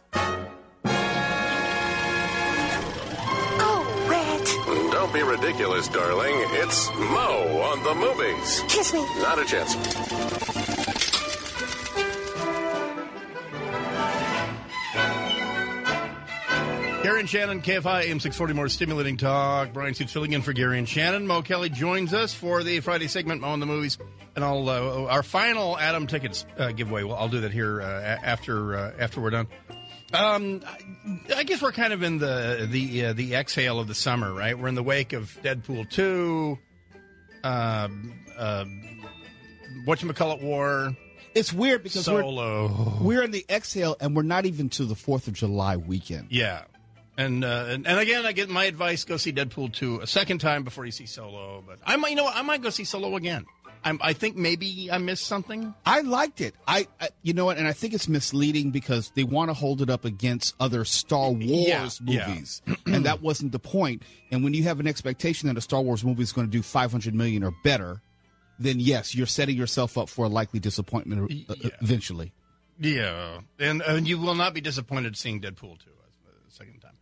Oh, Red. Don't be ridiculous, darling. It's Mo on the movies.
Kiss me.
Not a chance.
Gary and Shannon, KFI AM 640, more stimulating talk. Bryan Suits filling in for Gary and Shannon. Mo'Kelly joins us for the Friday segment, Mo on the Movies. And I'll, uh, our final Atom tickets uh, giveaway. Well, I'll do that here uh, after uh, after we're done. Um, I- guess we're kind of in the the uh, the exhale of the summer, right? We're in the wake of Deadpool 2, uh, uh, whatchamacallit War.
It's weird because
Solo.
we're we're in the exhale and we're not even to the Fourth of July weekend.
Yeah. And, uh, and and again, I get my advice: go see Deadpool two a second time before you see Solo. But I might, you know, what, I might go see Solo again. I'm, I think maybe I missed something.
I liked it. I, I you know what, and I think it's misleading because they want to hold it up against other Star Wars
Yeah, yeah.
movies, and that wasn't the point. And when you have an expectation that a Star Wars movie is going to do 500 million or better, then yes, you're setting yourself up for a likely disappointment uh, uh, eventually.
Yeah, and and you will not be disappointed seeing Deadpool two a second time.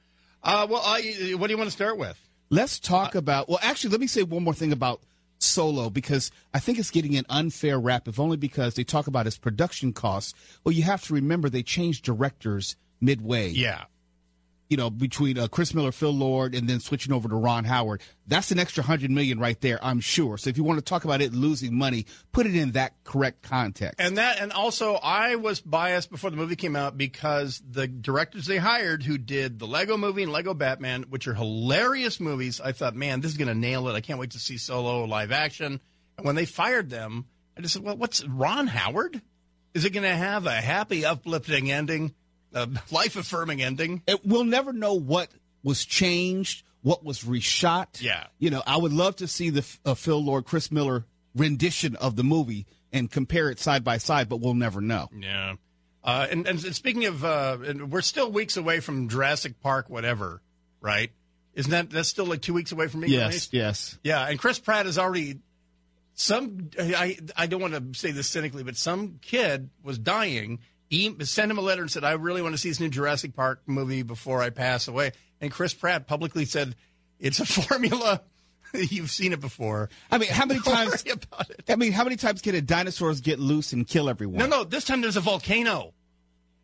Uh, well, I, what do you want to start with?
Let's talk about. Well, actually, let me say one more thing about Solo because I think it's getting an unfair rap, if only because they talk about its production costs. Well, you have to remember they changed directors midway.
Yeah.
You know, between uh, Chris Miller, Phil Lord, and then switching over to Ron Howard, that's an extra hundred million right there, I'm sure. So if you want to talk about it losing money, put it in that correct context.
And that, and also, I was biased before the movie came out because the directors they hired, who did the Lego Movie and Lego Batman, which are hilarious movies, I thought, man, this is going to nail it. I can't wait to see Solo live action. And when they fired them, I just said, well, what's Ron Howard? Is it going to have a happy, uplifting ending, a life affirming ending?
It, we'll never know what was changed, what was reshot.
Yeah.
You know, I would love to see the uh, Phil Lord, Chris Miller rendition of the movie and compare it side by side, but we'll never know.
Yeah. Uh, and, and speaking of, uh, and we're still weeks away from Jurassic Park, whatever, right? Isn't that that's still like two weeks away from me?
Yes,
released?
yes.
Yeah, and Chris Pratt is already some. I I don't want to say this cynically, but some kid was dying. He sent him a letter and said, "I really want to see this new Jurassic Park movie before I pass away." And Chris Pratt publicly said, "It's a formula. You've seen it before."
I mean, how many
Don't
times?
worry about it.
I mean, how many times can a dinosaurs get loose and kill everyone?
No, no. This time there's a volcano.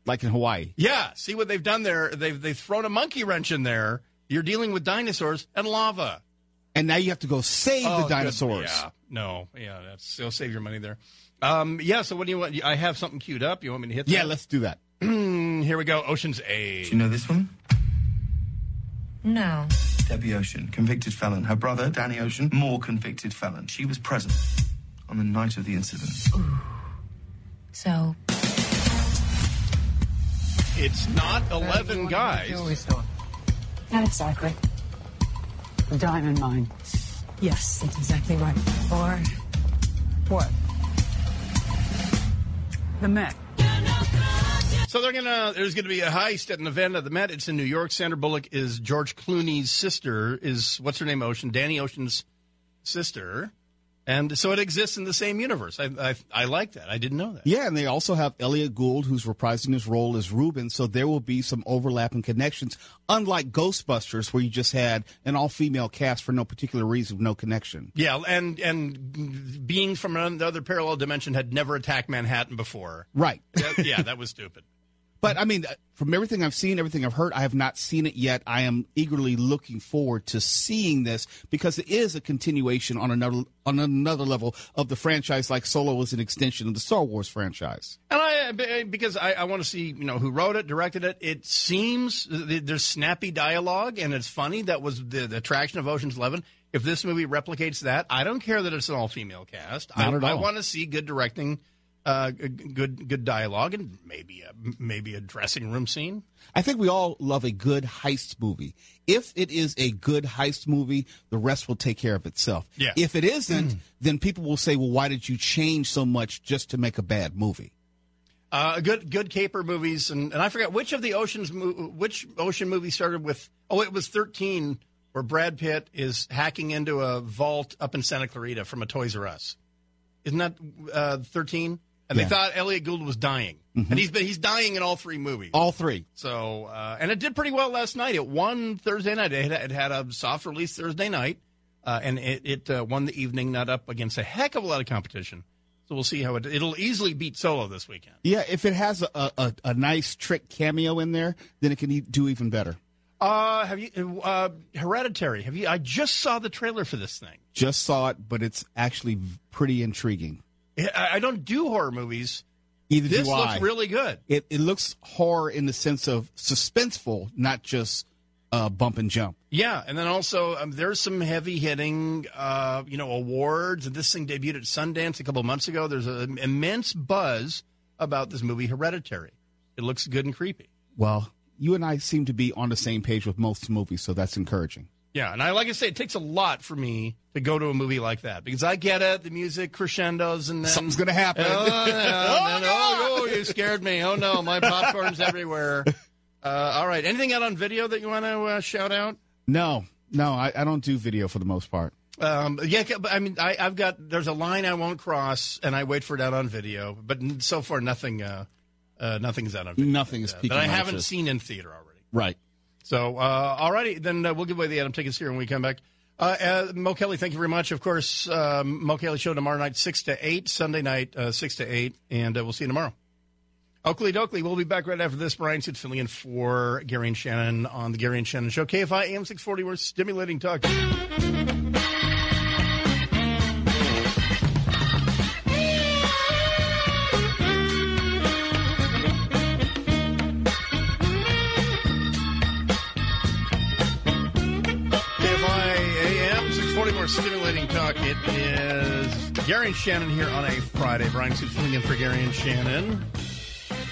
Like in Hawaii.
Yeah, see what they've done there. They've they've thrown a monkey wrench in there. You're dealing with dinosaurs and lava.
And now you have to go save
Oh,
the
good.
dinosaurs.
Yeah, no, yeah, that's they'll save your money there. Um, yeah. So what do you want? I have something queued up. You want me to hit?
Yeah, let's do that.
Here we go. Ocean's Eight.
Do you know this one?
No.
Debbie Ocean, convicted felon. Her brother, Danny Ocean, more convicted felon. She was present on the night of the incident.
So.
It's not eleven guys.
Not exactly.
The diamond mine.
Yes, that's exactly right. Or what?
The Met.
So they're gonna. There's gonna be a heist at an event at the Met. It's in New York. Sandra Bullock is George Clooney's sister. Is what's her name? Ocean. Danny Ocean's sister. And so it exists in the same universe. I I, I like that. I didn't know that.
Yeah, and they also have Elliot Gould, who's reprising his role as Ruben. So there will be some overlapping connections, unlike Ghostbusters, where you just had an all-female cast for no particular reason, no connection.
Yeah, and and beings from another parallel dimension had never attacked Manhattan before.
Right.
That- yeah, that was stupid.
But I mean, uh, from everything I've seen, everything I've heard, I have not seen it yet. I am eagerly looking forward to seeing this because it is a continuation on another on another level of the franchise. Like Solo was an extension of the Star Wars franchise.
And I uh, uh, because I, I want to see you know who wrote it, directed it. It seems there's snappy dialogue and it's funny. That was the, the attraction of Ocean's Eleven. If this movie replicates that, I don't care that it's an all female cast.
Not
I,
at
I want to see good directing, uh, good good dialogue, and maybe a maybe a dressing room scene.
I think we all love a good heist movie. If it is a good heist movie, the rest will take care of itself.
Yeah.
If it isn't, then people will say, "Well, why did you change so much just to make a bad movie?"
Uh, good good caper movies, and, and I forget which of the oceans mo- which ocean movie started with. Oh, it was thirteen, where Brad Pitt is hacking into a vault up in Santa Clarita from a Toys R Us. Isn't that uh, thirteen? And
Yeah.
they thought Elliot Gould was dying,
Mhm.
and he's been he's dying in all three movies.
All three.
So, uh, and it did pretty well last night. It won Thursday night. It had, it had a soft release Thursday night, uh, and it, it uh, won the evening, not up against a heck of a lot of competition. So we'll see how it. It'll easily beat Solo this weekend.
Yeah, if it has a, a, a nice trick cameo in there, then it can do even better.
Uh, have you uh, Hereditary? Have you? I just saw the trailer for this thing.
Just saw it, but it's actually pretty intriguing.
I, I don't do horror movies.
Either
this
do
looks really good.
It, it looks horror in the sense of suspenseful, not just uh, bump and jump.
Yeah, and then also um, there's some heavy hitting, uh, you know, awards. And this thing debuted at Sundance a couple of months ago. There's an immense buzz about this movie, Hereditary. It looks good and creepy.
Well, you and I seem to be on the same page with most movies, so that's encouraging.
Yeah, and I like I say, it takes a lot for me to go to a movie like that because I get it, the music crescendos, and then
Something's gonna happen.
Oh, no, no, no, oh, you scared me. Oh no, my popcorn's everywhere. Uh, all right, anything out on video that you want to uh, shout out?
No, no, I, I don't do video for the most part.
Um, yeah, but I mean, I, I've got there's a line I won't cross, and I wait for it out on video. But so far, nothing, uh, uh, nothing's out on video.
Nothing is piquing
that I haven't seen in theater already.
Right.
So, uh, all righty, then uh, we'll give away the Atom tickets here when we come back. Uh, uh, Mo'Kelly, thank you very much. Of course, um, Mo'Kelly show tomorrow night, 6 to 8, Sunday night, uh, 6 to 8, and uh, we'll see you tomorrow. Oakley Dokley, we'll be back right after this. Bryan Suits filling in for Gary and Shannon on the Gary and Shannon Show. KFI AM 640, we're stimulating talk. Stimulating talk. It is Gary and Shannon here on a Friday. Bryan Suits filling in for Gary and Shannon.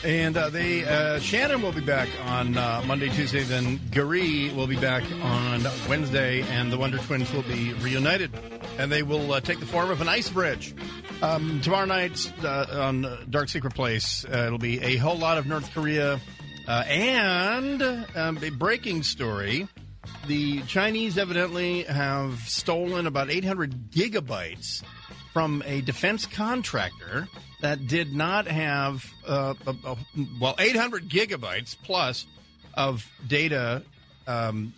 And uh, they uh, Shannon will be back on uh, Monday, Tuesday. Then Gary will be back on Wednesday, and the Wonder Twins will be reunited, and they will uh, take the form of an ice bridge. Um, tomorrow night uh, on Dark Secret Place, uh, it'll be a whole lot of North Korea and um, a breaking story. The Chinese evidently have stolen about 800 gigabytes from a defense contractor that did not have, uh, a, a- well, 800 gigabytes plus of data um,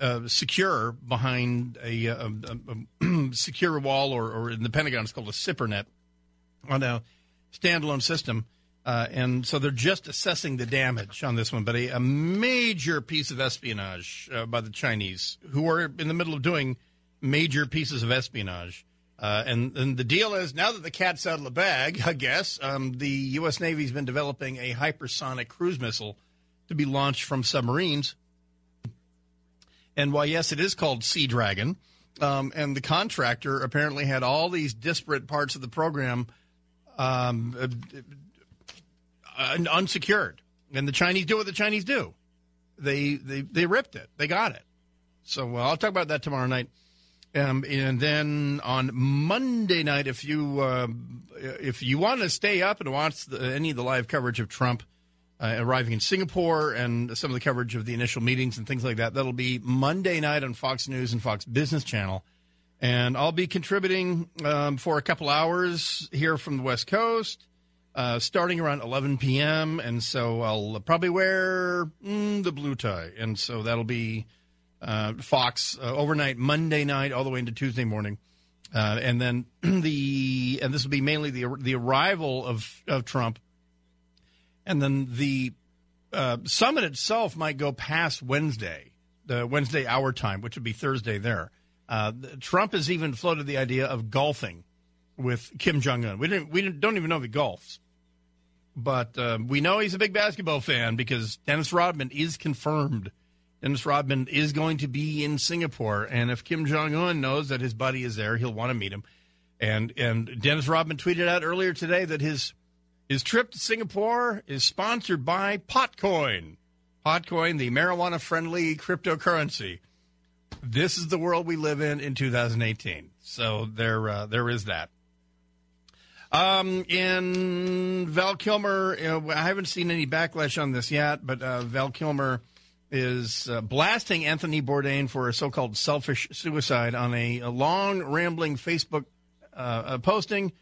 uh, secure behind a, a, a- a secure wall, or, or in the Pentagon, it's called a SIPRnet on a standalone system. Uh, and so they're just assessing the damage on this one, but a, a major piece of espionage uh, by the Chinese, who are in the middle of doing major pieces of espionage. Uh, and, and the deal is now that the cat's out of the bag, I guess, um, the U.S. Navy's been developing a hypersonic cruise missile to be launched from submarines. And while, yes, it is called Sea Dragon, um, and the contractor apparently had all these disparate parts of the program um, uh, uh, unsecured. And the Chinese do what the Chinese do. They they they ripped it. They got it. So uh, I'll talk about that tomorrow night. Um, and then on Monday night, if you um if you want to stay up and watch the, any of the live coverage of Trump uh, arriving in Singapore and some of the coverage of the initial meetings and things like that, that'll be Monday night on Fox News and Fox Business Channel. And I'll be contributing um, for a couple hours here from the West Coast, uh, starting around 11 p.m. And so I'll probably wear mm, the blue tie. And so that'll be uh, Fox uh, overnight, Monday night, all the way into Tuesday morning. Uh, and then the and this will be mainly the the arrival of of Trump, and then the uh, summit itself might go past Wednesday, the Wednesday hour time, which would be Thursday there. Uh, Trump has even floated the idea of golfing with Kim Jong Un. We didn't we don't even know if he golfs, but uh, we know he's a big basketball fan because Dennis Rodman is confirmed. Dennis Rodman is going to be in Singapore, and if Kim Jong Un knows that his buddy is there, he'll want to meet him. And and Dennis Rodman tweeted out earlier today that his his trip to Singapore is sponsored by Potcoin. Potcoin, the marijuana friendly cryptocurrency. This is the world we live in in 2018. So there uh, there is that. Um, in Val Kilmer, I haven't seen any backlash on this yet, but uh, Val Kilmer is uh, blasting Anthony Bourdain for a so-called selfish suicide on a, a long, rambling Facebook uh, uh, posting.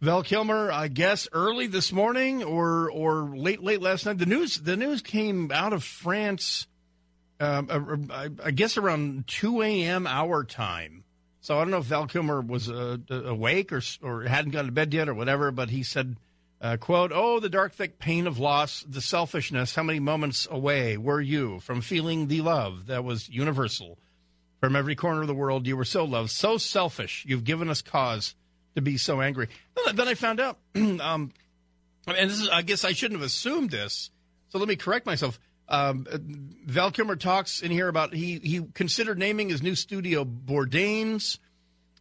Val Kilmer, I guess early this morning or or late late last night. The news the news came out of France. Um, I, I guess around two a.m. our time. So I don't know if Val Kilmer was uh, awake or or hadn't gone to bed yet or whatever. But he said, uh, "quote Oh, the dark, thick pain of loss, the selfishness. How many moments away were you from feeling the love that was universal from every corner of the world? You were so loved, so selfish. You've given us cause." to be so angry. Then, I found out, um, and this is, I guess I shouldn't have assumed this. So let me correct myself. Um, Val Kilmer talks in here about he he considered naming his new studio Bourdain's,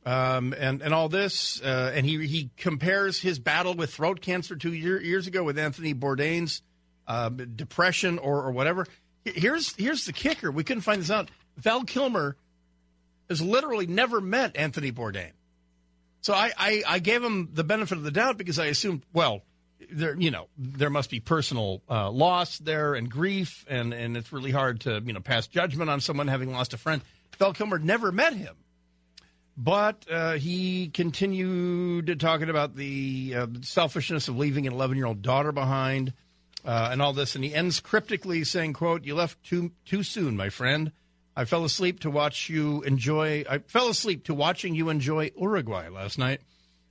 um, and and all this, uh, and he he compares his battle with throat cancer two year, years ago with Anthony Bourdain's uh, depression or or whatever. Here's here's the kicker: we couldn't find this out. Val Kilmer has literally never met Anthony Bourdain. So I, I, I, gave him the benefit of the doubt because I assumed, well, there, you know, there must be personal uh, loss there and grief, and, and it's really hard to, you know, pass judgment on someone having lost a friend. Val Kilmer never met him, but uh, he continued talking about the uh, selfishness of leaving an 11 year old daughter behind, uh, and all this, and he ends cryptically saying, "quote You left too too soon, my friend." I fell asleep to watch you enjoy. I fell asleep to watching you enjoy Uruguay last night.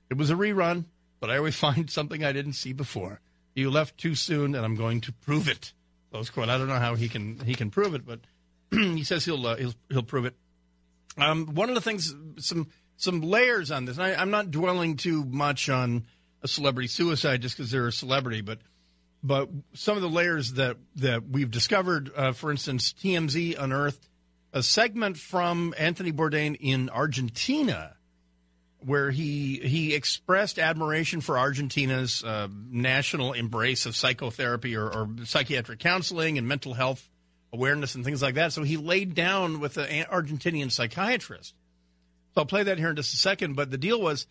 It was a rerun, but I always find something I didn't see before. You left too soon, and I'm going to prove it. Close quote. I don't know how he can he can prove it, but he says he'll uh, he'll he'll prove it. Um, one of the things, some some layers on this. I, I'm not dwelling too much on a celebrity suicide just because they're a celebrity, but but some of the layers that that we've discovered. Uh, for instance, TMZ unearthed a segment from Anthony Bourdain in Argentina, where he he expressed admiration for Argentina's uh, national embrace of psychotherapy or, or, psychiatric counseling and mental health awareness and things like that. So he laid down with an Argentinian psychiatrist. So I'll play that here in just a second. But the deal was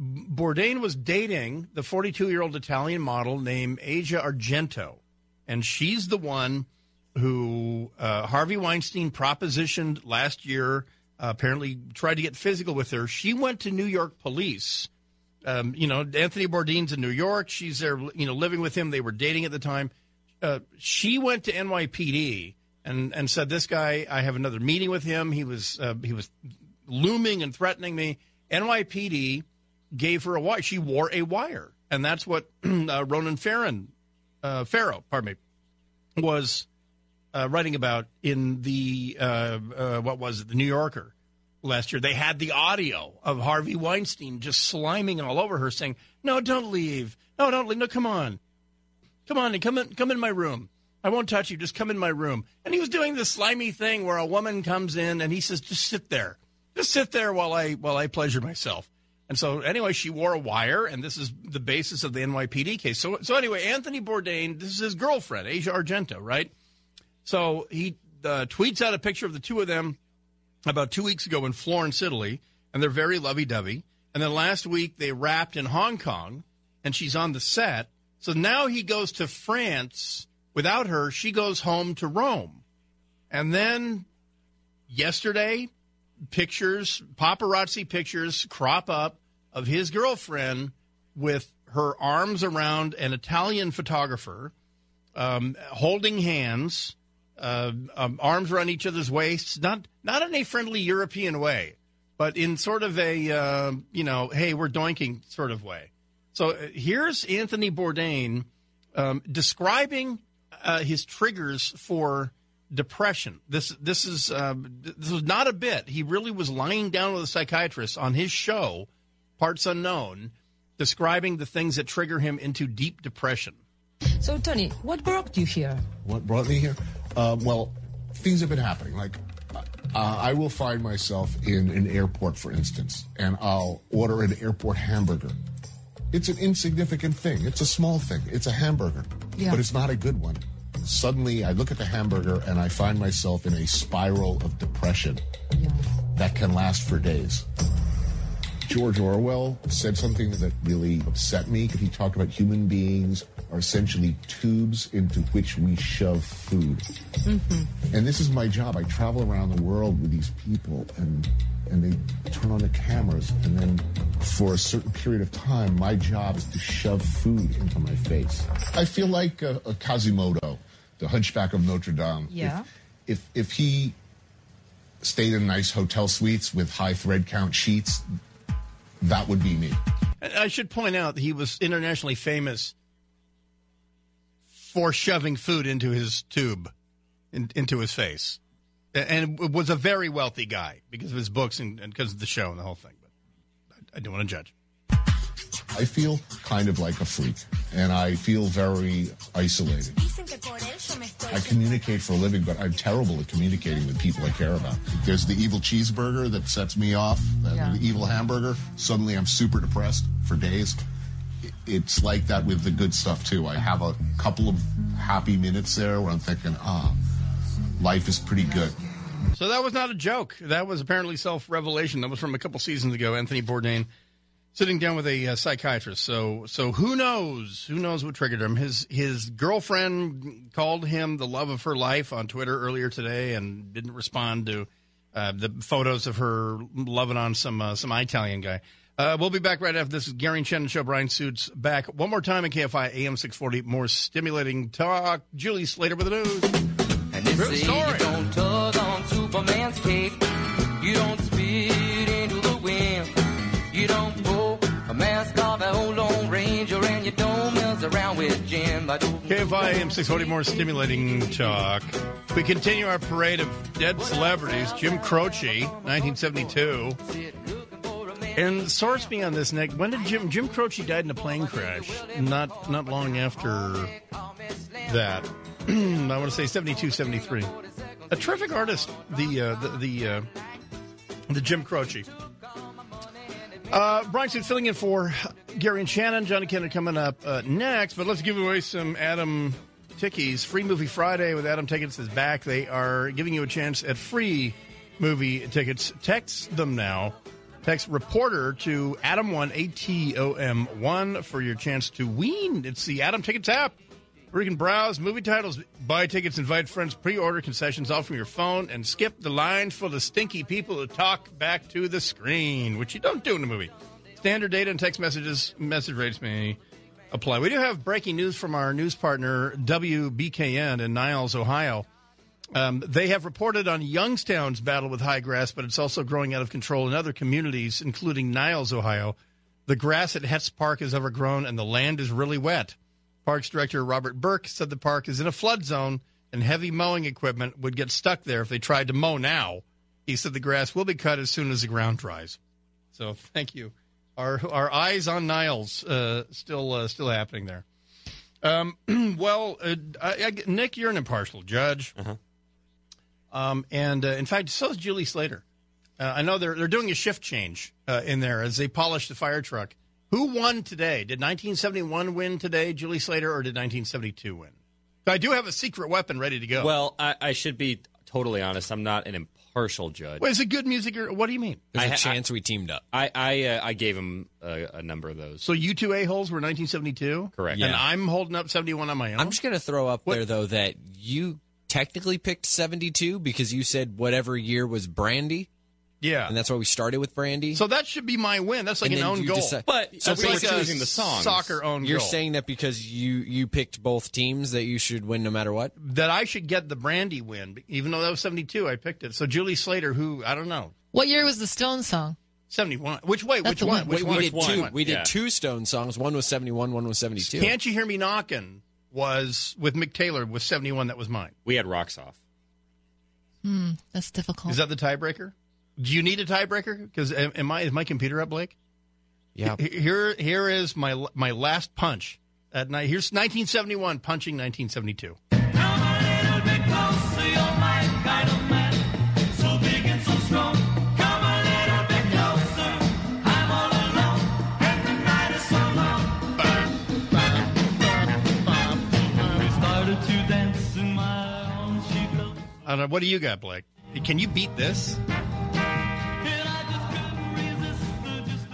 Bourdain was dating the 42 year old Italian model named Asia Argento, and she's the one who uh, Harvey Weinstein propositioned last year, apparently tried to get physical with her. She went to New York police. Um, you know, Anthony Bourdain's in New York. She's there, you know, living with him. They were dating at the time. Uh, she went to NYPD and and said, "This guy, I have another meeting with him. He was uh, he was looming and threatening me." NYPD gave her a wire. She wore a wire, and that's what uh, Ronan Farron, uh, Farrow, pardon me, was uh, writing about in the uh, uh, what was it, the New Yorker last year. They had the audio of Harvey Weinstein just sliming all over her, saying, "No, don't leave. No, don't leave. No, come on, come on, and come in, come in my room. I won't touch you. Just come in my room." And he was doing this slimy thing where a woman comes in and he says, "Just sit there, just sit there while I while I pleasure myself." And so, anyway, she wore a wire, and this is the basis of the NYPD case. So, so anyway, Anthony Bourdain, this is his girlfriend, Asia Argento, right? So he uh, tweets out a picture of the two of them about two weeks ago in Florence, Italy, and they're very lovey dovey. And then last week they wrapped in Hong Kong, and she's on the set. So now he goes to France without her. She goes home to Rome. And then yesterday, pictures, paparazzi pictures crop up of his girlfriend with her arms around an Italian photographer, um, holding hands uh, um, arms around each other's waists, not not in a friendly European way, but in sort of a uh, you know, hey, we're doinking sort of way. So uh, here's Anthony Bourdain um, describing uh, his triggers for depression. This this is uh, this was not a bit. He really was lying down with a psychiatrist on his show, Parts Unknown, describing the things that trigger him into deep depression.
So, Tony, what brought you here?
What brought me here? Uh, well, things have been happening. Like, uh, I will find myself in an airport, for instance, and I'll order an airport hamburger. It's an insignificant thing. It's a small thing. It's a hamburger,
Yeah.
but it's not a good one. Suddenly, I look at the hamburger and I find myself in a spiral of depression that can last for days. George Orwell said something that really upset me. He talked about human beings are essentially tubes into which we shove food.
Mm-hmm.
And this is my job. I travel around the world with these people, and and they turn on the cameras, and then for a certain period of time, my job is to shove food into my face. I feel like a, a Quasimodo, the Hunchback of Notre Dame.
Yeah.
If, if if he stayed in nice hotel suites with high thread count sheets, that would be me.
I should point out that he was internationally famous for shoving food into his tube, in, into his face, and was a very wealthy guy because of his books and, and because of the show and the whole thing. But I, I don't want to judge.
I feel kind of like a freak, and I feel very isolated. I communicate for a living, but I'm terrible at communicating with people I care about. There's the evil cheeseburger that sets me off,
Yeah.
the evil hamburger. Suddenly I'm super depressed for days. It's like that with the good stuff, too. I have a couple of happy minutes there where I'm thinking, ah, life is pretty good.
So that was not a joke. That was apparently self revelation. That was from a couple seasons ago. Anthony Bourdain sitting down with a uh, psychiatrist. So so who knows? Who knows what triggered him? His his girlfriend called him the love of her life on Twitter earlier today and didn't respond to uh, the photos of her loving on some uh, some Italian guy. Uh, we'll be back right after this. is Gary and Shannon Show. Bryan Suits back one more time at KFI AM 640. More stimulating talk. Julie Slater with the news.
And they
True story.
you don't tug on Superman's cape. You don't mask off an old Lone Ranger, and you don't mess around with Jim.
KFI AM 640, more stimulating talk. We continue our parade of dead celebrities. Jim Croce, 1972. And source me on this, Nick. When did Jim Jim Croce died in a plane crash? Not not long after that. I want to say 72, 73. A terrific artist, the uh, the the, uh, the Jim Croce. Uh, filling in for Gary and Shannon. Johnny Kennedy coming up uh, next. But let's give away some Atom Tickies. Free Movie Friday with Atom Tickets is back. They are giving you a chance at free movie tickets. Text them now. Text reporter to Atom1, A T O M 1 for your chance to win. It's the Atom Tickets app where you can browse movie titles, buy tickets, invite friends, pre order concessions all from your phone, and skip the lines full of stinky people who talk back to the screen, which you don't do in a movie. Standard data and text messages, message rates may apply. We do have breaking news from our news partner, WKBN in Niles, Ohio. Um, they have reported on Youngstown's battle with high grass, but it's also growing out of control in other communities, including Niles, Ohio. The grass at Hetz Park is overgrown and the land is really wet. Parks Director Robert Burke said the park is in a flood zone and heavy mowing equipment would get stuck there if they tried to mow now. He said the grass will be cut as soon as the ground dries. So thank you. Our our eyes on Niles uh, still uh, still happening there. Um, well, uh, I, I, Nick, you're an impartial judge, um, and uh, in fact, so is Julie Slater. Uh, I know they're they're doing a shift change uh, in there as they polish the fire truck. Who won today? Did 1971 win today, Julie Slater, or did 1972 win? I do have a secret weapon ready to go.
Well, I, I should be totally honest. I'm not an impartial judge.
Wait, is it good music or what do you mean?
There's a
chance we teamed up.
I I, uh, I gave him a, a number of those.
So you two a holes were 1972,
Correct.
And I'm holding up 71 on my own.
I'm just going to throw up there though that you technically picked 72 because you said whatever year was Brandy.
Yeah,
and that's why we started with Brandy.
So that should be my win. That's like
And
an own goal.
decide-
but
so
it's like
the
song. soccer own
You're
goal.
saying that because you you picked both teams that you should win no matter what.
that I should get the Brandy win, even though that was 72. I picked it. So Julie Slater, who I don't know,
What year was the Stone song?
71. Which way?
That's
Which
the
one?
one.
Which
we,
one?
we did
Which
two.
one?
We did
Yeah.
two Stone songs. One was 71. One was 72.
Can't you hear me knocking? Was with Mick Taylor with 71. That was mine.
We had rocks off.
Hmm, that's difficult.
Is that the tiebreaker? Do you need a tiebreaker? Because am I is my computer up, Blake?
Yeah.
Here, here is my my last punch at night. Here's 1971 punching 1972. I don't know. What do you got, Blake? Can you beat this?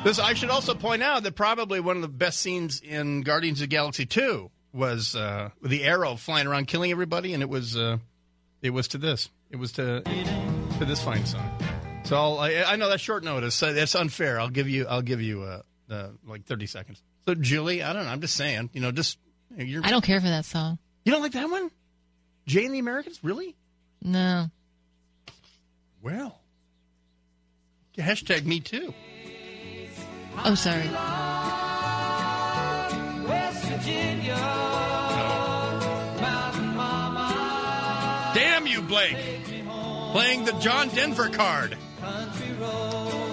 This I should also point out that probably one of the best scenes in Guardians of the Galaxy 2 was uh, the arrow flying around killing everybody, and it was uh, it was to this. It was to to this fine song. So I'll, I, I know that's short notice. Uh, That's unfair. I'll give you. I'll give you uh, uh, like thirty seconds. So Julie, I don't know. I'm just saying. You know, just you're,
I don't care for that song.
You don't like that one? Jay and the Americans, really?
No.
Well, hashtag me too.
Oh, sorry.
West Virginia,
Damn you, Blake! Playing the John Denver card.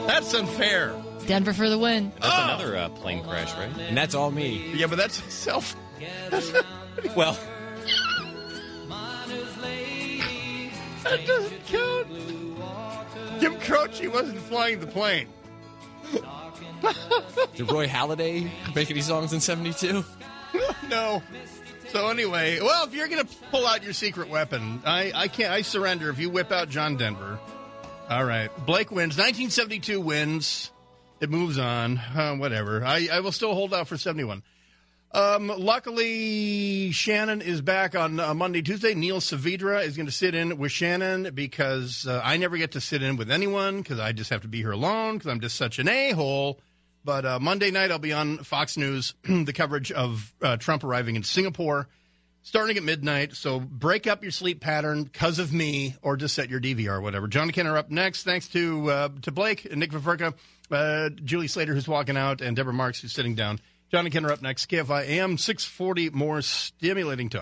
That's unfair.
Denver for the win.
That's another uh, plane crash, right?
And that's all me.
Yeah, but that's self.
well,
that doesn't count. Jim Croce wasn't flying the plane.
Did Roy Halladay make any songs in 72?
no. So anyway, well, if you're gonna pull out your secret weapon, I, I can't. I surrender. If you whip out John Denver, all right. Blake wins. 1972 wins. It moves on. Uh, whatever. I, I will still hold out for 71. Um, luckily, Shannon is back on uh, Monday, Tuesday. Neil Saavedra is going to sit in with Shannon because uh, I never get to sit in with anyone because I just have to be here alone because I'm just such an a hole. But uh, Monday night, I'll be on Fox News, the coverage of uh, Trump arriving in Singapore, starting at midnight. So break up your sleep pattern because of me, or just set your DVR whatever. John Kenner up next. Thanks to uh, to Blake and Nick Viverka, uh, Julie Slater, who's walking out, and Deborah Marks, who's sitting down. John Kenner up next. KFI AM 640, more stimulating talk.